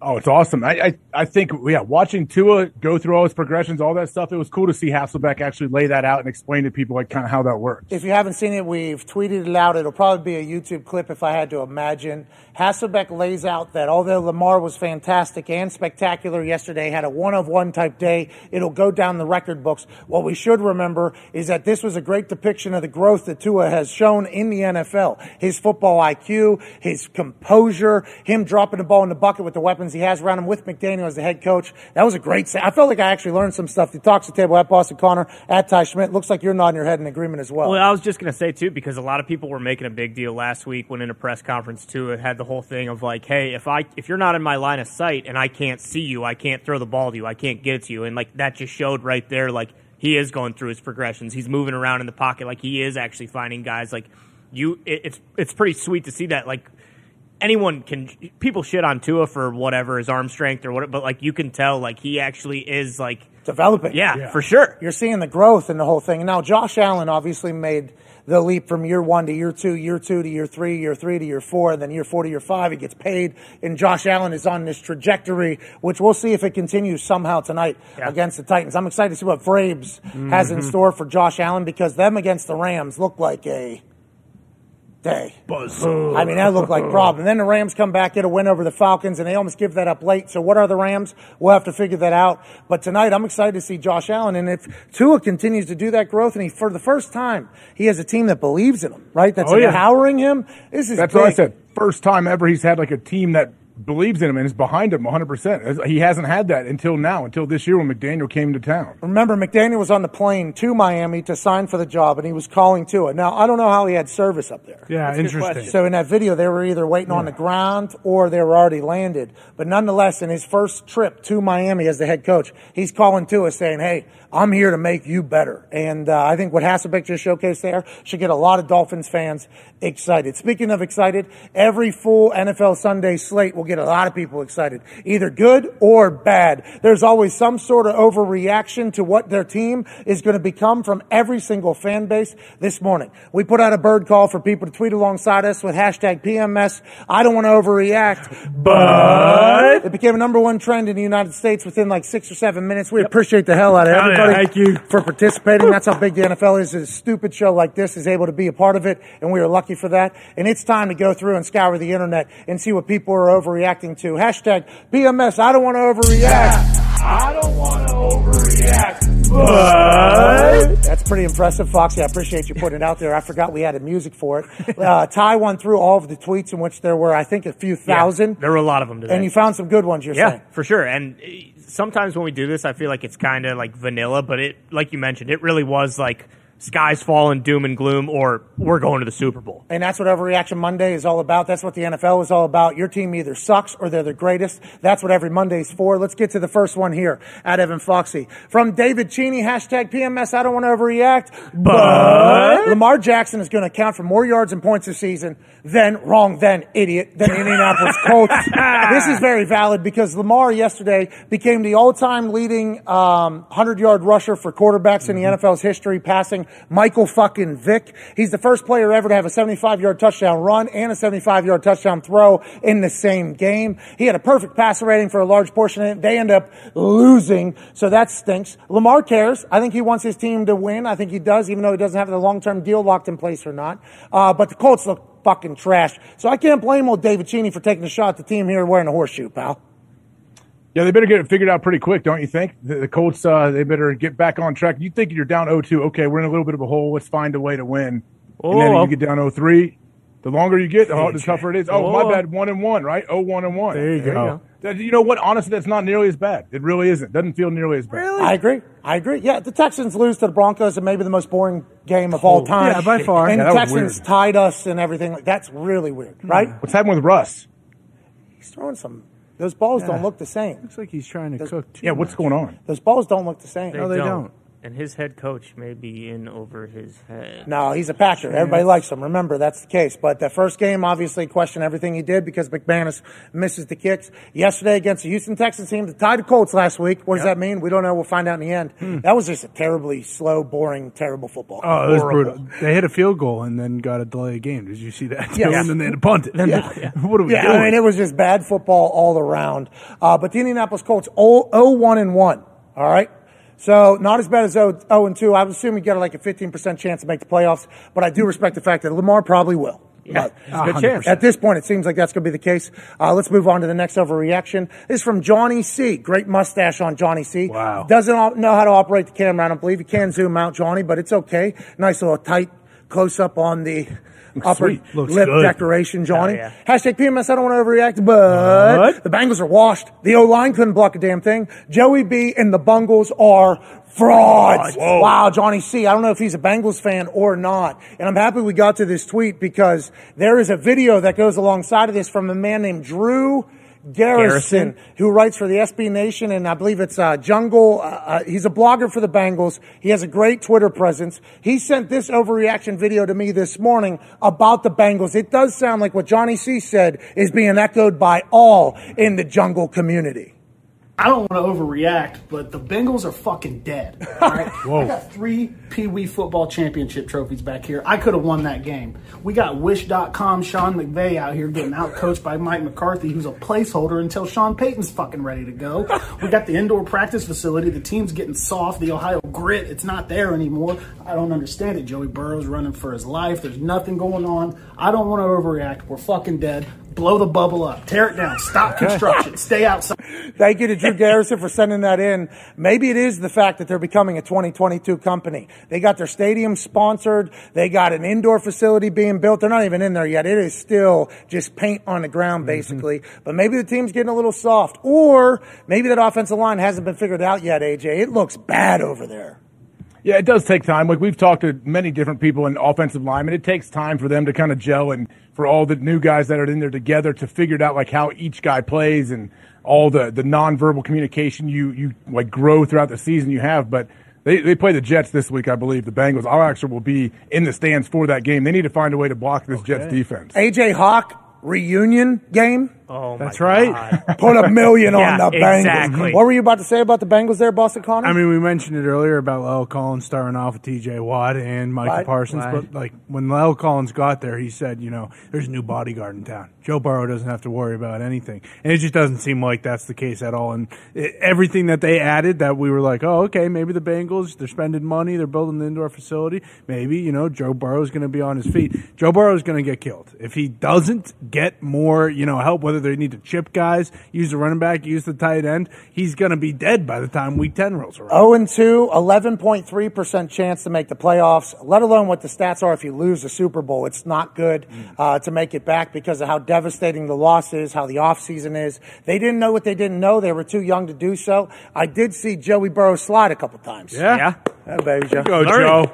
Oh, it's awesome. I, I, I think, yeah, watching Tua go through all his progressions, all that stuff, it was cool to see Hasselbeck actually lay that out and explain to people like kind of how that works. If you haven't seen it, we've tweeted it out. It'll probably be a YouTube clip if I had to imagine. Hasselbeck lays out that although Lamar was fantastic and spectacular yesterday, had a one of one type day, it'll go down the record books. What we should remember is that this was a great depiction of the growth that Tua has shown in the NFL. His football IQ, his composure, him dropping the ball in the bucket with the weapons he has around him with McDaniel as the head coach. That was a great, I felt like I actually learned some stuff. He talks to the table at Boston Connor, at Ty Schmidt. Looks like you're nodding your head in agreement as well. Well, I was just going to say too, because a lot of people were making a big deal last week when in a press conference too. It had the whole thing of like, hey, if I if you're not in my line of sight and I can't see you, I can't throw the ball to you, I can't get it to you, and like that just showed right there, like he is going through his progressions. He's moving around in the pocket, like he is actually finding guys. Like you, it, it's it's pretty sweet to see that. Like anyone can people shit on Tua for whatever his arm strength or whatever, but like you can tell, like he actually is like developing. Yeah, for sure. You're seeing the growth in the whole thing. Now, Josh Allen obviously made the leap from year one to year two, year two to year three, year three to year four, and then year four to year five. He gets paid, and Josh Allen is on this trajectory, which we'll see if it continues somehow tonight Yeah. against the Titans. I'm excited to see what Vrabes has in Mhm. store for Josh Allen because them against the Rams look like a day. I mean, that looked like a problem. And then the Rams come back, get a win over the Falcons, and they almost give that up late. So what are the Rams? We'll have to figure that out. But tonight, I'm excited to see Josh Allen. And if Tua continues to do that growth, and he, for the first time, he has a team that believes in him, right? That's Oh, yeah. empowering him. This is That's big. what I said. First time ever he's had like a team that believes in him and is behind him 100%. He hasn't had that until now, until this year when McDaniel came to town. Remember, McDaniel was on the plane to Miami to sign for the job, and he was calling Tua. Now, I don't know how he had service up there. Yeah, That's interesting. So in that video, they were either waiting on the ground or they were already landed. But nonetheless, in his first trip to Miami as the head coach, he's calling to us saying, "Hey, I'm here to make you better." And uh, I think what Hasselbeck just showcased there should get a lot of Dolphins fans excited. Speaking of excited, every full NFL Sunday slate will get a lot of people excited, either good or bad. There's always some sort of overreaction to what their team is going to become from every single fan base. This morning, we put out a bird call for people to tweet alongside us with hashtag PMS. I don't want to overreact, but it became a number one trend in the United States within like six or seven minutes. We appreciate the hell out of Hell yeah, everybody thank you. for participating. That's how big the NFL is. A stupid show like this is able to be a part of it, and we are lucky for that. And it's time to go through and scour the internet and see what people are overreacting to. Hashtag PMS. I don't want to overreact. I don't want to overreact, but... That's pretty impressive, Foxy. I appreciate you putting it out there. I forgot we had music for it. Uh, Ty went through all of the tweets in which there were, I think, a few thousand, There were a lot of them today. and you found some good ones. You're yeah, saying. for sure. And uh, sometimes when we do this, I feel like it's kind of like vanilla, but it, like you mentioned, it really was like skies falling, doom and gloom, or we're going to the Super Bowl. And that's what Overreaction Monday is all about. That's what the NFL is all about. Your team either sucks or they're the greatest. That's what every Monday's for. Let's get to the first one here at Evan Foxy. From David Cheney, hashtag PMS, I don't want to overreact, but Lamar Jackson is going to account for more yards and points this season than, wrong then, idiot, than the Indianapolis Colts. this is very valid because Lamar yesterday became the all-time leading um, 100-yard rusher for quarterbacks in the NFL's history, passing Michael fucking Vick. He's the first player ever to have a 75-yard touchdown run and a 75-yard touchdown throw in the same game. He had a perfect passer rating for a large portion of it. They end up losing, so that stinks. Lamar cares. I think he wants his team to win. I think he does, even though he doesn't have the long-term deal locked in place or not. Uh, but the Colts look fucking trash. So I can't blame old David Cheney for taking a shot at the team here wearing a horseshoe, pal. Yeah, they better get it figured out pretty quick, don't you think? The, the Colts, uh, they better get back on track. You think you're down 0-2, okay, we're in a little bit of a hole. Let's find a way to win. Oh, and then Oh. you get down 0-3. The longer you get, the, harder, tougher it is. Oh, Oh. my bad, one and one, right? Oh, one and one. There you go. That- you know what? Honestly, that's not nearly as bad. It really isn't. Doesn't feel nearly as bad. Really? I agree. I agree. Yeah, the Texans lose to the Broncos in maybe the most boring game of all time. Yeah, by far. And Yeah, the Texans tied us and everything. That's really weird, right? What's happening with Russ? He's throwing some. Those balls don't look the same. Looks like he's trying to cook. Too Yeah, what's much. going on? Those balls don't look the same. No, they don't. And his head coach may be in over his head. No, he's a Packer. Everybody likes him. Remember, that's the case. But the first game, obviously, question everything he did because McManus misses the kicks. Yesterday against the Houston Texans team that tied the Colts last week. What does that mean? We don't know. We'll find out in the end. That was just a terribly slow, boring, terrible football. Hmm. Oh, it was Horrible. brutal. They hit a field goal and then got a delay of game. Did you see that? Yeah. and then they had to punt it. Yeah. what are we yeah, doing? I mean, it was just bad football all around. Uh, but the Indianapolis Colts 0 1 and 1. All right. So not as bad as 0 and 2. I would assume you get like a 15% chance to make the playoffs, but I do respect the fact that Lamar probably will. Yeah, But good chance. At this point, it seems like that's going to be the case. Uh, let's move on to the next overreaction. This is from Johnny C. Great mustache on Johnny C. Wow. Doesn't op- know how to operate the camera. I don't believe he can zoom out, Johnny, but it's okay. Nice little tight close up on the upper sweet. Looks lip good. decoration, oh, Johnny. Oh, yeah. Hashtag PMS, I don't want to overreact, but the Bengals are washed. The O-line couldn't block a damn thing. Joey B and the Bungles are frauds. Wow, Johnny C. I don't know if he's a Bengals fan or not. And I'm happy we got to this tweet because there is a video that goes alongside of this from a man named Drew Garrison, Garrison? who writes for the SB Nation, and I believe it's uh, Jungle. Uh, uh, he's a blogger for the Bengals. He has a great Twitter presence. He sent this overreaction video to me this morning about the Bengals. It does sound like what Johnny C said is being echoed by all in the Jungle community. I don't want to overreact, but the Bengals are fucking dead. All right? Whoa. I got three Pee Wee football championship trophies back here. I could have won that game. We got Wish.com Sean McVay out here getting out coached by Mike McCarthy, who's a placeholder until Sean Payton's fucking ready to go. We got the indoor practice facility. The team's getting soft. The Ohio grit, it's not there anymore. I don't understand it. Joey Burrow's running for his life. There's nothing going on. I don't want to overreact. We're fucking dead. Blow the bubble up. Tear it down. Stop construction. Stay outside. Thank you to Drew Garrison for sending that in. Maybe it is the fact that they're becoming a 2022 company. They got their stadium sponsored. They got an indoor facility being built. They're not even in there yet. It is still just paint on the ground, mm-hmm. basically. But maybe the team's getting a little soft. Or maybe that offensive line hasn't been figured out yet, AJ. It looks bad over there. Yeah, it does take time. Like we've talked to many different people in offensive linemen. It takes time for them to kind of gel and for all the new guys that are in there together to figure it out like how each guy plays and all the, the nonverbal communication you, you like grow throughout the season you have. But they, they play the Jets this week, I believe. The Bengals. Our actually will be in the stands for that game. They need to find a way to block this Jets defense. AJ Hawk reunion game. Oh, That's right. Put a million Yeah, on the Bengals. exactly. What were you about to say about the Bengals there, Boston Connor? I mean, we mentioned it earlier about La'el Collins starting off with T.J. Watt and Michael Right. Parsons, Right. but like when La'el Collins got there, he said, you know, there's a new bodyguard in town. Joe Burrow doesn't have to worry about anything, and it just doesn't seem like that's the case at all. And it, everything that they added, that we were like, oh, okay, maybe the Bengals they're spending money, they're building the indoor facility, maybe you know Joe Burrow's going to be on his feet. Joe Burrow's going to get killed if he doesn't get more, you know, help. Whether they need to chip guys, use the running back, use the tight end, he's going to be dead by the time Week Ten rolls around. 0 and 2, 11.3% chance to make the playoffs, let alone what the stats are if you lose the Super Bowl. It's not good uh, to make it back because of how devastating the loss is, how the offseason is. They didn't know what they didn't know. They were too young to do so. I did see Joey Burrow slide a couple times. Yeah. Yeah. Hey, baby Joe. Go, Joe.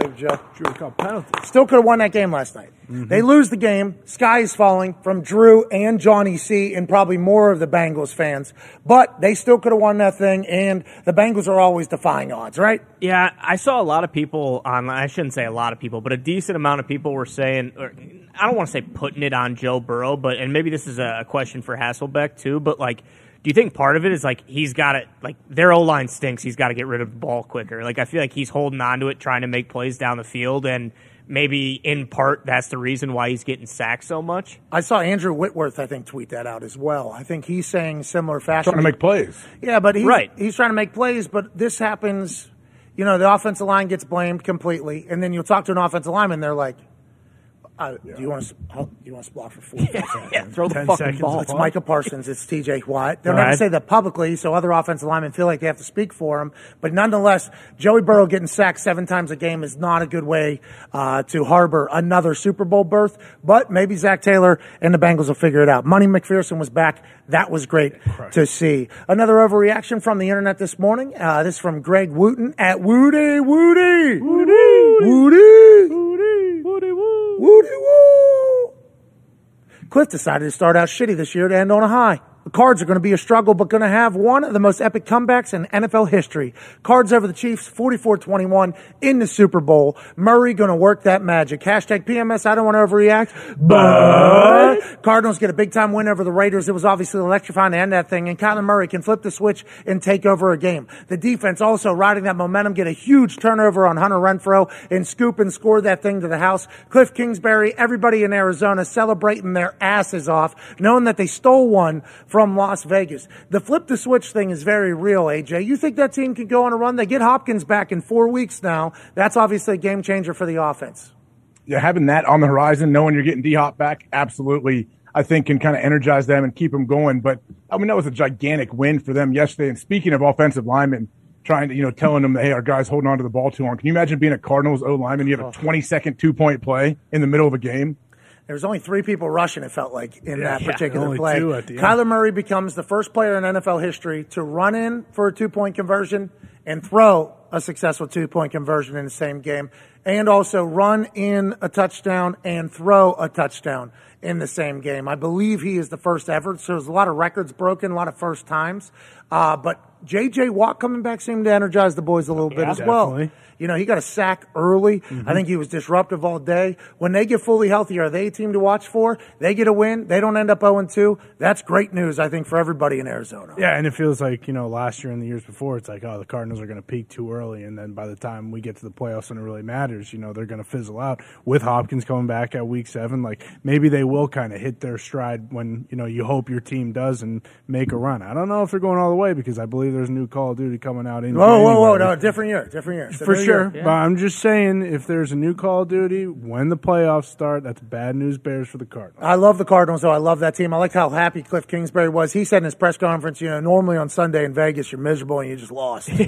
Baby Joe. Drew a couple penalties. Still could have won that game last night. Mm-hmm. They lose the game. Sky is falling from Drew and Johnny C and probably more of the Bengals fans. But they still could have won that thing, and the Bengals are always defying odds, right? Yeah, I saw a lot of people on. I shouldn't say a lot of people, but a decent amount of people were saying, or I don't want to say putting it on Joe Burrow, but and maybe this is a question for Hasselbeck too. But like, do you think part of it is like he's got it like their O line stinks? He's got to get rid of the ball quicker. Like I feel like he's holding on to it, trying to make plays down the field, and maybe in part that's the reason why he's getting sacked so much. I saw Andrew Whitworth, I think, tweet that out as well. I think he's saying similar fashion. Trying to make plays. Yeah, but he's, Right. he's trying to make plays, but this happens, you know, the offensive line gets blamed completely, and then you'll talk to an offensive lineman, they're like, uh, do you want to you want to block for four? Yeah, throw the 10 fucking seconds ball. It's Micah Parsons. It's T.J. Watt. They'll never Right. say that publicly, so other offensive linemen feel like they have to speak for him. But nonetheless, Joey Burrow getting sacked seven times a game is not a good way uh, to harbor another Super Bowl berth. But maybe Zac Taylor and the Bengals will figure it out. Money McPherson was back. That was great to see. Another overreaction from the internet this morning. Uh, this is from Greg Wooten at Woody Woody Woody Woody Woody Woody Woody Woo. Cliff decided to start out shitty this year to end on a high. The Cards are going to be a struggle, but going to have one of the most epic comebacks in NFL history. Cards over the Chiefs, 44-21 in the Super Bowl. Murray going to work that magic. Hashtag PMS, I don't want to overreact, but Cardinals get a big time win over the Raiders. It was obviously electrifying to end that thing, and Kyler Murray can flip the switch and take over a game. The defense also riding that momentum, get a huge turnover on Hunter Renfrow and scoop and score that thing to the house. Cliff Kingsbury, everybody in Arizona celebrating their asses off, knowing that they stole one from Las Vegas. The flip the switch thing is very real, AJ. You think that team can go on a run? They get Hopkins back in four weeks now. That's obviously a game changer for the offense. yeah, having that on the horizon, knowing you're getting D Hop back, absolutely, I think can kind of energize them and keep them going. But I mean, that was a gigantic win for them yesterday. And speaking of offensive linemen, trying to, you know, telling them, hey, our guys holding on to the ball too long. Can you imagine being a Cardinals O lineman? You have a 20 second two point play in the middle of a game. There was only three people rushing, it felt like, in that particular only play. two at the end. Kyler Murray becomes the first player in NFL history to run in for a two point conversion and throw a successful two point conversion in the same game, and also run in a touchdown and throw a touchdown in the same game. I believe he is the first ever. So there's a lot of records broken, a lot of first times. Uh, but J.J. Watt coming back seemed to energize the boys a little bit Yeah, as well. You know, he got a sack early. I mm-hmm. think he was disruptive all day. When they get fully healthy, are they a team to watch for? They get a win. They don't end up 0 2. That's great news, I think, for everybody in Arizona. Yeah, and it feels like, you know, last year and the years before, it's like, oh, the Cardinals are going to peak too early. And then by the time we get to the playoffs and it really matters, you know, they're going to fizzle out. With Hopkins coming back at week seven, like maybe they will kind of hit their stride when, you know, you hope your team does and make a run. I don't know if they're going all the way because I believe there's a new Call of Duty coming out in Whoa, whoa, whoa. No, different year. Different year. For sure. year. But I'm just saying, if there's a new Call of Duty when the playoffs start, that's bad news bears for the Cardinals. I love the Cardinals, though. I love that team. I like how happy Cliff Kingsbury was. He said in his press conference, you know, normally on Sunday in Vegas, you're miserable and you just lost.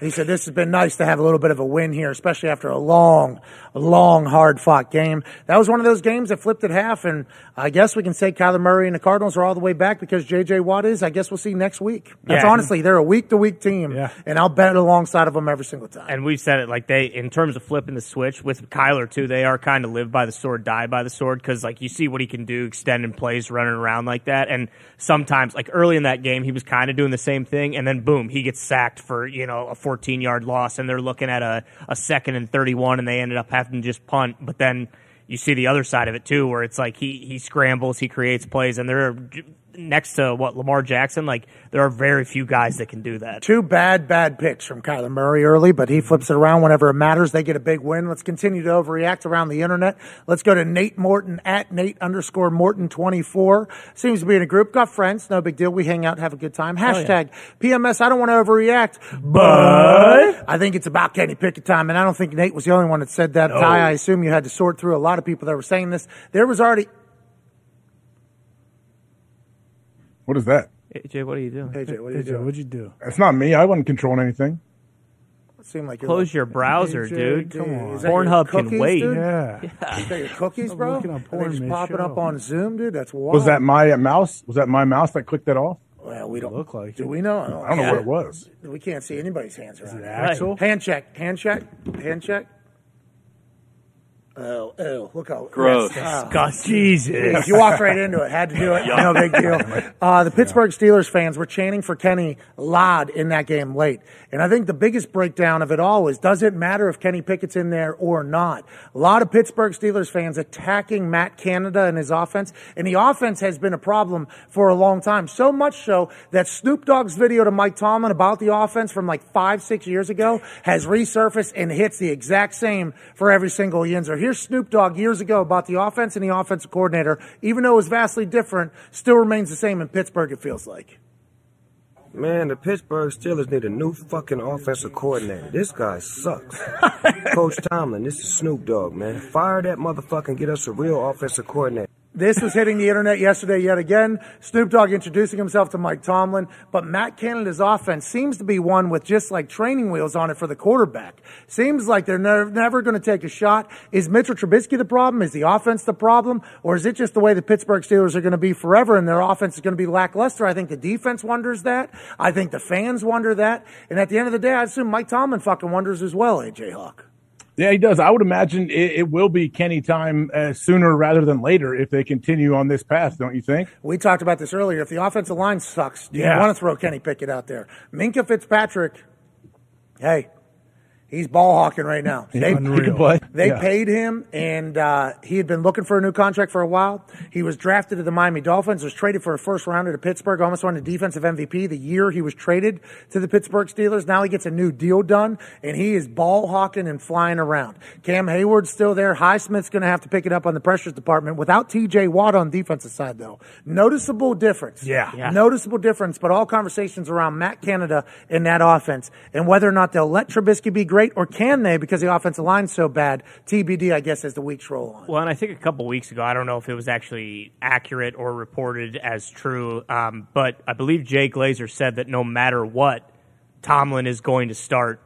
He said, this has been nice to have a little bit of a win here, especially after a long, long, hard fought game. That was one of those games that flipped at half. And I guess we can say Kyler Murray and the Cardinals are all the way back because JJ Watt is. I guess we'll see next week. That's Yeah. honestly, they're a week to week team. And I'll bet alongside of them every single time. And we've said it like they, in terms of flipping the switch with Kyler too, they are kind of live by the sword, die by the sword because like you see what he can do, extending plays, running around like that. And sometimes, like early in that game, he was kind of doing the same thing, and then boom, he gets sacked for you know a 14 yard loss, and they're looking at a a second and 31, and they ended up having to just punt. But then you see the other side of it too, where it's like he he scrambles, he creates plays, and they're next to what Lamar Jackson. Like there are very few guys that can do that. Two bad, bad picks from Kyler Murray early, but he flips it around whenever it matters. They get a big win. Let's continue to overreact around the internet. Let's go to Nate Morton at Nate underscore Morton 24. Seems to be in a group. Got friends. No big deal. We hang out, have a good time. Oh, yeah. Hashtag PMS. I don't want to overreact, but I think it's about Kenny Pickett time. And I don't think Nate was the only one that said that. No. Ty, I assume you had to sort through a lot of people that were saying this. There was already, What is that? AJ, what are you doing? AJ, what are you AJ, doing? what'd you do? That's not me. I wasn't controlling anything. It seemed like you're Close your browser, AJ, dude. dude, Come is on. that your Pornhub can cookies, wait. dude? Yeah. Is that your cookies, I'm bro? looking up Are they porn just mid popping show. up on Zoom, dude? That's wild. Was that my uh, mouse? Was that my mouse that clicked that off? Well, we don't Look like Do it. we know? I don't know what it was. We can't see anybody's hands around. it here. Axel? Hand check. Hand check. Hand check. Oh, oh, look how Gross. yes, ah. God, Jesus. You walked right into it. Had to do it. No big deal. Uh, the Pittsburgh Steelers fans were chanting for Kenny loud in that game late. And I think the biggest breakdown of it all is does it matter if Kenny Pickett's in there or not? A lot of Pittsburgh Steelers fans attacking Matt Canada and his offense. And the offense has been a problem for a long time. So much so that Snoop Dogg's video to Mike Tomlin about the offense from like five, six years ago has resurfaced and hits the exact same for every single Yinzer. Here's Snoop Dogg years ago about the offense and the offensive coordinator. Even though it was vastly different, still remains the same in Pittsburgh, it feels like. Man, the Pittsburgh Steelers need a new fucking offensive coordinator. This guy sucks. Coach Tomlin, this is Snoop Dogg, man. Fire that motherfucker and get us a real offensive coordinator. This was hitting the internet yesterday yet again. Snoop Dogg introducing himself to Mike Tomlin, but Matt Canada's offense seems to be one with just like training wheels on it for the quarterback. Seems like they're never, never going to take a shot. Is Mitchell Trubisky the problem? Is the offense the problem? Or is it just the way the Pittsburgh Steelers are going to be forever and their offense is going to be lackluster? I think the defense wonders that. I think the fans wonder that. And at the end of the day, I assume Mike Tomlin fucking wonders as well, AJ Hawk. Yeah, he does. I would imagine it, it will be Kenny time uh, sooner rather than later if they continue on this path, don't you think? We talked about this earlier. If the offensive line sucks, do Yeah. you want to throw Kenny Pickett out there? Minkah Fitzpatrick, hey, he's ball hawking right now. They, he can play. they Yeah. paid him, and uh, he had been looking for a new contract for a while. He was drafted to the Miami Dolphins, was traded for a first rounder to Pittsburgh, almost won the defensive MVP the year he was traded to the Pittsburgh Steelers. Now he gets a new deal done, and he is ball hawking and flying around. Cam Heyward's still there. Highsmith's going to have to pick it up on the pressures department without TJ Watt on the defensive side, though. Noticeable difference. Yeah. Yeah. Noticeable difference, but all conversations around Matt Canada in that offense and whether or not they'll let Trubisky be great or can they because the offensive line's so bad. TBD, I guess, as the weeks roll on. Well, and I think a couple weeks ago, I don't know if it was actually accurate or reported as true, um, but I believe Jay Glazer said that no matter what, Tomlin is going to start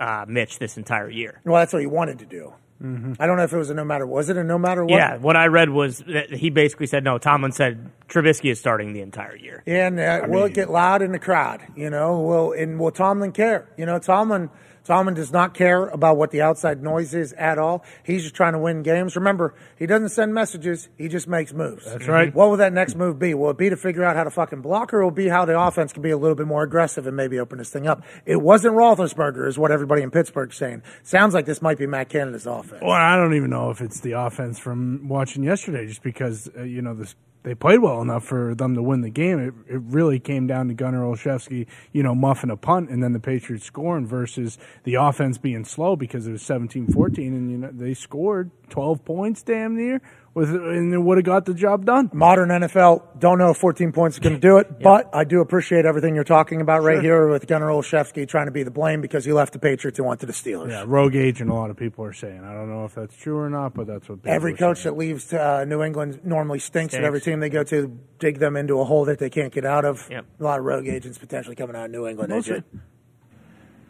uh, Mitch this entire year. Well, that's what he wanted to do. I don't know if it was a no matter. Was it a no matter what? Yeah, what I read was that he basically said no. Tomlin said Trubisky is starting the entire year. And uh, will it get loud in the crowd? You know, will and will Tomlin care? You know, Tomlin Tomlin does not care about what the outside noise is at all. He's just trying to win games. Remember, he doesn't send messages; he just makes moves. That's right. What will that next move be? Will it be to figure out how to fucking block, or will it be how the offense can be a little bit more aggressive and maybe open this thing up? It wasn't Roethlisberger, is what everybody in Pittsburgh's saying. Sounds like this might be Matt Canada's offense. Well, I don't even know if it's the offense from watching yesterday, just because uh, you know this, they played well enough for them to win the game. It, it really came down to Gunnar Olszewski, you know, muffing a punt and then the Patriots scoring versus the offense being slow because it was 17-14 and you know they scored 12 points damn near with and it would have got the job done. Modern NFL, don't know if 14 points is going to do it, but I do appreciate everything you're talking about right here with Gunnar Olszewski trying to be the blame because he left the Patriots and went to the Steelers. Yeah, rogue agent. A lot of people are saying. I don't know if that's true or not, but that's what people Every are coach that leaves uh, New England normally stinks, at Stinks. every team they go to, dig them into a hole that they can't get out of. Yep. A lot of rogue agents potentially coming out of New England. Mostly. AJ.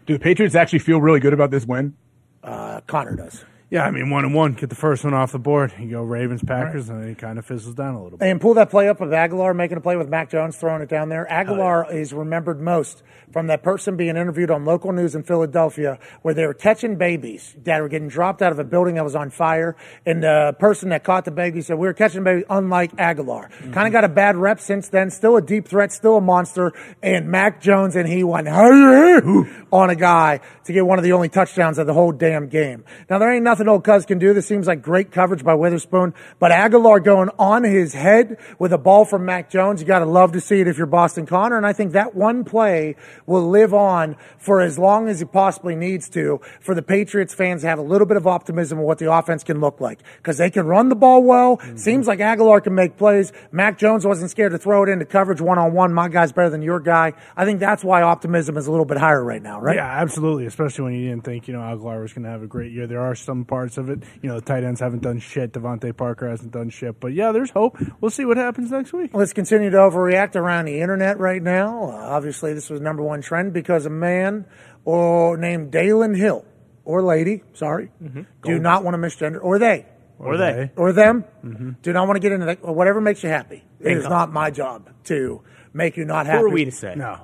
Do the Patriots actually feel really good about this win? Uh, Connor does. Yeah, I mean one and one. Get the first one off the board. You go Ravens, Packers, and then it kind of fizzles down a little bit. And pull that play up of Agholor making a play with Mac Jones throwing it down there. Agholor Oh, is remembered most from that person being interviewed on local news in Philadelphia where they were catching babies that were getting dropped out of a building that was on fire. And the person that caught the baby said, We were catching babies unlike Agholor. Mm-hmm. Kind of got a bad rep since then. Still a deep threat, still a monster. And Mac Jones and he went on a guy to get one of the only touchdowns of the whole damn game. Now, there ain't nothing old Cuz can do. This seems like great coverage by Witherspoon, but Agholor going on his head with a ball from Mac Jones, you got to love to see it if you're Boston Connor. And I think that one play will live on for as long as it possibly needs to for the Patriots fans to have a little bit of optimism of what the offense can look like because they can run the ball well. Mm-hmm. Seems like Agholor can make plays. Mac Jones wasn't scared to throw it into coverage one on one. My guy's better than your guy. I think that's why optimism is a little bit higher right now, right? Yeah, absolutely. Especially when you didn't think, you know, Agholor was going to have a great year. There are some parts of it. You know, the tight ends haven't done shit. DeVante Parker hasn't done shit. But yeah, there's hope. We'll see what happens next week. Let's continue to overreact around the internet right now. Uh, obviously, this was number one trend because a man or named Dalen Hill or lady, sorry, do not want to misgender, or they, Or they. or them, Mm-hmm. do not want to get into that. Or whatever makes you happy. It is Bingo. not my job to make you not happy. Who are we to say? No.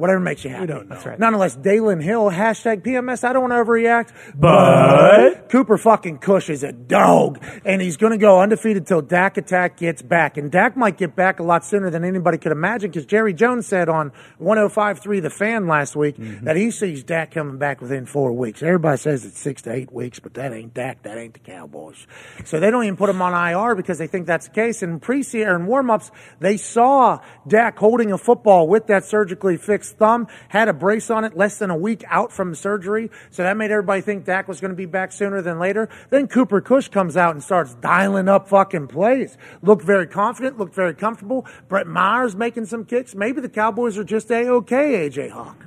Whatever makes you happy. We don't know. That's right. Nonetheless, Dalen Hill, hashtag PMS, I don't want to overreact. But- Cooper fucking Cush is a dog. And he's going to go undefeated till Dak Attack gets back. And Dak might get back a lot sooner than anybody could imagine because Jerry Jones said on 105.3 The Fan last week Mm-hmm. that he sees Dak coming back within four weeks. Everybody says it's six to eight weeks, but that ain't Dak. That ain't the Cowboys. So they don't even put him on IR because they think that's the case. And preseason and warm-ups, they saw Dak holding a football with that surgically fixed thumb, had a brace on it less than a week out from surgery. So that made everybody think Dak was going to be back sooner than later. Then Cooper Cush comes out and starts dialing up fucking plays. Looked very confident, looked very comfortable. Brett Myers making some kicks. Maybe the Cowboys are just a-okay, AJ Hawk.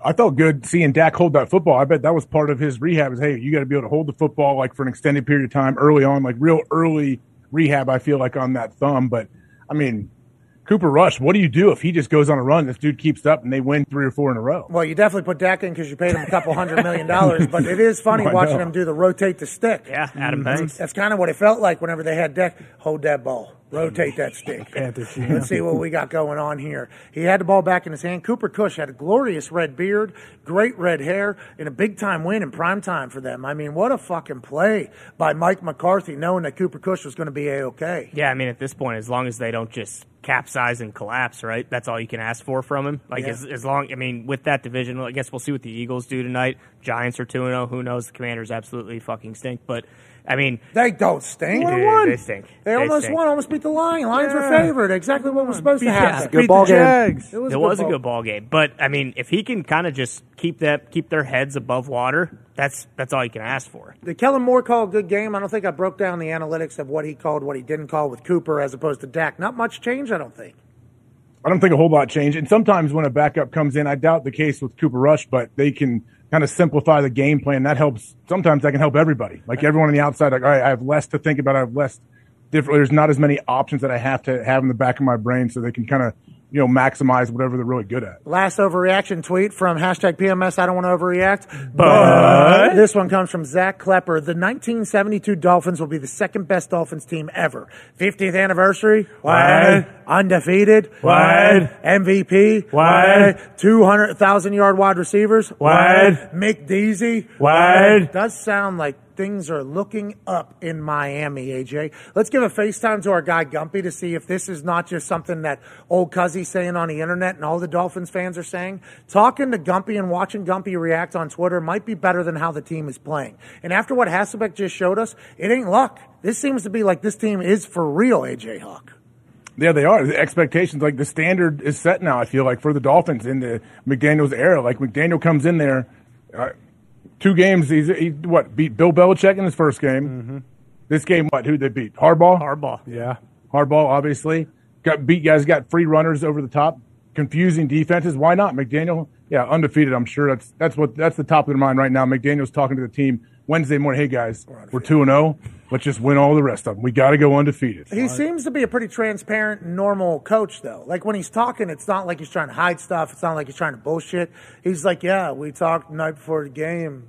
I felt good seeing Dak hold that football. I bet that was part of his rehab. Is hey, you got to be able to hold the football like for an extended period of time early on, like real early rehab. I feel like on that thumb, but I mean, Cooper Rush. What do you do if he just goes on a run? This dude keeps up and they win three or four in a row. Well, you definitely put Dak in because you paid him a couple hundred million dollars, but it is funny I watching know. him do the rotate the stick. Yeah, Adam mm-hmm. Banks. That's kind of what it felt like whenever they had Dak hold that ball, rotate that stick. Panthers, yeah. Let's see what we got going on here. He had the ball back in his hand. Cooper Cush had a glorious red beard, great red hair, and a big time win in prime time for them. I mean, what a fucking play by Mike McCarthy, knowing that Cooper Cush was going to be a okay. Yeah, I mean, at this point, as long as they don't just capsize and collapse, right? That's all you can ask for from him. Like, Yeah. as, as long, I mean, with that division, I guess we'll see what the Eagles do tonight. Giants are 2 0. Who knows? The Commanders absolutely fucking stink. But, I mean, They don't stink. Dude, they stink. They, They almost stink. won, almost beat the Lions. Lions were favored. Exactly what was supposed to Beat- happen. beat the Jags. It was, it a was a good ball game. But, I mean, if he can kind of just keep that, keep their heads above water, that's that's all you can ask for. Did Kellen Moore call a good game? I don't think I broke down the analytics of what he called, what he didn't call with Cooper as opposed to Dak. Not much change, I don't think. I don't think a whole lot changed. And sometimes when a backup comes in, I doubt the case with Cooper Rush, but they can kind of simplify the game plan. That helps. Sometimes that can help everybody. Like everyone on the outside, like, all right, I have less to think about. I have less different. There's not as many options that I have to have in the back of my brain, so they can kind of you know, maximize whatever they're really good at. Last overreaction tweet from hashtag PMS. I don't want to overreact, But- this one comes from Zach Klepper. The 1972 Dolphins will be the second best Dolphins team ever. 50th anniversary. What? Undefeated. What? MVP. What? 200,000 yard wide receivers. What? Mick Deasy. What? Does sound like things are looking up in Miami, AJ. Let's give a FaceTime to our guy Gumpy to see if this is not just something that old Cuzzy's saying on the internet and all the Dolphins fans are saying. Talking to Gumpy and watching Gumpy react on Twitter might be better than how the team is playing. And after what Hasselbeck just showed us, it ain't luck. This seems to be like this team is for real, AJ Hawk. Yeah, they are. The expectations, like the standard is set now. I feel like for the Dolphins in the McDaniel's era, like McDaniel comes in there, uh, two games. He's he what beat Bill Belichick in his first game. Mm-hmm. This game, what? Who did they beat? Harbaugh. Harbaugh. Yeah. Harbaugh, obviously got beat. Guys got free runners over the top, confusing defenses. Why not McDaniel? Yeah, undefeated. I'm sure that's that's what that's the top of their mind right now. McDaniel's talking to the team Wednesday morning. Hey guys, we're two and zero. Let's just win all the rest of them. We got to go undefeated. He seems to be a pretty transparent, normal coach, though. Like when he's talking, it's not like he's trying to hide stuff. It's not like he's trying to bullshit. He's like, "Yeah, we talked the night before the game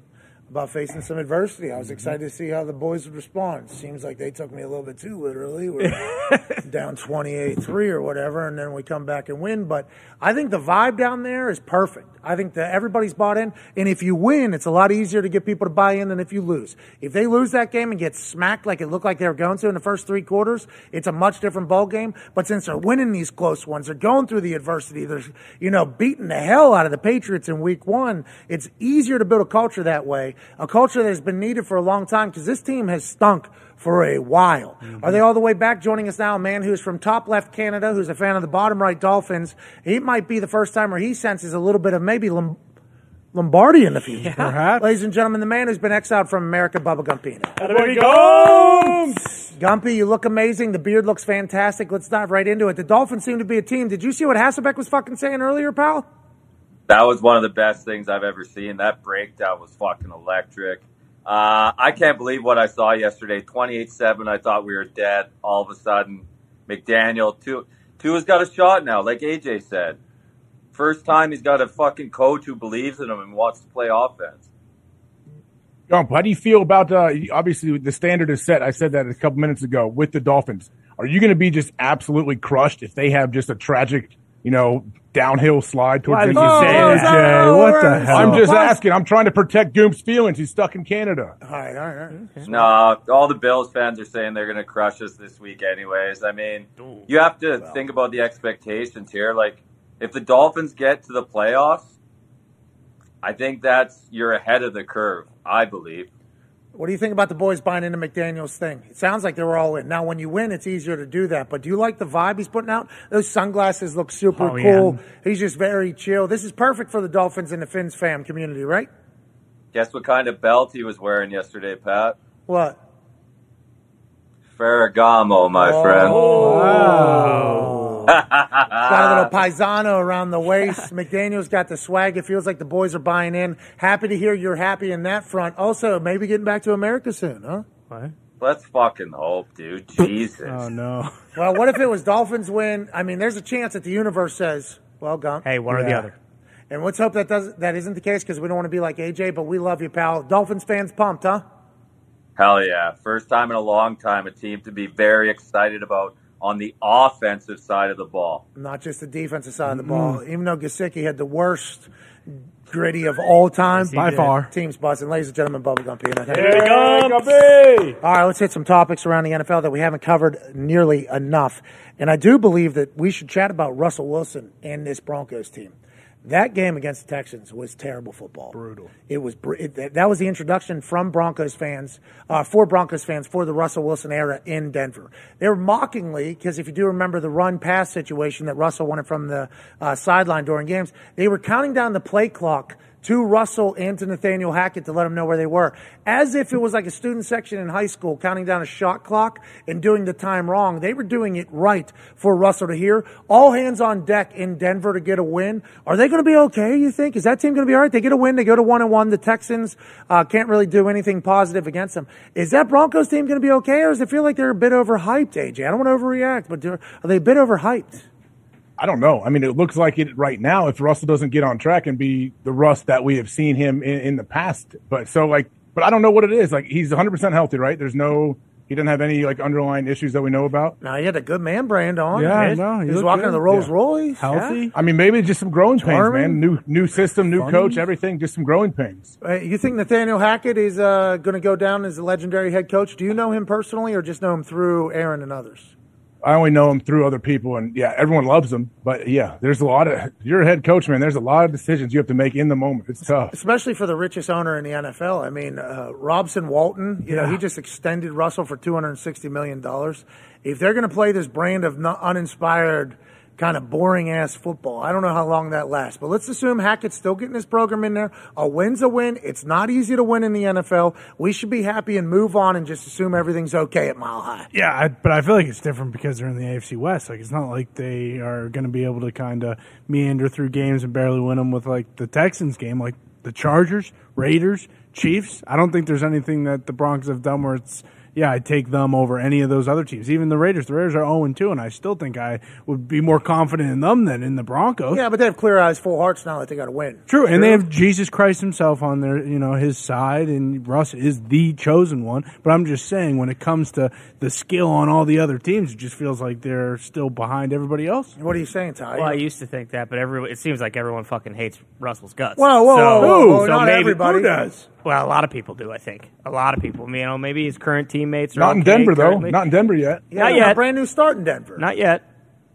about facing some adversity. I was mm-hmm. excited to see how the boys would respond. Seems like they took me a little bit too literally. We're down 28-3 or whatever, and then we come back and win. But I think the vibe down there is perfect. I think that everybody's bought in, and if you win, it's a lot easier to get people to buy in than if you lose. If they lose that game and get smacked like it looked like they were going to in the first three quarters, it's a much different ball game. But since they're winning these close ones, they're going through the adversity, they're you know beating the hell out of the Patriots in Week One. It's easier to build a culture that way, a culture that has been needed for a long time because this team has stunk for a while. Are they all the way back? Joining us now, a man who's from top left Canada, who's a fan of the bottom right Dolphins. It might be the first time where he senses a little bit of maybe Lom- Lombardi in the future. Perhaps. Ladies and gentlemen, the man who's been exiled from America, Bubba Gumpino. There we go. Gumpy, you look amazing. The beard looks fantastic. Let's dive right into it. The Dolphins seem to be a team. Did you see what Hasselbeck was fucking saying earlier, pal? That was one of the best things I've ever seen. That breakdown was fucking electric. Uh, I can't believe what I saw yesterday. 28-7, I thought we were dead. All of a sudden, McDaniel, two, Tua's got a shot now, like AJ said. First time he's got a fucking coach who believes in him and wants to play offense. Gump, how do you feel about uh, obviously the standard is set? I said that a couple minutes ago with the Dolphins. Are you going to be just absolutely crushed if they have just a tragic, you know, downhill slide towards Why the would end of you the say season? that, Jay? What the hell? I'm just Why- asking. I'm trying to protect Goom's feelings. He's stuck in Canada. All right, all right. all right. No, all the Bills fans are saying they're going to crush us this week, anyways. I mean, you have to think about the expectations here. Like, if the Dolphins get to the playoffs, I think that's you're ahead of the curve. I believe. What do you think about the boys buying into McDaniel's thing? It sounds like they were all in. Now, when you win, it's easier to do that. But do you like the vibe he's putting out? Those sunglasses look super Oh, yeah. cool. He's just very chill. This is perfect for the Dolphins and the Fins fam community, right? Guess what kind of belt he was wearing yesterday, Pat? What? Ferragamo, my Oh. friend. Got a little paisano around the waist. McDaniel's got the swag. It feels like the boys are buying in. Happy to hear you're happy in that front. Also, maybe getting back to America soon, huh? What? Let's fucking hope, dude. Jesus. Oh no. Well, what if it was Dolphins win? I mean, there's a chance that the universe says, "Well, Gump." Hey, one or the other. And let's hope that does that isn't the case because we don't want to be like AJ, but we love you, pal. Dolphins fans pumped, huh? Hell yeah. First time in a long time, a team to be very excited about on the offensive side of the ball. Not just the defensive side of the ball. Even though Gesicki had the worst gritty of all time, By far. Teams buzzing, ladies and gentlemen, Bubblegum Peanut. Here we go. All right, let's hit some topics around the NFL that we haven't covered nearly enough. And I do believe that we should chat about Russell Wilson and this Broncos team. That game against the Texans was terrible football. Brutal. It was br- it, that- was the introduction from Broncos fans uh, for Broncos fans for the Russell Wilson era in Denver. They were mockingly because if you do remember the run pass situation that Russell wanted from the uh, sideline during games, they were counting down the play clock to Russell and to Nathaniel Hackett to let them know where they were, as if it was like a student section in high school counting down a shot clock and doing the time wrong. They were doing it right for Russell to hear. All hands on deck in Denver to get a win. Are they going to be okay? You think is that team going to be all right? They get a win. They go to one and one. The Texans uh, can't really do anything positive against them. Is that Broncos team going to be okay, or does it feel like they're a bit overhyped? AJ, I don't want to overreact, but are they a bit overhyped? I don't know. I mean, it looks like it right now if Russell doesn't get on track and be the Russ that we have seen him in, in the past. But so like, but I don't know what it is. Like he's 100% healthy, right? There's no, he doesn't have any like underlying issues that we know about. No, he had a good man brand on. Yeah, no, he he was walking good. in the Rolls Yeah. Royce. yeah. I mean, maybe just some growing pains, man. New new system, new Funny. coach, everything. Just some growing pains. Uh, you think Nathaniel Hackett is uh, going to go down as a legendary head coach? Do you know him personally, or just know him through Aaron and others? I only know him through other people, and yeah, everyone loves him. But yeah, there's a lot of you're a head coach, man. There's a lot of decisions you have to make in the moment. It's tough. Especially for the richest owner in the NFL. I mean, uh, Robson Walton, you know, he just extended Russell for $260 million. If they're going to play this brand of uninspired, kind of boring ass football, I don't know how long that lasts. But let's assume Hackett's still getting his program in there. A win's a win. It's not easy to win in the NFL. We should be happy and move on and just assume everything's okay at Mile High. Yeah, I, but I feel like it's different because they're in the AFC West. Like it's not like they are going to be able to kind of meander through games and barely win them with like the Texans game, like the Chargers, Raiders, Chiefs. I don't think there's anything that the Broncos have done where it's yeah, I'd take them over any of those other teams. Even the Raiders. The Raiders are 0 2, and I still think I would be more confident in them than in the Broncos. Yeah, but they have clear eyes, full hearts now that they got to win. True, and they have Jesus Christ himself on their, you know, his side, and Russ is the chosen one. But I'm just saying, when it comes to the skill on all the other teams, it just feels like they're still behind everybody else. What are you saying, Ty? Well, I used to think that, but every it seems like everyone fucking hates Russell's guts. Whoa, whoa, so, whoa, whoa, whoa, so not maybe, everybody. Who does? Well, a lot of people do. I think a lot of people. You know, maybe his current teammates are Not in okay Denver though. Not in Denver yet. Yeah, Not a yet. brand new start in Denver. Not yet,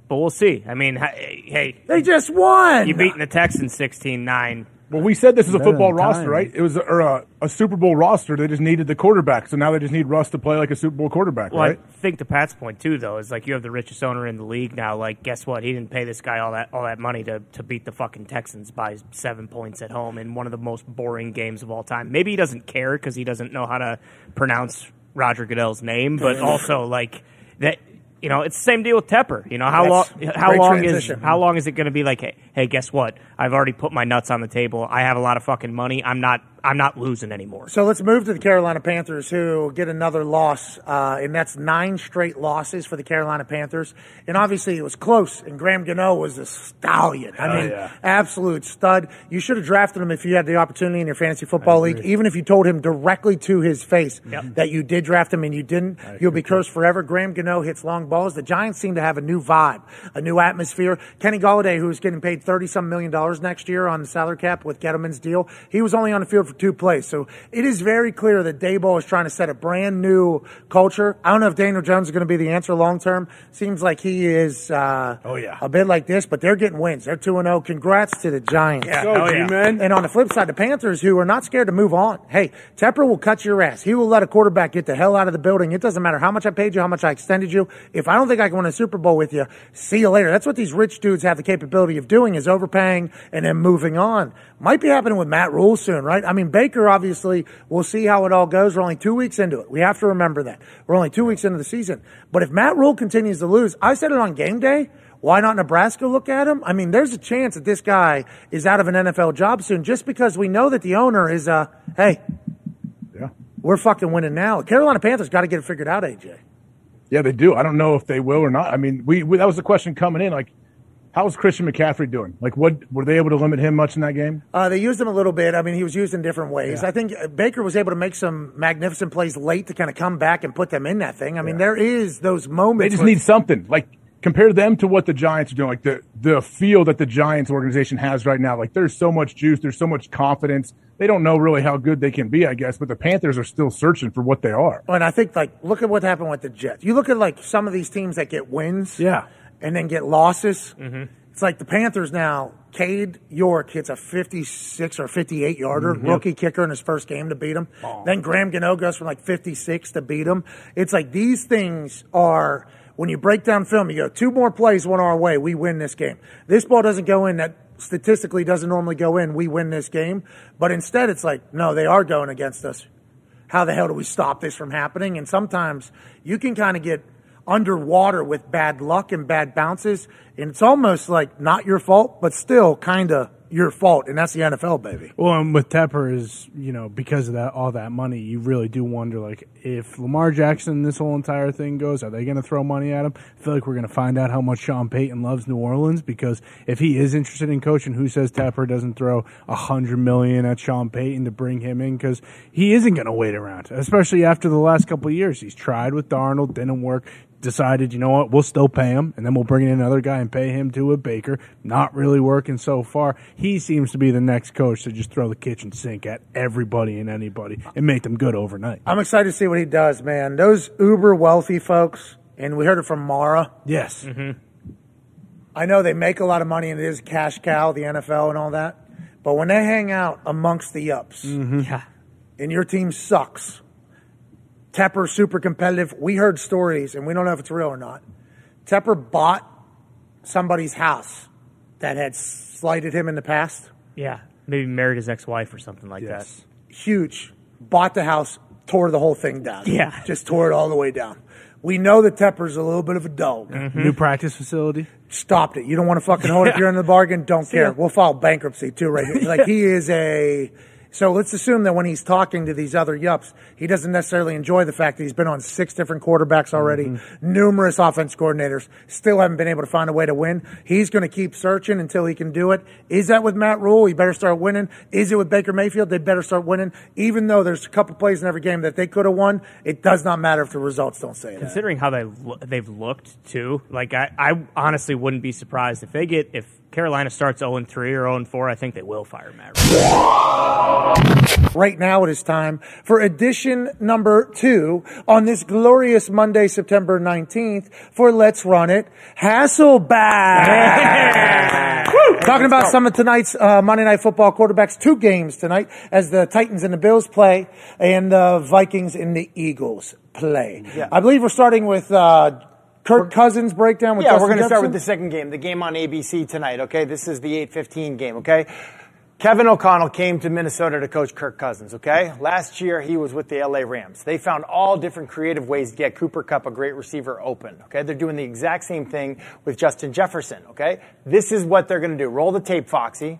but we'll see. I mean, hey, hey They just won. you beating the Texans 16-9. Well, we said this is a Better football than roster, time. right? It was a, or a, a Super Bowl roster. They just needed the quarterback, so now they just need Russ to play like a Super Bowl quarterback, Well, right? I think to Pat's point too, though, is like you have the richest owner in the league now. Like, guess what? He didn't pay this guy all that all that money to to beat the fucking Texans by seven points at home in one of the most boring games of all time. Maybe he doesn't care because he doesn't know how to pronounce Roger Goodell's name, but also like that. You know, it's the same deal with Tepper. You know how long? How long transition. is how long is it going to be? Like, hey, hey, guess what? I've already put my nuts on the table. I have a lot of fucking money. I'm not. I'm not losing anymore. So let's move to the Carolina Panthers, who get another loss, uh, and that's nine straight losses for the Carolina Panthers. And obviously, it was close, and Graham Gano was a stallion. I Hell mean, yeah. absolute stud. You should have drafted him if you had the opportunity in your fantasy football league, even if you told him directly to his face Yep. that you did draft him and you didn't. You'll be cursed forever. Graham Gano hits long balls. The Giants seem to have a new vibe, a new atmosphere. Kenny Golladay, who's getting paid thirty some million dollars next year on the salary cap with Gettleman's deal, he was only on the field for two plays. So it is very clear that Daboll is trying to set a brand new culture. I don't know if Daniel Jones is going to be the answer long term. Seems like he is. Uh, oh yeah, a bit like this, but they're getting wins. They're two and zero. Congrats to the Giants. Yeah, Go, hell yeah. G-Man. And on the flip side, the Panthers, who are not scared to move on. Hey, Tepper will cut your ass. He will let a quarterback get the hell out of the building. It doesn't matter how much I paid you, how much I extended you. If I don't think I can win a Super Bowl with you, see you later. That's what these rich dudes have the capability of doing is overpaying and then moving on. Might be happening with Matt Rhule soon, right? I mean, Baker obviously, we'll see how it all goes. We're only two weeks into it. We have to remember that. We're only two weeks into the season. But if Matt Rhule continues to lose, I said it on game day. Why not Nebraska look at him? I mean, there's a chance that this guy is out of an NFL job soon just because we know that the owner is, uh, hey, Yeah. we're fucking winning now. Carolina Panthers got to get it figured out, AJ. Yeah, they do. I don't know if they will or not. I mean, we, we that was the question coming in. Like, how's Christian McCaffrey doing? Like, what were they able to limit him much in that game? Uh, they used him a little bit. I mean, he was used in different ways. Yeah. I think Baker was able to make some magnificent plays late to kind of come back and put them in that thing. I mean, there is those moments. They just where- need something. Like, compare them to what the Giants are doing. Like the the feel that the Giants organization has right now. Like, there's so much juice. There's so much confidence. They don't know really how good they can be, I guess. But the Panthers are still searching for what they are. And I think, like, look at what happened with the Jets. You look at, like, some of these teams that get wins. Yeah. And then get losses. Mm-hmm. It's like the Panthers now. Cade York hits a 56 or 58 yarder, Mhm. rookie kicker in his first game to beat him. Then Graham Gano goes from like 56 to beat him. It's like these things are, when you break down film, you go, two more plays went our way, we win this game. This ball doesn't go in that statistically doesn't normally go in, we win this game. But instead, it's like, no, they are going against us how the hell do we stop this from happening? And sometimes you can kind of get underwater with bad luck and bad bounces, and it's almost like not your fault, but still kind of your fault, and that's the NFL, baby. Well, and with Tepper is you know because of that all that money, you really do wonder like if Lamar Jackson this whole entire thing goes, are they going to throw money at him? I feel like we're going to find out how much Sean Payton loves New Orleans because if he is interested in coaching, who says Tepper doesn't throw a hundred million at Sean Payton to bring him in because he isn't going to wait around, especially after the last couple years. He's tried with Darnold, didn't work decided, you know what, we'll still pay him, and then we'll bring in another guy and pay him to a Baker. Not really working so far. He seems to be the next coach to just throw the kitchen sink at everybody and anybody and make them good overnight. I'm excited to see what he does, man. Those uber wealthy folks, and we heard it from Mara. Yes. Mm-hmm. I know they make a lot of money and it is cash cow, the NFL and all that. But when they hang out amongst the ups, mm-hmm. Yeah. and your team sucks, Tepper super competitive. We heard stories, and we don't know if it's real or not. Tepper bought somebody's house that had slighted him in the past. Yeah. Maybe married his ex-wife or something like that. Huge. Bought the house, tore the whole thing down. Yeah. Just tore it all the way down. We know that Tepper's a little bit of a dog. Mm-hmm. New practice facility. Stopped it. You don't want to fucking hold up your end of the bargain. Don't See care. ya. We'll file bankruptcy too, right here. Like he is a. So let's assume that when he's talking to these other yups, he doesn't necessarily enjoy the fact that he's been on six different quarterbacks already, Mm-hmm. numerous offense coordinators, still haven't been able to find a way to win. He's going to keep searching until he can do it. Is that with Matt Rhule? He better start winning. Is it with Baker Mayfield? They better start winning. Even though there's a couple plays in every game that they could have won, it does not matter if the results don't say that. Considering how they lo- they've looked too, like I, I honestly wouldn't be surprised if they get if Carolina starts 0 3 or 0 4. I think they will fire Matt. Right now, it is time for edition number two on this glorious Monday, September 19th for Let's Run It Hasselbeck. Talking about some of tonight's uh, Monday Night Football quarterbacks, two games tonight as the Titans and the Bills play and the Vikings and the Eagles play. Yeah. I believe we're starting with uh, Kirk Cousins breakdown with yeah, Justin we're going to start with the second game, the game on ABC tonight. Okay, this is the eight fifteen game. Okay, Kevin O'Connell came to Minnesota to coach Kirk Cousins. Okay, last year he was with the LA Rams. They found all different creative ways to get Cooper Kupp, a great receiver, open. Okay, they're doing the exact same thing with Justin Jefferson. Okay, this is what they're going to do. Roll the tape, Foxy.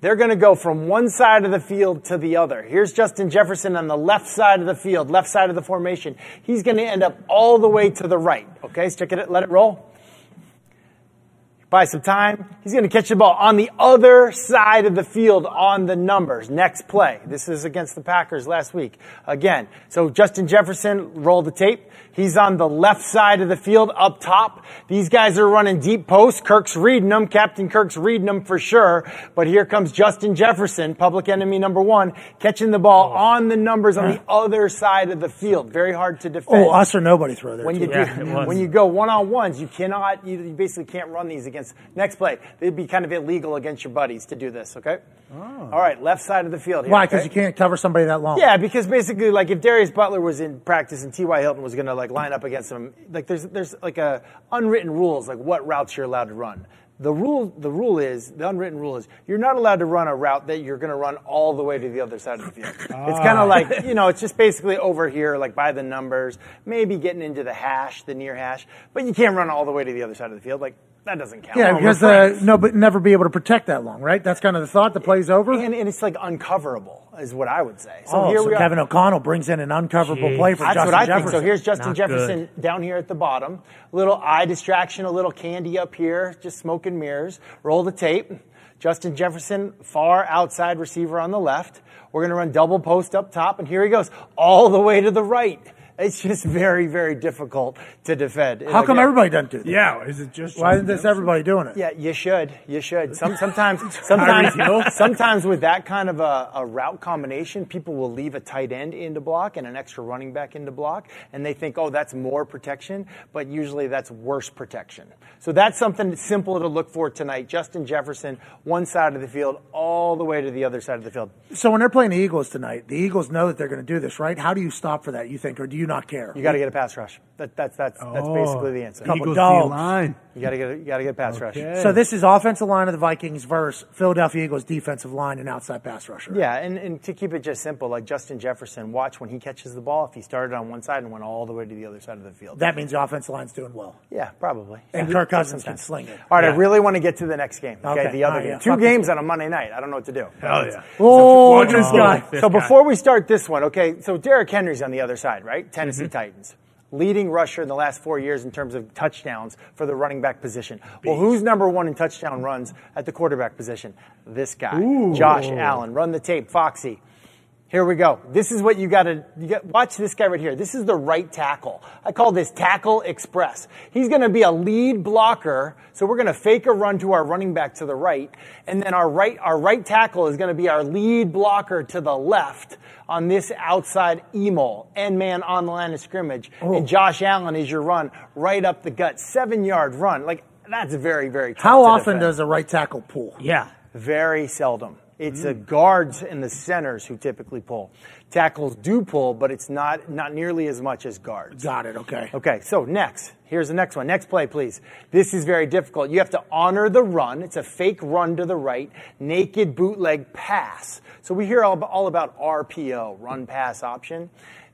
They're going to go from one side of the field to the other. Here's Justin Jefferson on the left side of the field, left side of the formation. He's going to end up all the way to the right. Okay, stick it, let it roll. Buy some time. He's going to catch the ball on the other side of the field on the numbers. Next play. This is against the Packers last week. Again. So Justin Jefferson, roll the tape. He's on the left side of the field up top. These guys are running deep posts. Kirk's reading them. Captain Kirk's reading them for sure. But here comes Justin Jefferson, public enemy number one, catching the ball oh. on the numbers on the other side of the field. Very hard to defend. Oh, us or nobody throw there. When too. you do, when you go one on ones, you cannot. You, you basically can't run these against. Next play, it'd be kind of illegal against your buddies to do this. Okay. Oh. All right, left side of the field. Here, Why? Because okay? you can't cover somebody that long. Yeah, because basically, like if Darius Butler was in practice and T.Y. Hilton was going to like line up against them. like there's there's like a unwritten rules like what routes you're allowed to run. The rule the rule is the unwritten rule is you're not allowed to run a route that you're going to run all the way to the other side of the field. It's kind Ah. of like you know it's just basically over here like by the numbers, maybe getting into the hash, the near hash, but you can't run all the way to the other side of the field. Like that doesn't count. Yeah, because we're uh, no, but never be able to protect that long, right? That's kind of the thought. The play's over. and, and it's like uncoverable is what I would say. So oh, here so we are. Kevin O'Connell brings in an uncoverable play for That's Justin what I Jefferson. think. So here's Justin Not Jefferson good. down here at the bottom. Little eye distraction, a little candy up here, just smoke and mirrors. Roll the tape. Justin Jefferson, far outside receiver on the left. We're going to run double post up top, and here he goes, all the way to the right. It's just very, very difficult to defend. How come everybody doesn't do that? Yeah, is it just Why isn't this everybody doing it? Yeah, you should. You should. Some, sometimes, sometimes, sometimes with that kind of a, a route combination, people will leave a tight end into block and an extra running back into block, and they think, oh, that's more protection, but usually that's worse protection. So that's something simple to look for tonight. Justin Jefferson, one side of the field, all the way to the other side of the field. So when they're playing the Eagles tonight, the Eagles know that they're going to do this, right? How do you stop for that? You think, or do you not care? You got to get a pass rush. That, that's that's that's Oh, basically the answer. couple Eagles dogs. D-line. You got to get a, you got to get a pass rush. So this is offensive line of the Vikings versus Philadelphia Eagles defensive line and outside pass rusher. Yeah, and, and to keep it just simple, like Justin Jefferson, watch when he catches the ball, if he started on one side and went all the way to the other side of the field. That means the offensive line's doing well. Yeah, probably. And Yeah. Kirk Cousins can sling it. All right, Yeah. I really want to get to the next game. Okay, Okay. the other All right, game. yeah. Two Fuck games on a Monday night. I don't know what to do. Hell yeah. Oh, Watch this this guy. So before we start this one, okay, so Derrick Henry's on the other side, right? Tennessee Mm-hmm. Titans. Leading rusher in the last four years in terms of touchdowns for the running back position. Well, who's number one in touchdown runs at the quarterback position? This guy, Ooh. Josh Allen. Run the tape, Foxy. Here we go. This is what you got to you got, watch. This guy right here. This is the right tackle. I call this tackle express. He's going to be a lead blocker. So we're going to fake a run to our running back to the right, and then our right our right tackle is going to be our lead blocker to the left on this outside emol end man on the line of scrimmage. Oh. And Josh Allen is your run right up the gut, seven yard run. Like that's very very. tough How often defend. does a right tackle pull? Yeah. Very seldom. It's the mm. guards and the centers who typically pull. Tackles do pull, but it's not not nearly as much as guards. Got it. Okay. Okay, so next. Here's the next one. Next play, please. This is very difficult. You have to honor the run. It's a fake run to the right, naked bootleg pass. So we hear all about, all about RPO, run pass option.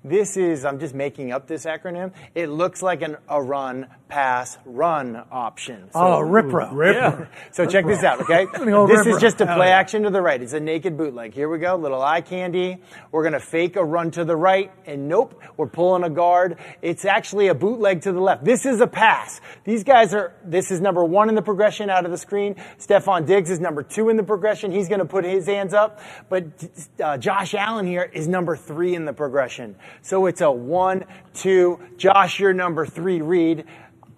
This is, I'm just making up this acronym. It looks like an, a run, pass, run option. Oh, Ripro. Yeah. So check this out, okay? This is just a play yeah. action to the right. It's a naked bootleg. Here we go, little eye candy. We're gonna fake a run to the right, and nope, we're pulling a guard. It's actually a bootleg to the left. This is a pass. These guys are, this is number one in the progression out of the screen. Stefon Diggs is number two in the progression. He's gonna put his hands up. But uh, Josh Allen here is number three in the progression. So it's a one, two. Josh, you're number three read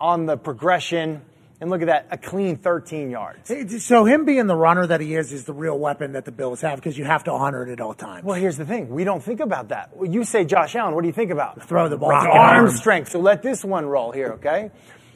on the progression. And look at that, a clean 13 yards. So him being the runner that he is is the real weapon that the Bills have because you have to honor it at all times. Well, here's the thing. We don't think about that. You say Josh Allen, what do you think about? Throw the ball. Arm Arm. strength. So let this one roll here, okay?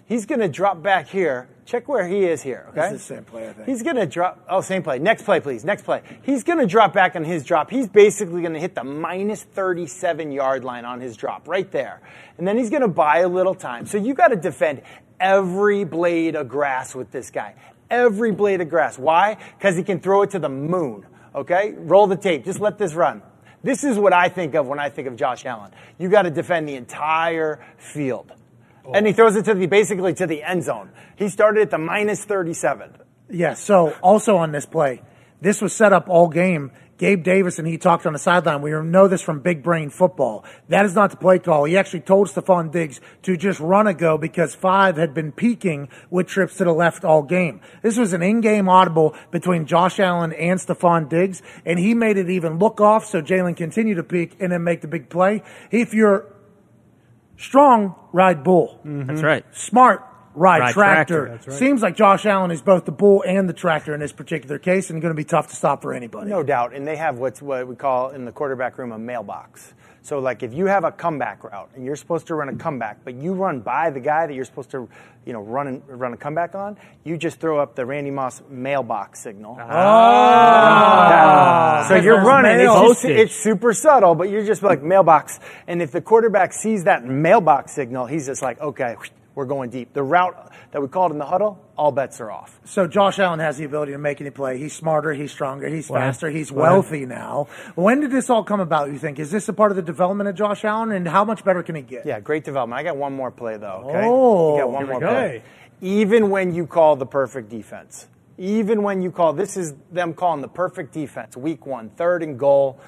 He's going to drop back here. Check where he is here, okay? This is the same play, I think. He's going to drop. Oh, same play. Next play, please. Next play. He's going to drop back on his drop. He's basically going to hit the minus 37 yard line on his drop right there. And then he's going to buy a little time. So you got to defend every blade of grass with this guy. Every blade of grass. Why? Because he can throw it to the moon. Okay? Roll the tape. Just let this run. This is what I think of when I think of Josh Allen. You got to defend the entire field. Oh. And he throws it to the basically to the end zone. He started at the minus 37. Yeah, so also on this play, this was set up all game. Gabe Davis and he talked on the sideline. We know this from Big Brain Football. That is not the play call. He actually told Stefon Diggs to just run a go because five had been peeking with trips to the left all game. This was an in-game audible between Josh Allen and Stefon Diggs, and he made it even look off so Jalen continued to peek and then make the big play. If you're strong, ride bull. Mm-hmm. That's right. Smart, ride, Ride tractor. tractor. That's right. Seems like Josh Allen is both the bull and the tractor in this particular case, and going to be tough to stop for anybody. No doubt. And they have what's what we call in the quarterback room a mailbox. So like if you have a comeback route and you're supposed to run a comeback, but you run by the guy that you're supposed to, you know, run and, run a comeback on, you just throw up the Randy Moss mailbox signal. Ah. So you're running. It's, just, it's super subtle, but you're just like mailbox. And if the quarterback sees that mailbox signal, he's just like, okay, we're going deep. The route that we called in the huddle, all bets are off. So Josh Allen has the ability to make any play. He's smarter, he's stronger, he's Well, faster, he's well. wealthy now. When did this all come about, you think? Is this a part of the development of Josh Allen, and how much better can he get? Yeah, great development. I got one more play though. Okay, Oh, you got one here we more go. play. Even when you call the perfect defense, even when you call this is them calling the perfect defense. Week one, third and goal.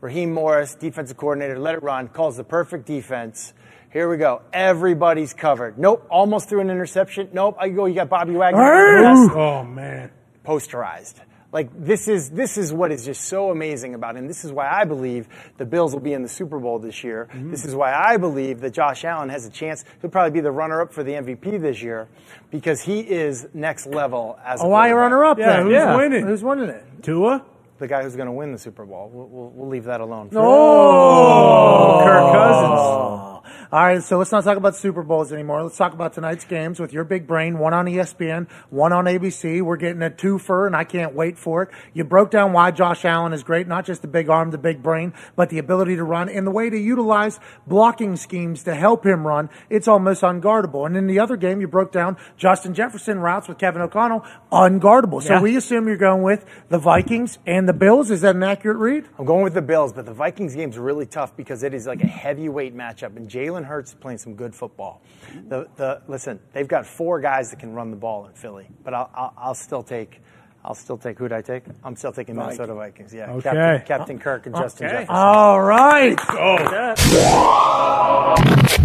Raheem Morris, defensive coordinator, let it run. Calls the perfect defense. Here we go. Everybody's covered. Nope. Almost threw an interception. Nope. I go. You got Bobby Wagner. Oh man. Posterized. Like this is this is what is just so amazing about him. This is why I believe the Bills will be in the Super Bowl this year. Mm-hmm. This is why I believe that Josh Allen has a chance. He'll probably be the runner-up for the MVP this year because he is next level as a Oh, why runner up Yeah, then? who's winning? Who's winning it? Tua? The guy who's going to win the Super Bowl. We'll, we'll, we'll leave that alone. Oh, Kirk Cousins. All right, so let's not talk about Super Bowls anymore. Let's talk about tonight's games with your big brain. One on ESPN, one on ABC. We're getting a twofer, and I can't wait for it. You broke down why Josh Allen is great, not just the big arm, the big brain, but the ability to run and the way to utilize blocking schemes to help him run. It's almost unguardable. And in the other game, you broke down Justin Jefferson routes with Kevin O'Connell, unguardable. So Yeah. we assume you're going with the Vikings and the Bills. Is that an accurate read? I'm going with the Bills, but the Vikings game's really tough because it is like a heavyweight matchup, and Jalen Hurts is playing some good football. The the listen, they've got four guys that can run the ball in Philly, but I'll I'll, I'll still take. I'll still take who'd I take? I'm still taking Minnesota Vikings. Yeah, Okay. Captain, Captain Kirk and Justin Okay. Jefferson. All right.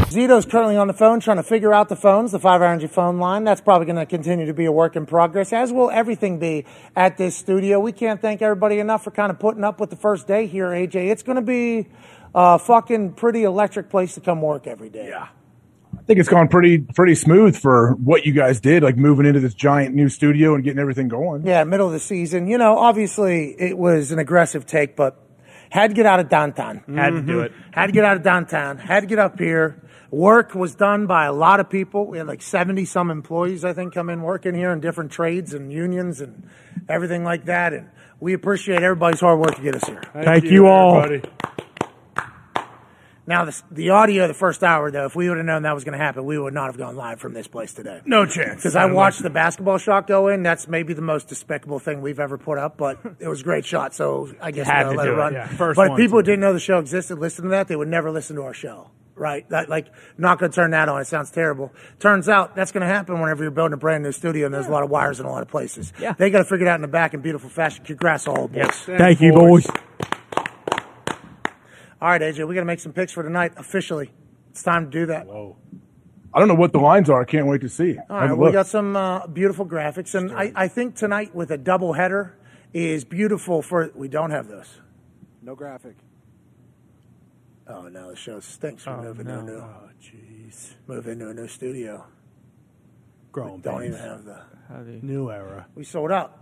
Zito's currently on the phone trying to figure out the phones, the five energy phone line. That's probably going to continue to be a work in progress, as will everything be at this studio. We can't thank everybody enough for kind of putting up with the first day here, AJ. It's going to be a fucking pretty electric place to come work every day. Yeah. I think it's gone pretty pretty smooth for what you guys did, like moving into this giant new studio and getting everything going. Yeah, middle of the season. You know, obviously it was an aggressive take, but had to get out of downtown. Had to do mm-hmm. it. Had to get out of downtown. Had to get up here. Work was done by a lot of people. We had like 70 some employees, I think, come in working here in different trades and unions and everything like that. And we appreciate everybody's hard work to get us here. Thank you all. Now, the, the audio the first hour, though, if we would have known that was going to happen, we would not have gone live from this place today. No chance. Because I watched the basketball shot go in. That's maybe the most despicable thing we've ever put up, but it was a great shot, so I guess Had we gotta let do it it, run. yeah. First but if people who didn't know the show existed listen to that, they would never listen to our show. Right? That, like, not going to turn that on. It sounds terrible. Turns out that's going to happen whenever you're building a brand new studio and there's a lot of wires in a lot of places. Yeah. They got to figure it out in the back in beautiful fashion. Congrats, all boys. Yes. Thank you, boys. All right, AJ, we got to make some picks for tonight officially. It's time to do that. Whoa. I don't know what the lines are. I can't wait to see. All I right, haven't we looked. got some uh, beautiful graphics, and I, I think tonight with a double header is beautiful for. We don't have those. No graphic. Oh no, the show stinks. We're moving to a new. Oh jeez. Move into a new studio. Grown Don't even have the. New era. We sold out.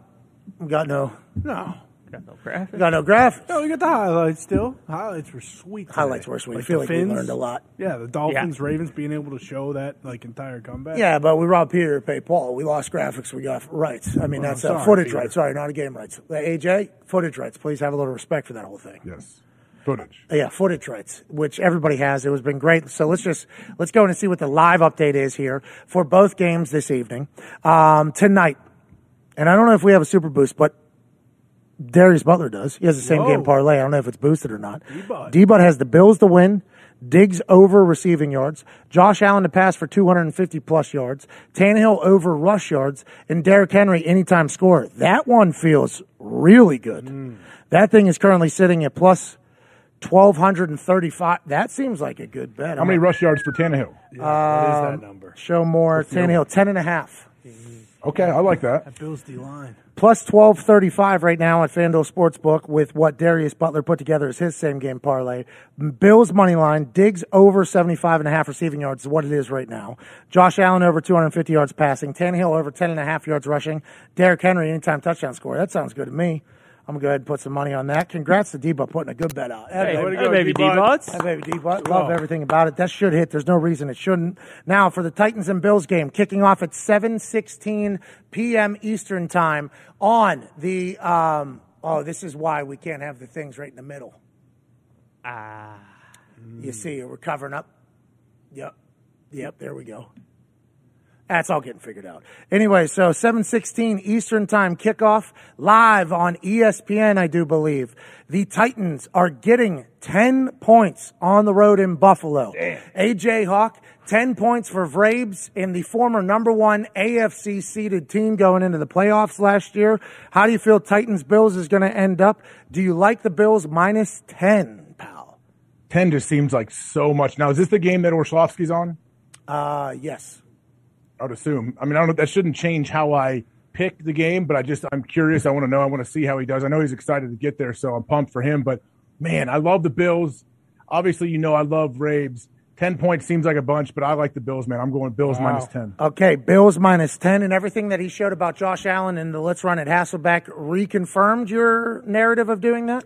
We got no. No. Got no graphics. Got no graphics. No, we got the highlights still. Highlights were sweet. today. Highlights were sweet. I feel the like we learned a lot. Yeah, the Dolphins, Ravens being able to show that like entire comeback. Yeah, but we robbed Peter to pay Paul. We lost graphics. We got rights. I mean, Well, that's I'm uh, footage Peter. rights. Sorry, not a game rights. Uh, AJ, footage rights. Please have a little respect for that whole thing. Yes. Footage. Yeah, footage rights, which everybody has. It has been great. So let's just let's go in and see what the live update is here for both games this evening um, tonight. And I don't know if we have a super boost, but Darius Butler does. He has the same Whoa. game parlay. I don't know if it's boosted or not. D-Bud. D-Bud has the Bills to win. Diggs over receiving yards. Josh Allen to pass for 250 plus yards. Tannehill over rush yards. And Derrick Henry anytime score. That one feels really good. Mm. That thing is currently sitting at plus 1,235. That seems like a good bet. How many rush yards for Tannehill? what is Um, that number? Show more. What's Tannehill, 10 and a half. Okay, I like that. That Bills D line. Plus 1235 right now at FanDuel Sportsbook with what Darius Butler put together as his same game parlay. Bills money line, Diggs over 75 and a half receiving yards is what it is right now. Josh Allen over 250 yards passing. Tannehill over 10 and a half yards rushing. Derrick Henry anytime touchdown score. That sounds good to me. I'm going to go ahead and put some money on that. Congrats to D-Butt putting a good bet out. Hey, Hey, way to go, go, baby D-Bud. Hey, baby D-Bud. Love everything about it. That should hit. There's no reason it shouldn't. Now for the Titans and Bills game, kicking off at 7:16 p.m. Eastern time on the. Um, oh, this is why we can't have the things right in the middle. Ah. You see, we're covering up. Yep, yep. There we go. That's all getting figured out. Anyway, so 7:16 Eastern Time kickoff live on ESPN, I do believe. The Titans are getting 10 points on the road in Buffalo. AJ Hawk, 10 points for Vrabes in the former number 1 AFC seeded team going into the playoffs last year. How do you feel Titans Bills is going to end up? Do you like the Bills minus 10, pal? 10 just seems like so much. Now, is this the game that Orlovsky's on? Uh, yes. I would assume. I mean, I don't know. That shouldn't change how I pick the game, but I just, I'm curious. I want to know. I want to see how he does. I know he's excited to get there, so I'm pumped for him. But man, I love the Bills. Obviously, you know, I love Rabes. 10 points seems like a bunch, but I like the Bills, man. I'm going Bills minus 10. Okay, Bills minus 10, and everything that he showed about Josh Allen and the Let's Run at Hasselbeck reconfirmed your narrative of doing that?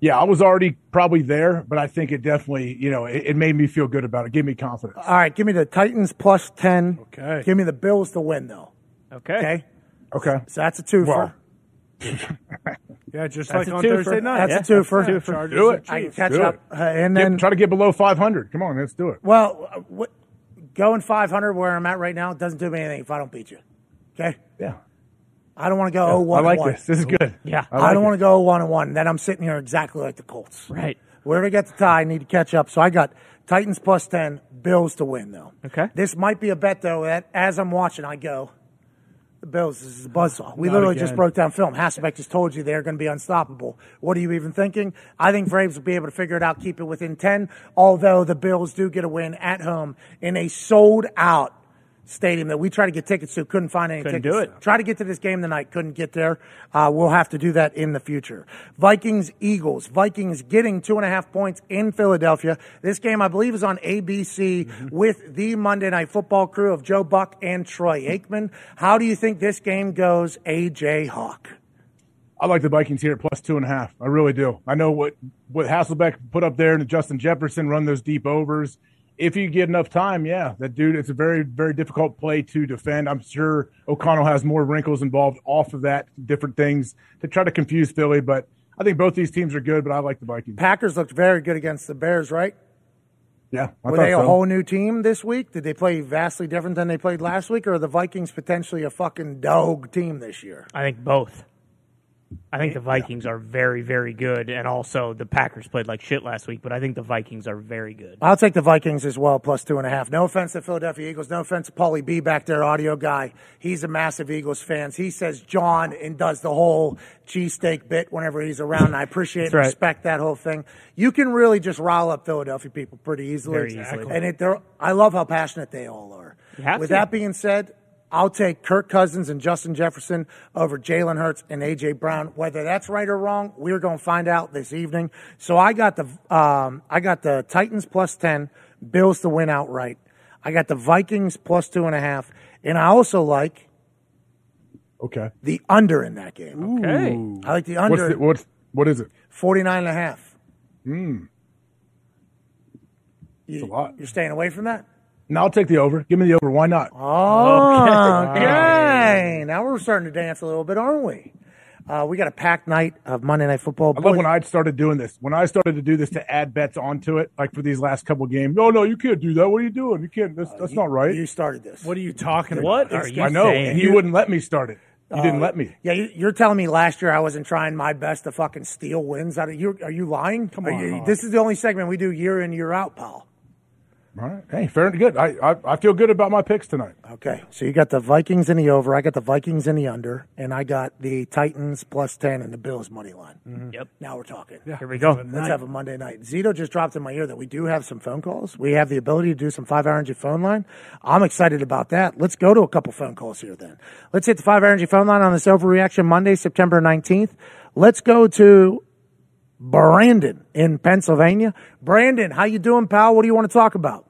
Yeah, I was already probably there, but I think it definitely, you know, it, it made me feel good about it. Give me confidence. All right, give me the Titans plus 10. Okay. Give me the Bills to win, though. Okay. Okay. Okay. So that's a twofer. Well, Yeah, just That's like on twofer. Thursday night. That's Yeah. a twofer. Twofer. Do it. I can catch Do up. it. Uh, and Get- then, try to get below 500. Come on, let's do it. well, uh, what, going 500 where I'm at right now doesn't do me anything if I don't beat you. Okay? Yeah. I don't want to go oh, 1 I like 1. this. This is good. Yeah. I, like don't want to go 1 and 1. Then I'm sitting here exactly like the Colts. Right. Wherever I get the tie, I need to catch up. So I got Titans plus 10, Bills to win, though. Okay. This might be a bet, though, that as I'm watching, I go, the Bills, this is a buzzsaw. We Not literally again. just broke down film. Hasselbeck just told you they're going to be unstoppable. What are you even thinking? I think Braves will be able to figure it out, keep it within 10, although the Bills do get a win at home in a sold out stadium that we tried to get tickets to, couldn't find any Couldn't tickets. do it. Try to get to this game tonight, couldn't get there. Uh, we'll have to do that in the future. Vikings, Eagles. Vikings getting two and a half points in Philadelphia. This game, I believe, is on ABC Mm-hmm. with the Monday Night Football crew of Joe Buck and Troy Aikman. How do you think this game goes, AJ Hawk? I like the Vikings here at plus two and a half. I really do. I know what what Hasselbeck put up there and Justin Jefferson run those deep overs. If you get enough time, yeah, that dude. It's a very very difficult play to defend. I'm sure O'Connell has more wrinkles involved off of that, different things to try to confuse Philly. But I think both these teams are good. But I like the Vikings. Packers looked very good against the Bears, right? Yeah, I Were they a so. whole new team this week? Did they play vastly different than they played last week, or are the Vikings potentially a fucking dog team this year? I think both. I think the Vikings are very, very good, and also the Packers played like shit last week, but I think the Vikings are very good. I'll take the Vikings as well, plus two and a half. No offense to Philadelphia Eagles. No offense to Paulie B back there, audio guy. He's a massive Eagles fan. He says John and does the whole cheesesteak bit whenever he's around. And I appreciate and right. respect that whole thing. You can really just rile up Philadelphia people pretty easily. Very easily. And it, I love how passionate they all are. With to. that being said, I'll take Kirk Cousins and Justin Jefferson over Jalen Hurts and AJ Brown. Whether that's right or wrong, we're going to find out this evening. So I got the um, I got the Titans plus ten, Bills to win outright. I got the Vikings plus two and a half, and I also like Okay. the under in that game. Okay. I like the What's under the, what's what is it? 49 and a half. Hmm. You, a lot. You're staying away from that? No, I'll take the over. Give me the over. Why not? Oh, okay. Now we're starting to dance a little bit, aren't we? Uh, we got a packed night of Monday Night Football. I love when I started doing this. When I started to do this to add bets onto it, like for these last couple games. No, no, you can't do that. What are you doing? You can't. That's, that's not right. You started this. What are you talking What about? are you I know. saying? And you wouldn't let me start it. You didn't Uh, let me. Yeah, you- you're telling me last year I wasn't trying my best to fucking steal wins out of you. Are you lying? Come on, this is the only segment we do year in year out, pal. All right. Hey, fair and good. I, I I feel good about my picks tonight. Okay, so you got the Vikings in the over. I got the Vikings in the under, and I got the Titans plus ten and the Bills money line. Mm-hmm. Yep. Now we're talking. Yeah. Here we go. Let's have a Monday night. Zito just dropped in my ear that we do have some phone calls. We have the ability to do some five hour energy phone line. I'm excited about that. Let's go to a couple phone calls here then. Let's hit the five hour energy phone line on this overreaction Monday, September 19th. Let's go to Brandon in Pennsylvania. Brandon, how you doing, pal? What do you want to talk about?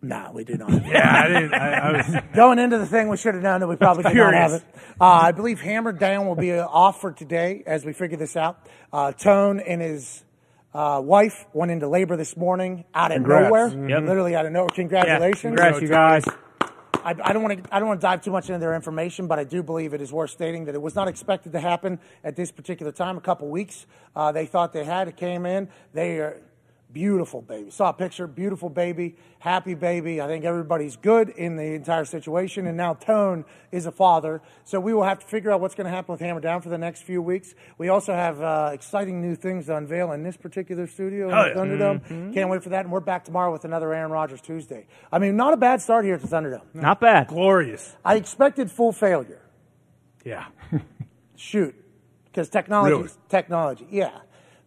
No, we do not. Yeah, I didn't. I, I was. Going into the thing, we should have known that we probably did not have it. Uh, I believe Hammered Down will be uh, off for today as we figure this out. Uh, Tone and his uh, wife went into labor this morning out of Congrats. nowhere, Yep. literally out of nowhere. Congratulations! Congrats, you guys. I, I don't want to. I don't want to dive too much into their information, but I do believe it is worth stating that it was not expected to happen at this particular time. A couple weeks, uh, they thought they had. It came in. They are beautiful baby. Saw a picture. Beautiful baby. Happy baby. I think everybody's good in the entire situation. And now Tone is a father, so we will have to figure out what's going to happen with Hammer Down for the next few weeks. We also have uh, exciting new things to unveil in this particular studio in Oh, the yeah. Thunderdome. Can't wait for that. And we're back tomorrow with another Aaron Rodgers Tuesday. I mean, not a bad start here at the Thunderdome. Not bad. Glorious. I expected full failure. Yeah. Shoot, because technology, Really? technology, yeah.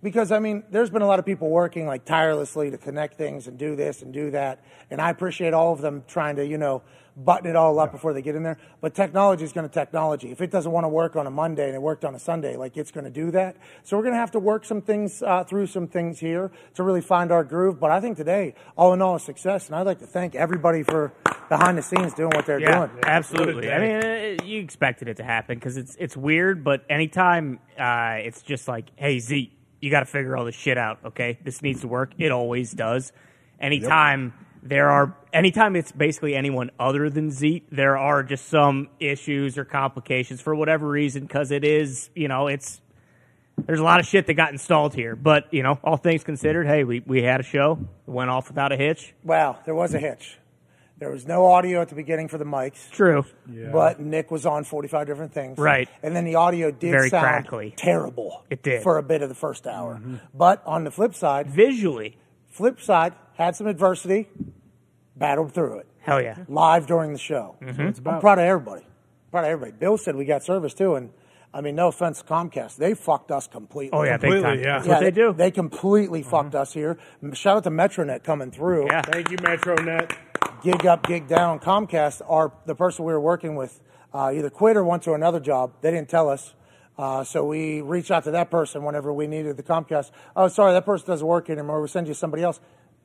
Because I mean, there's been a lot of people working like tirelessly to connect things and do this and do that, and I appreciate all of them trying to, you know, button it all up before they get in there. But technology is going to technology. If it doesn't want to work on a Monday and it worked on a Sunday, like it's going to do that. So we're going to have to work some things uh, through some things here to really find our groove. But I think today, all in all, a success, and I'd like to thank everybody for behind the scenes doing what they're yeah, doing. absolutely. I mean, uh, you expected it to happen because it's it's weird, but anytime uh, it's just like, hey Z, you got to figure all this shit out. Okay, this needs to work. It always does. Anytime there are, anytime it's basically anyone other than Z, there are just some issues or complications for whatever reason because it is, you know, it's there's a lot of shit that got installed here. But you know, all things considered, hey, we we had a show, it went off without a hitch. Well, there was a hitch. There was no audio at the beginning for the mics. True. But Nick was on 45 different things. Right. And then the audio did Very sound crackly. terrible. It did. For a bit of the first hour. Mm-hmm. But on the flip side, visually, flip side, had some adversity, battled through it. Hell yeah. Live during the show. Mm-hmm. That's what it's I'm proud of everybody. Proud of everybody. Bill said we got service too. And I mean, no offense to Comcast. They fucked us completely. Oh, yeah, big Completely, time. yeah. That's what they do. They completely fucked mm-hmm. us here. Shout out to Metronet coming through. Yeah. Thank you, Metronet. Gig up, gig down. Comcast, our the person we were working with, uh, either quit or went to another job. They didn't tell us. Uh, so we reached out to that person whenever we needed the Comcast. Oh, sorry, that person doesn't work anymore. We'll send you somebody else.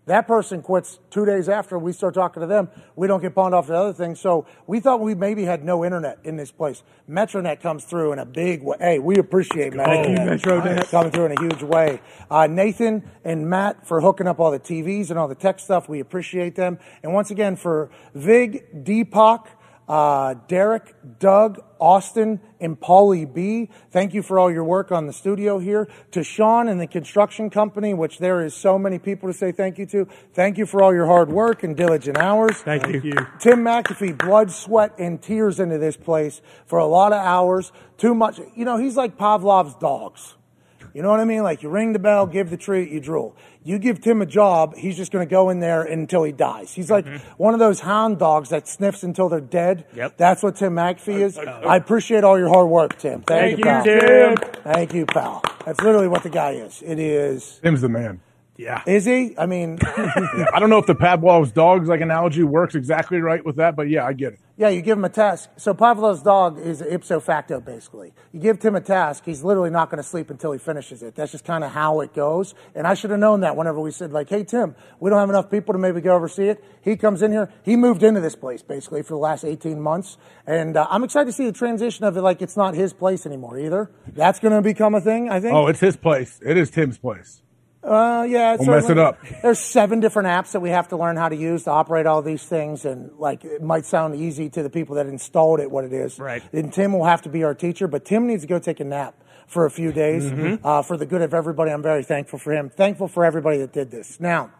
That person quits two days after we start talking to them. We don't get pawned off to other things. So we thought we maybe had no internet in this place. Metronet comes through in a big way. Hey, we appreciate Thank you, Metronet. Metronet. Coming through in a huge way. Uh, Nathan and Matt for hooking up all the TVs and all the tech stuff. We appreciate them. And once again, for Vig, Deepak, uh, Derek, Doug, Austin, and Paulie B. Thank you for all your work on the studio here. To Sean and the construction company, which there is so many people to say thank you to. Thank you for all your hard work and diligent hours. Thank you. Tim McAfee, blood, sweat, and tears into this place for a lot of hours. Too much. You know, he's like Pavlov's dogs. You know what I mean? Like you ring the bell, give the treat, you drool. You give Tim a job, he's just going to go in there until he dies. He's like mm-hmm. one of those hound dogs that sniffs until they're dead. Yep. That's what Tim McAfee is. I appreciate all your hard work, Tim. Thank, Thank you, you, pal. Tim. Thank you, pal. That's literally what the guy is. It is. Tim's the man. Yeah. Is he? I mean, Yeah, I don't know if the Pavlov's dogs like analogy works exactly right with that, but yeah, I get it. Yeah, you give him a task. So Pavlov's dog is ipso facto, basically. You give Tim a task, he's literally not going to sleep until he finishes it. That's just kind of how it goes. And I should have known that whenever we said, like, hey, Tim, we don't have enough people to maybe go oversee it. He comes in here. He moved into this place, basically, for the last 18 months. And uh, I'm excited to see the transition of it, like, it's not his place anymore either. That's going to become a thing, I think. Oh, it's his place. It is Tim's place. Uh, yeah, it's Don't mess it up. There's seven different apps that we have to learn how to use to operate all these things, and like it might sound easy to the people that installed it, what it is. Right. And Tim will have to be our teacher, but Tim needs to go take a nap for a few days Mhm. uh, for the good of everybody. I'm very thankful for him. Thankful for everybody that did this. Now,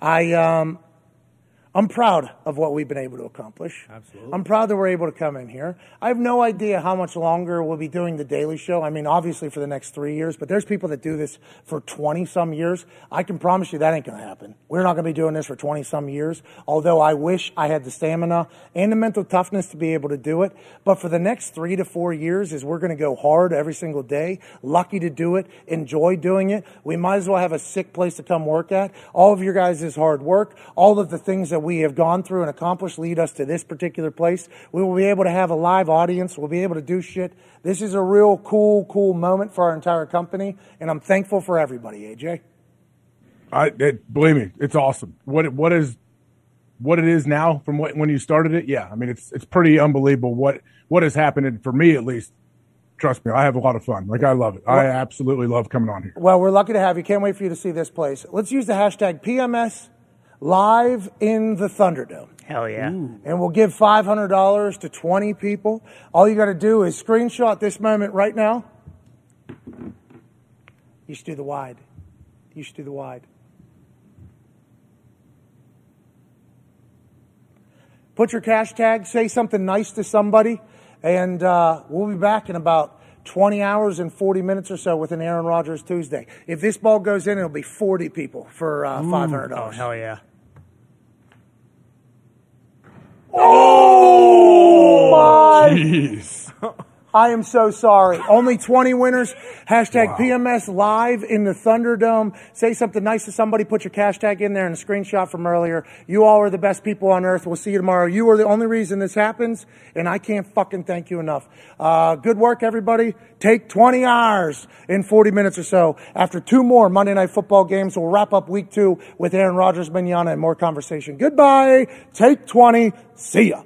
I um, I'm proud of what we've been able to accomplish. Absolutely. I'm proud that we're able to come in here. I have no idea how much longer we'll be doing the Daily Show. I mean, obviously for the next three years, but there's people that do this for 20 some years. I can promise you that ain't going to happen. We're not going to be doing this for 20 some years, although I wish I had the stamina and the mental toughness to be able to do it. But for the next three to four years, is we're going to go hard every single day. Lucky to do it. Enjoy doing it. We might as well have a sick place to come work at. All of your guys' hard work, all of the things that we have gone through and accomplished lead us to this particular place. We will be able to have a live audience. We'll be able to do shit. This is a real cool, cool moment for our entire company, and I'm thankful for everybody, AJ. I it, believe me, it's awesome. What it- what is what it is now from what, when you started it? Yeah, I mean it's it's pretty unbelievable what what has happened and for me at least. Trust me, I have a lot of fun. Like I love it. I absolutely love coming on here. Well, we're lucky to have you. Can't wait for you to see this place. Let's use the hashtag PMS live in the Thunderdome. Hell yeah. And we'll give $500 to 20 people. All you got to do is screenshot this moment right now. You should do the wide. You should do the wide. Put your cash tag, say something nice to somebody, and uh, we'll be back in about 20 hours and 40 minutes or so with an Aaron Rodgers Tuesday. If this ball goes in, it'll be 40 people for uh, $500. Oh, hell yeah. Oh my! Jeez. I am so sorry. Only 20 winners. Hashtag PMS live in the Thunderdome. Say something nice to somebody. Put your cash tag in there and a screenshot from earlier. You all are the best people on earth. We'll see you tomorrow. You are the only reason this happens, and I can't fucking thank you enough. Uh, good work, everybody. Take 20 hours in 40 minutes or so. After two more Monday Night Football games, we'll wrap up week two with Aaron Rodgers, Manana, and more conversation. Goodbye. Take 20. See ya.